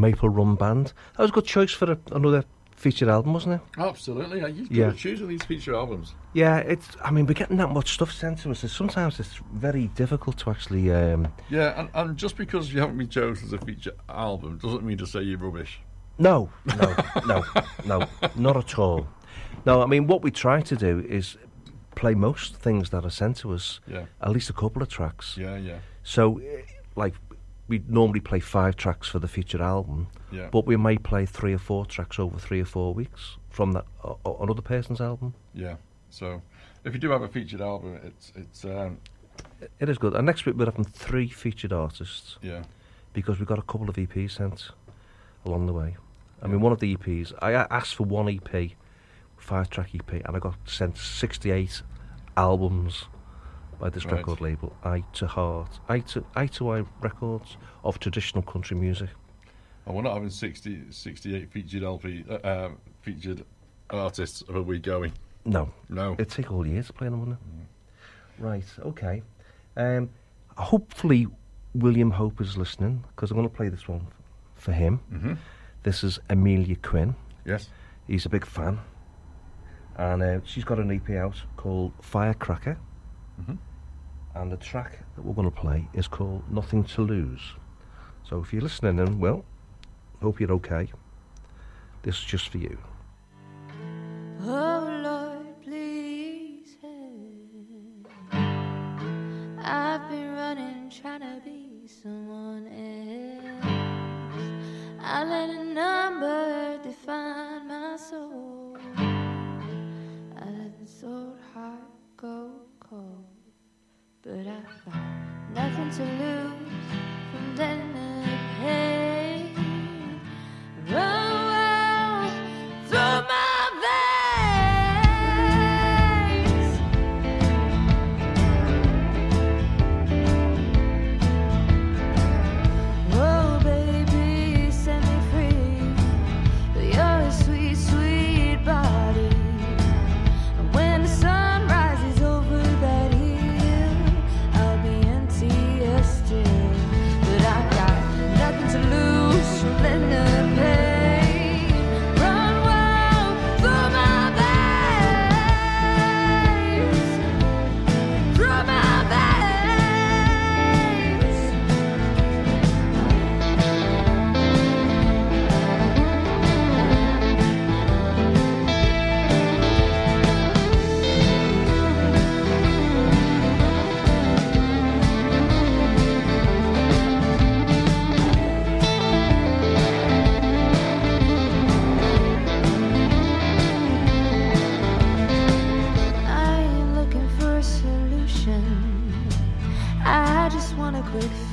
Maple Run Band. That was a good choice for a, another featured album, wasn't it? Absolutely. Yeah, you've Yeah. to choose these feature albums. Yeah, it's. I mean, we're getting that much stuff sent to us. It's, sometimes it's very difficult to actually. Um, Yeah, and, and just because you haven't been chosen as a feature album doesn't mean to say you're rubbish. no, no, no, no, not at all. No, I mean, what we try to do is play most things that are sent to us. Yeah. At least a couple of tracks. Yeah, yeah. So, eh, like, we normally play five tracks for the featured album. Yeah. But we may play three or four tracks over three or four weeks from that o- another person's album. Yeah. So if you do have a featured album, it's it's um, It is good. And next week we're having three featured artists. Yeah. Because we got a couple of EPs sent along the way. I mean, one of the EPs, I asked for one EP, five track EP, and I got sent 68 albums by this Right. record label, Eye to Heart, Eye to Eye to Eye Records of traditional country music. And we're not having 60, 68 featured LP, uh, uh, featured artists, are we going? No, No. It'd take all year to play them, wouldn't it? Right. Okay. Um, hopefully, William Hope is listening because I'm going to play this one for him. Mhm. This is Amelia Quinn. Yes. He's a big fan, and uh, she's got an EP out called Firecracker. Mhm. And the track that we're going to play is called Nothing to Lose. So if you're listening, then well, hope you're okay. This is just for you. Oh Lord, please help. I've been running, trying to be someone else. I let a number define my soul. I let this old heart go cold. But I've got nothing to lose from letting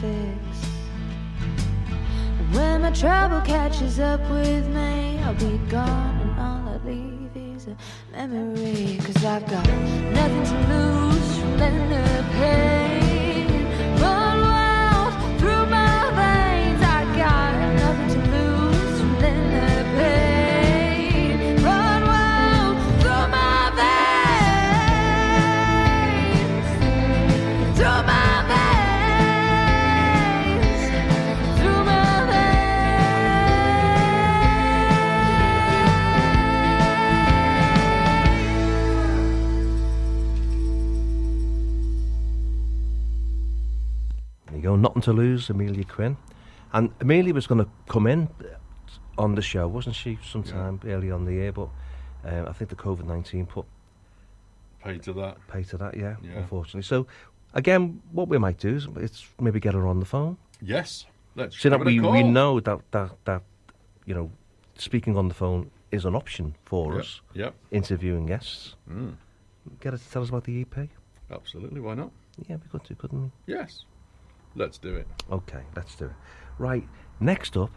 fix. When my trouble catches up with me, I'll be gone and all I leave is a memory. Cause I've got nothing to lose from letting the pain There you go, nothing to lose, Amelia Quinn. And Amelia was going to come in on the show, wasn't she, sometime early on the year? But uh, I think the COVID 19 put Pay to that. pay to that, yeah, Yeah. unfortunately. So, again, what we might do is it's maybe get her on the phone. Yes. Let's So that give it a we, we know that, that, that, you know, speaking on the phone is an option for Yep, us. yep. Interviewing guests. Mm. Get her to tell us about the EP. Absolutely, why not? Yeah, we could do, couldn't we? Yes. Let's do it. Okay, let's do it. Right, next up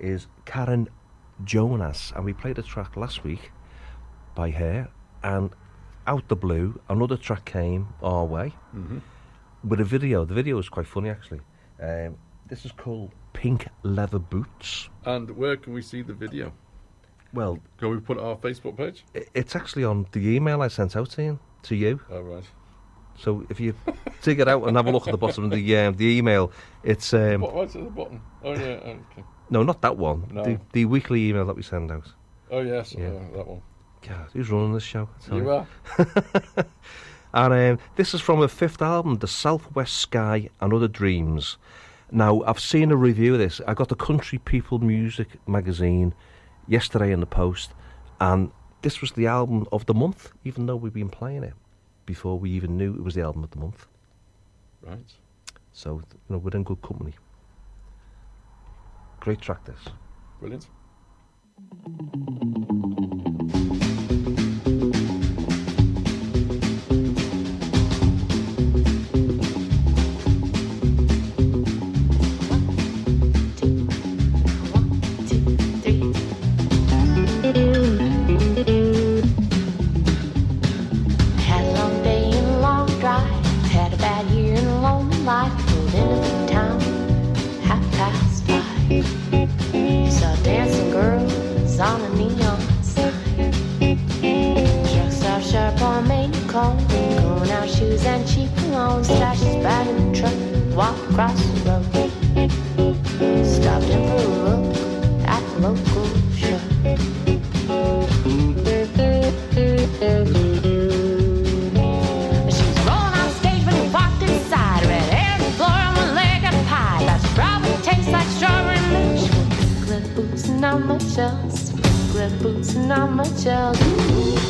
is Karen Jonas, and we played a track last week by her, and out the blue, another track came our way Mhm. with a video. The video is quite funny, actually. Um, this is called Pink Leather Boots. And where can we see the video? Well, Can we put it on our Facebook page? it's actually on the email I sent out to you. To you. All right. So if you dig it out and have a look at the bottom of the um, the email, it's um, What, what's at the bottom? Oh, yeah, okay. no, not that one. No. The, the weekly email that we send out. Oh, yes, Yeah. uh, that one. God, who's running this show? Tell You are. and um, this is from her fifth album, The Southwest Sky and Other Dreams. Now, I've seen a review of this. I got the Country People Music magazine yesterday in the post, and this was the album of the month, even though we've been playing it before we even knew it was the album of the month. Right. So, you know, we're in good company. Great track, this. Brilliant. Walked across the road. Stopped in for a look at the local show. She was rolling on stage when he walked inside. Red hair the floor and one leg up high. Strawberry tastes like strawberry boots and not much else. Leather boots and not much else. Got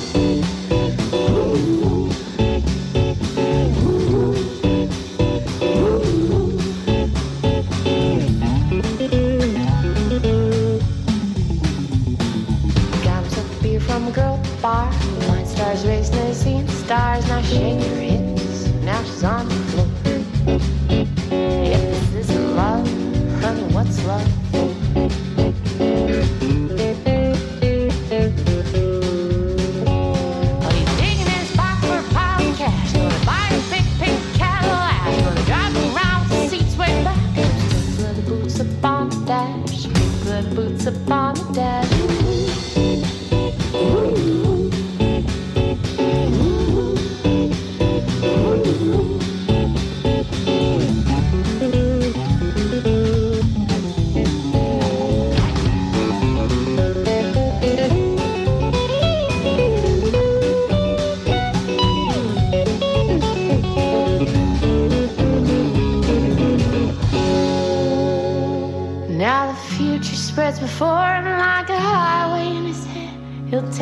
stars. Now shake her hips.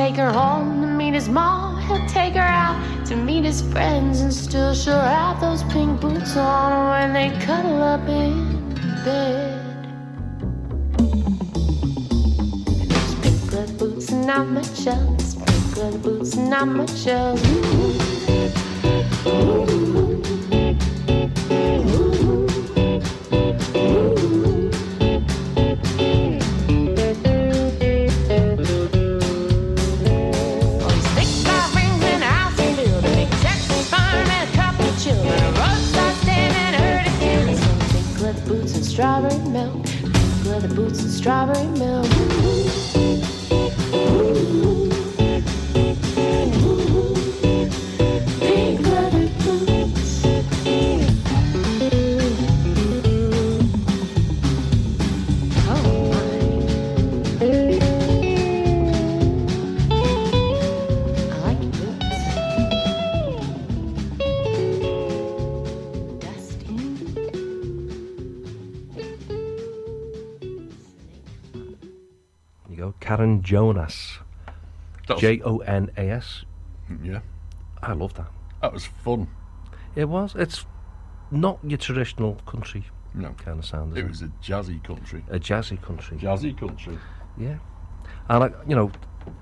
Take her home to meet his mom. He'll take her out to meet his friends, and still she'll have those pink boots on when they cuddle up in bed. Those pink leather boots and not much else. Pink leather boots and not much else. Oh, Jonas. That was- J O N A S. Yeah. I love that. That was fun. It was. It's not your traditional country No. kind of sound. is It was a jazzy country. a jazzy country. Jazzy country. Yeah. And I, you know,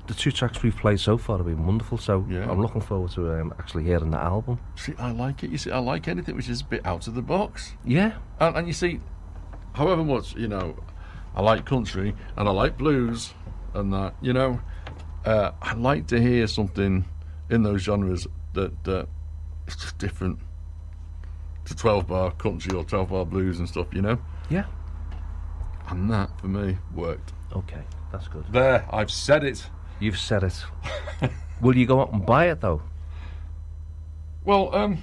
the two tracks we've played so far have been wonderful. So Yeah. I'm looking forward to um, actually hearing the album. See, I like it. You see, I like anything which is a bit out of the box. Yeah. And, and you see, however much, you know, I like country and I like blues and that, you know, uh, I like to hear something in those genres that uh, it's just different to 12 bar country or 12 bar blues and stuff, you know? Yeah. And that, for me, worked. Okay, that's good. There, I've said it. You've said it. Will you go out and buy it though? Well, um,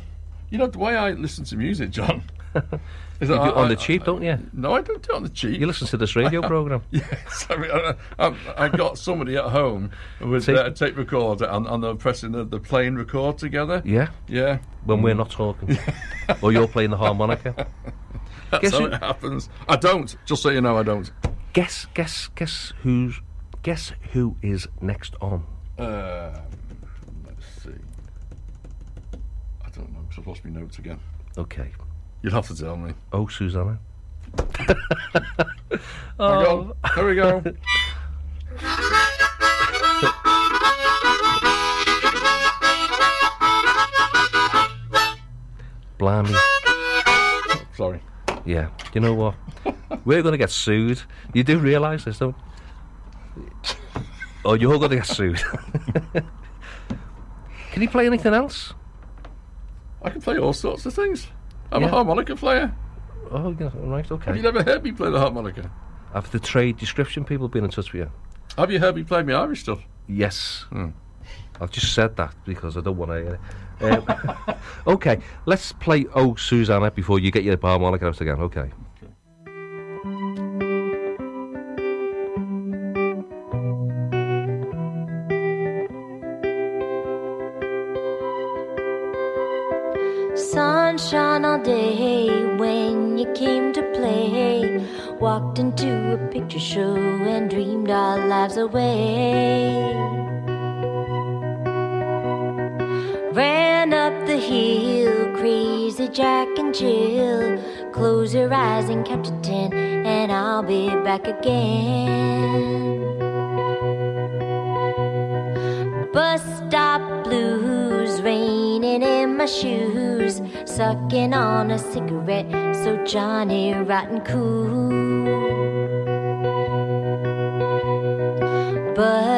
you know, the way I listen to music, John. is You that do it I- on the I- cheap, don't you? No, I don't do it on the cheap. You listen to this radio program. Yes, I mean, I, I, I got somebody at home with Tape- uh, a tape recorder and, and they're pressing the, the playing record together. Yeah. Yeah. When we're not talking, or you're playing the harmonica. That's Guess how who- it happens. I don't. Just so you know, I don't. Guess, guess, guess who's, guess who is next on? Um, let's see. I don't know because I've lost my notes again. Okay. You'll have to tell me. Oh, Susanna. Oh. Here we go. Blimey. Sorry. Yeah. You know what? We're going to get sued. You do realise this, don't Oh, you're going to get sued. Can you play anything else? I can play all sorts of things. I'm Yeah. a harmonica player. Oh, right, okay. Have you never heard me play the harmonica? Have the trade description people been in touch with you? Have you heard me play my Irish stuff? Yes. Hmm. I've just said that because I don't want to hear it. Um, okay, let's play Oh Susanna before you get your harmonica out again. Okay. Walked into a picture show and dreamed our lives away. Ran up the hill, crazy Jack and Jill. Close your eyes and count to ten, and I'll be back again. Bus stop blues, raining in my shoes, sucking on a cigarette, so Johnny rotten cool. But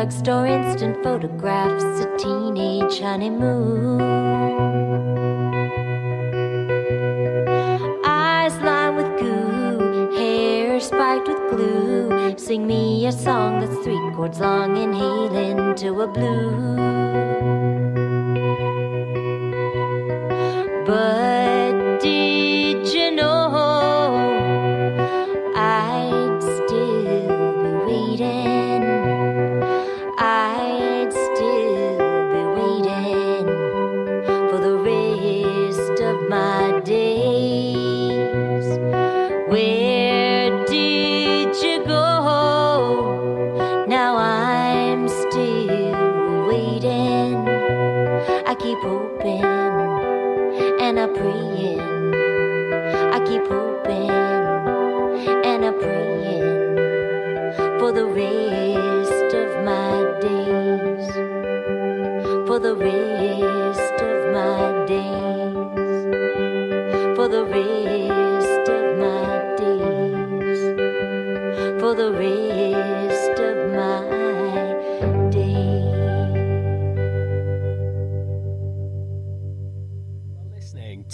Drugstore instant photographs, a teenage honeymoon. Eyes lined with goo, hair spiked with glue. Sing me a song that's three chords long, inhale into a blue.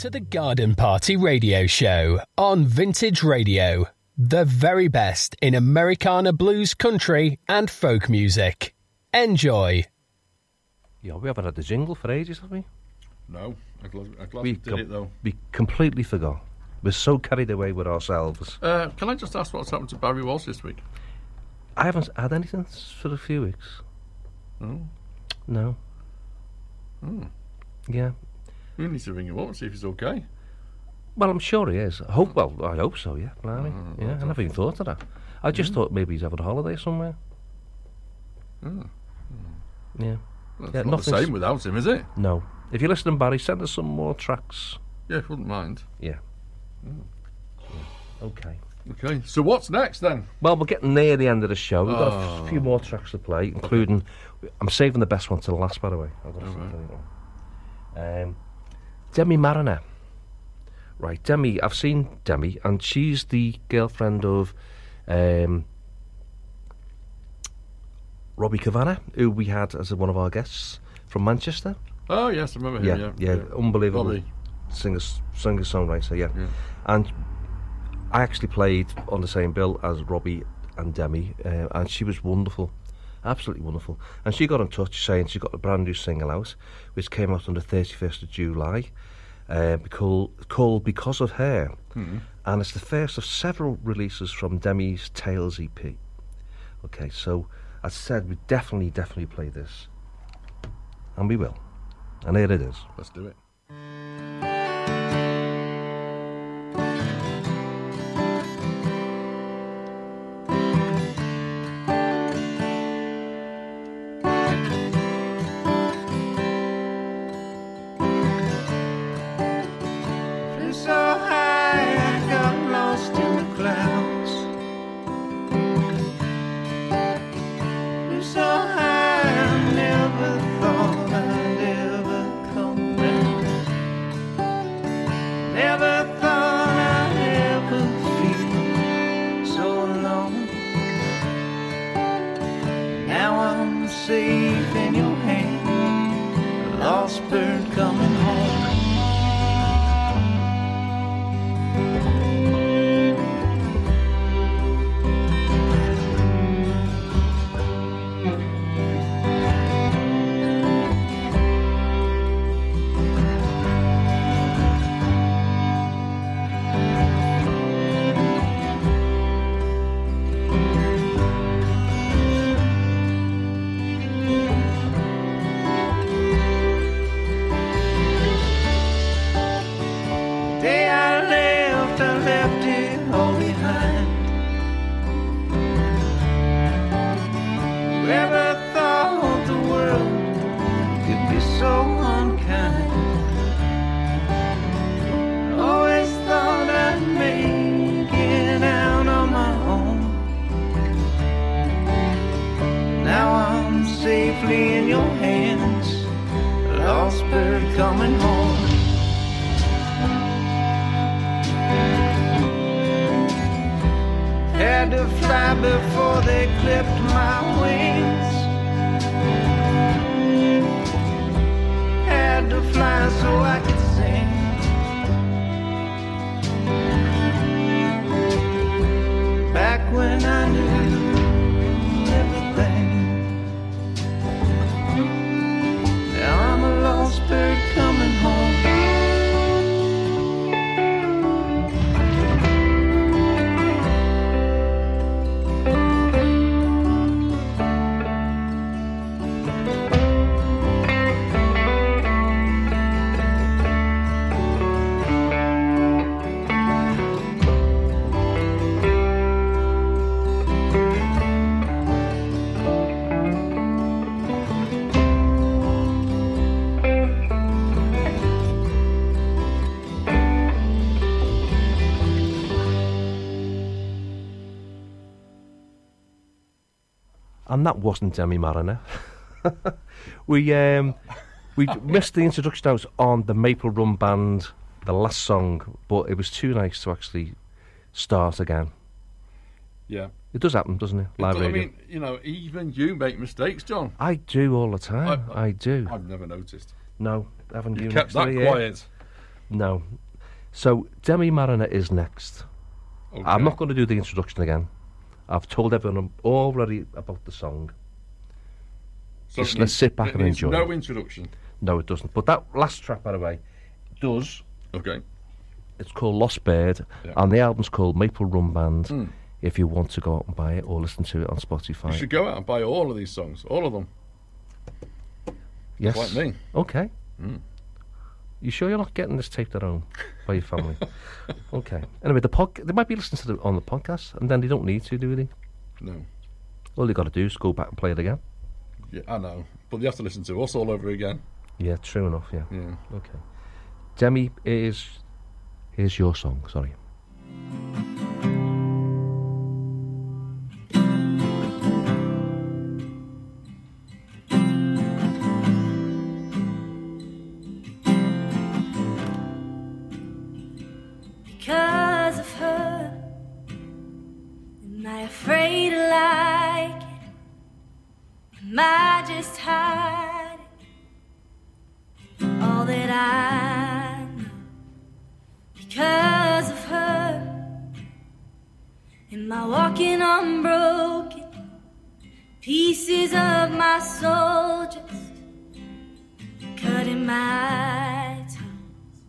To the Garden Party Radio Show on Vintage Radio, the very best in Americana blues, country, and folk music. Enjoy. Yeah, we haven't had the jingle for ages, have we? No, I'm glad, I'm glad we we did it though. We completely forgot. We're so carried away with ourselves. Uh, can I just ask what's happened to Barry Walsh this week? I haven't had anything for a few weeks. Oh. No. Hmm. Yeah. We need to ring him up and see if he's okay. Well, I'm sure he is. I hope. Well, I hope so. Yeah. Blimey. Oh, yeah. I never even thought of that. I just mm. thought maybe he's having a holiday somewhere. Oh. Yeah. Well, yeah. not the same without him, is it? No. If you're listening, Barry, send us some more tracks. Yeah, wouldn't mind. Yeah. Okay. Okay, so what's next then? Well, we're getting near the end of the show. We've got a Oh. few ah. more tracks to play, including. I'm saving the best one to the last, by the way. I've got to you. Um, Demi Mariner. Right, Demi. I've seen Demi, and she's the girlfriend of um, Robbie Cavanagh, who we had as one of our guests from Manchester. Oh yes, I remember him. Yeah, Yeah, yeah, unbelievable Robbie. singer, singer songwriter. Yeah. and I actually played on the same bill as Robbie and Demi, uh, and she was wonderful, absolutely wonderful. And she got in touch saying she got a brand new single out, which came out on the thirty first of July, uh, called, called "Because of Her," Hmm. and it's the first of several releases from Demi's Tales EP. Okay, so as I said, we definitely, definitely play this, and we will. And here it is. Let's do it. And that wasn't Demi Mariner. we um, we missed the introduction out on the Maple Run Band, the last song, but it was too nice to actually start again. Yeah. It does happen, doesn't it? Live I radio. mean, you know, even you make mistakes, John. I do all the time. I, do. I've never noticed. No, haven't You you? kept that yeah? quiet. No. So Demi Mariner is next. I'm not going to do the introduction again. I've told everyone already about the song. So Just let's sit back and enjoy. No it. introduction. No, it doesn't. But that last track, by the way, does. Okay. It's called Lost Bird, Yeah. and the album's called Maple Run Band. Mm. If you want to go out and buy it or listen to it on Spotify. You should go out and buy all of these songs, all of them. yes. like me. Okay. Mm. You sure you're not getting this taped at home by your family? okay. Anyway, the pod- they might be listening to it on the podcast, and then they don't need to, do they? No. All you got to do is go back and play it again. Yeah, I know. But you have to listen to us all over again. Yeah, true enough. Yeah. Yeah. Okay. Demi, is here's your song. Sorry. I just hiding all that I know? Because of her, am I walking on broken pieces of my soul just cutting my toes?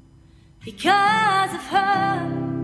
Because of her,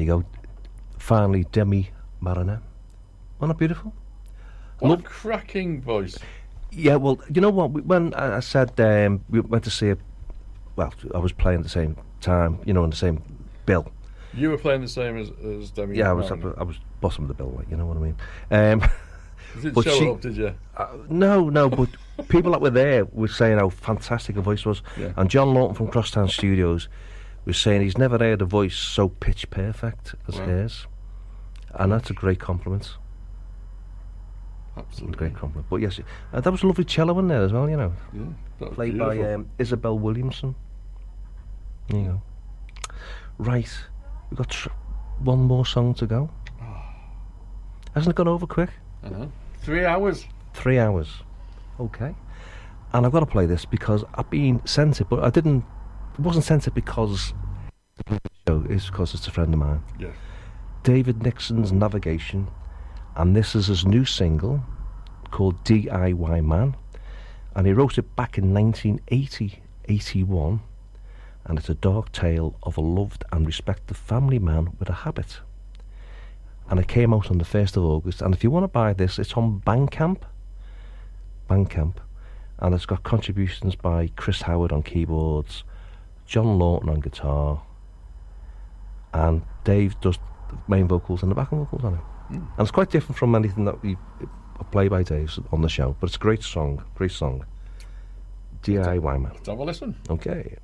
There you go. Finally, Demi Mariner. Wasn't that beautiful? What Love- cracking voice. Yeah, well, you know what? When I said um, we went to see a, well, I was playing at the same time, you know, on the same bill. You were playing the same as, as Demi. Yeah, I was Mariner. I was bottom of the bill, like you know what I mean. Um, didn't but show she- up, did you? Uh, no, no, but people that were there were saying how fantastic her voice was. Yeah. And John Lawton from Crosstown Studios was saying he's never heard a voice so pitch perfect as Wow. hers. And that's a great compliment. Absolutely. Great compliment. But yes, uh, that was a lovely cello in there as well, you know. Yeah, Played by um, Isabel Williamson. There you go. Right, we've got tr- one more song to go. Hasn't it gone over quick? I know. Three hours. Three hours. Okay. And I've got to play this because I've been sent it, but I didn't. It wasn't sent it because the show. It's because it's a friend of mine. Yes. David Nixon's Navigation, and this is his new single called DIY Man, and he wrote it back in 1980, 81, and it's a dark tale of a loved and respected family man with a habit. And it came out on the 1st of August, and if you want to buy this, it's on Bandcamp. Bandcamp, and it's got contributions by Chris Howard on keyboards, John Lawton on guitar, and Dave does the main vocals and the backing vocals on it. And it's quite different from anything that we uh, play by Dave on the show, but it's a great song, great song. DIY man. Let's have a listen. Okay.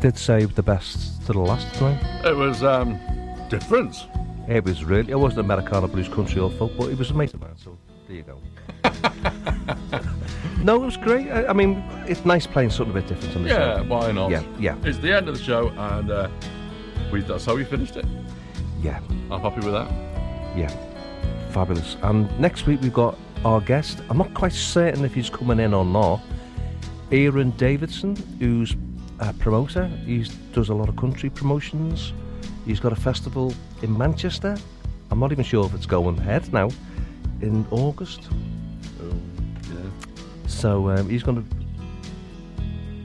Did save the best to the last time. It was um, different. It was really. It wasn't Americana blues, country or folk, but it was amazing, man. So there you go. no, it was great. I, I mean, it's nice playing something a bit different on the show. Yeah, why not? Yeah, yeah, It's the end of the show, and uh, we, that's how we finished it. yeah, I'm happy with that. yeah. Fabulous. And next week we've got our guest. I'm not quite certain if he's coming in or not. Aaron Davidson, who's promoter. He does a lot of country promotions. He's got a festival in Manchester. I'm not even sure if it's going ahead now in August. Oh, yeah. So um, he's going to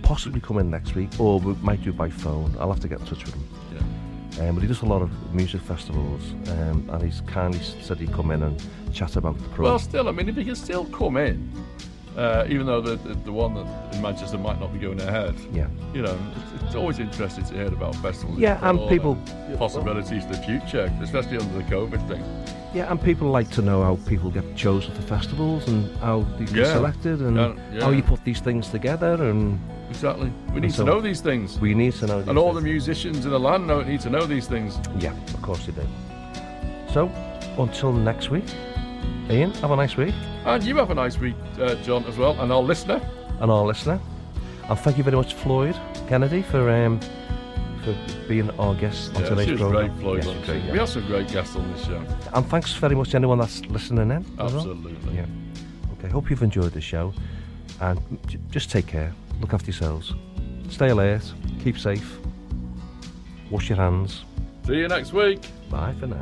possibly come in next week, or we might do it by phone. I'll have to get in touch with him. Yeah. Um, but he does a lot of music festivals, um, and he's kindly said he'd come in and chat about the pro. Well, still, I mean, if he can still come in, uh, even though the, the the one that in Manchester might not be going ahead, Yeah. you know, it's, it's always interesting to hear about festivals. Yeah, and explore people- the possibilities for the future, especially under the COVID thing. yeah, and people like to know how people get chosen for festivals and how they get Yeah. selected and Yeah, yeah. how you put these things together. And Exactly. We need so to know these things. We need to know. These And all things. the musicians in the land know, need to know these things. Yeah, of course they do. So until next week, Ian, have a nice week, And you have a nice week, uh, John, as well, and our listener. and our listener. And thank you very much, Flloyd Kennedy, for um, for being our guest on Yeah, today's program. great, Flloyd. Yes, great, yeah. We have some great guests on this show. And thanks very much to anyone that's listening in. as well. Absolutely. Yeah. Okay, hope you've enjoyed the show. And j- just take care. Look after yourselves. Stay alert. Keep safe. Wash your hands. See you next week. Bye for now.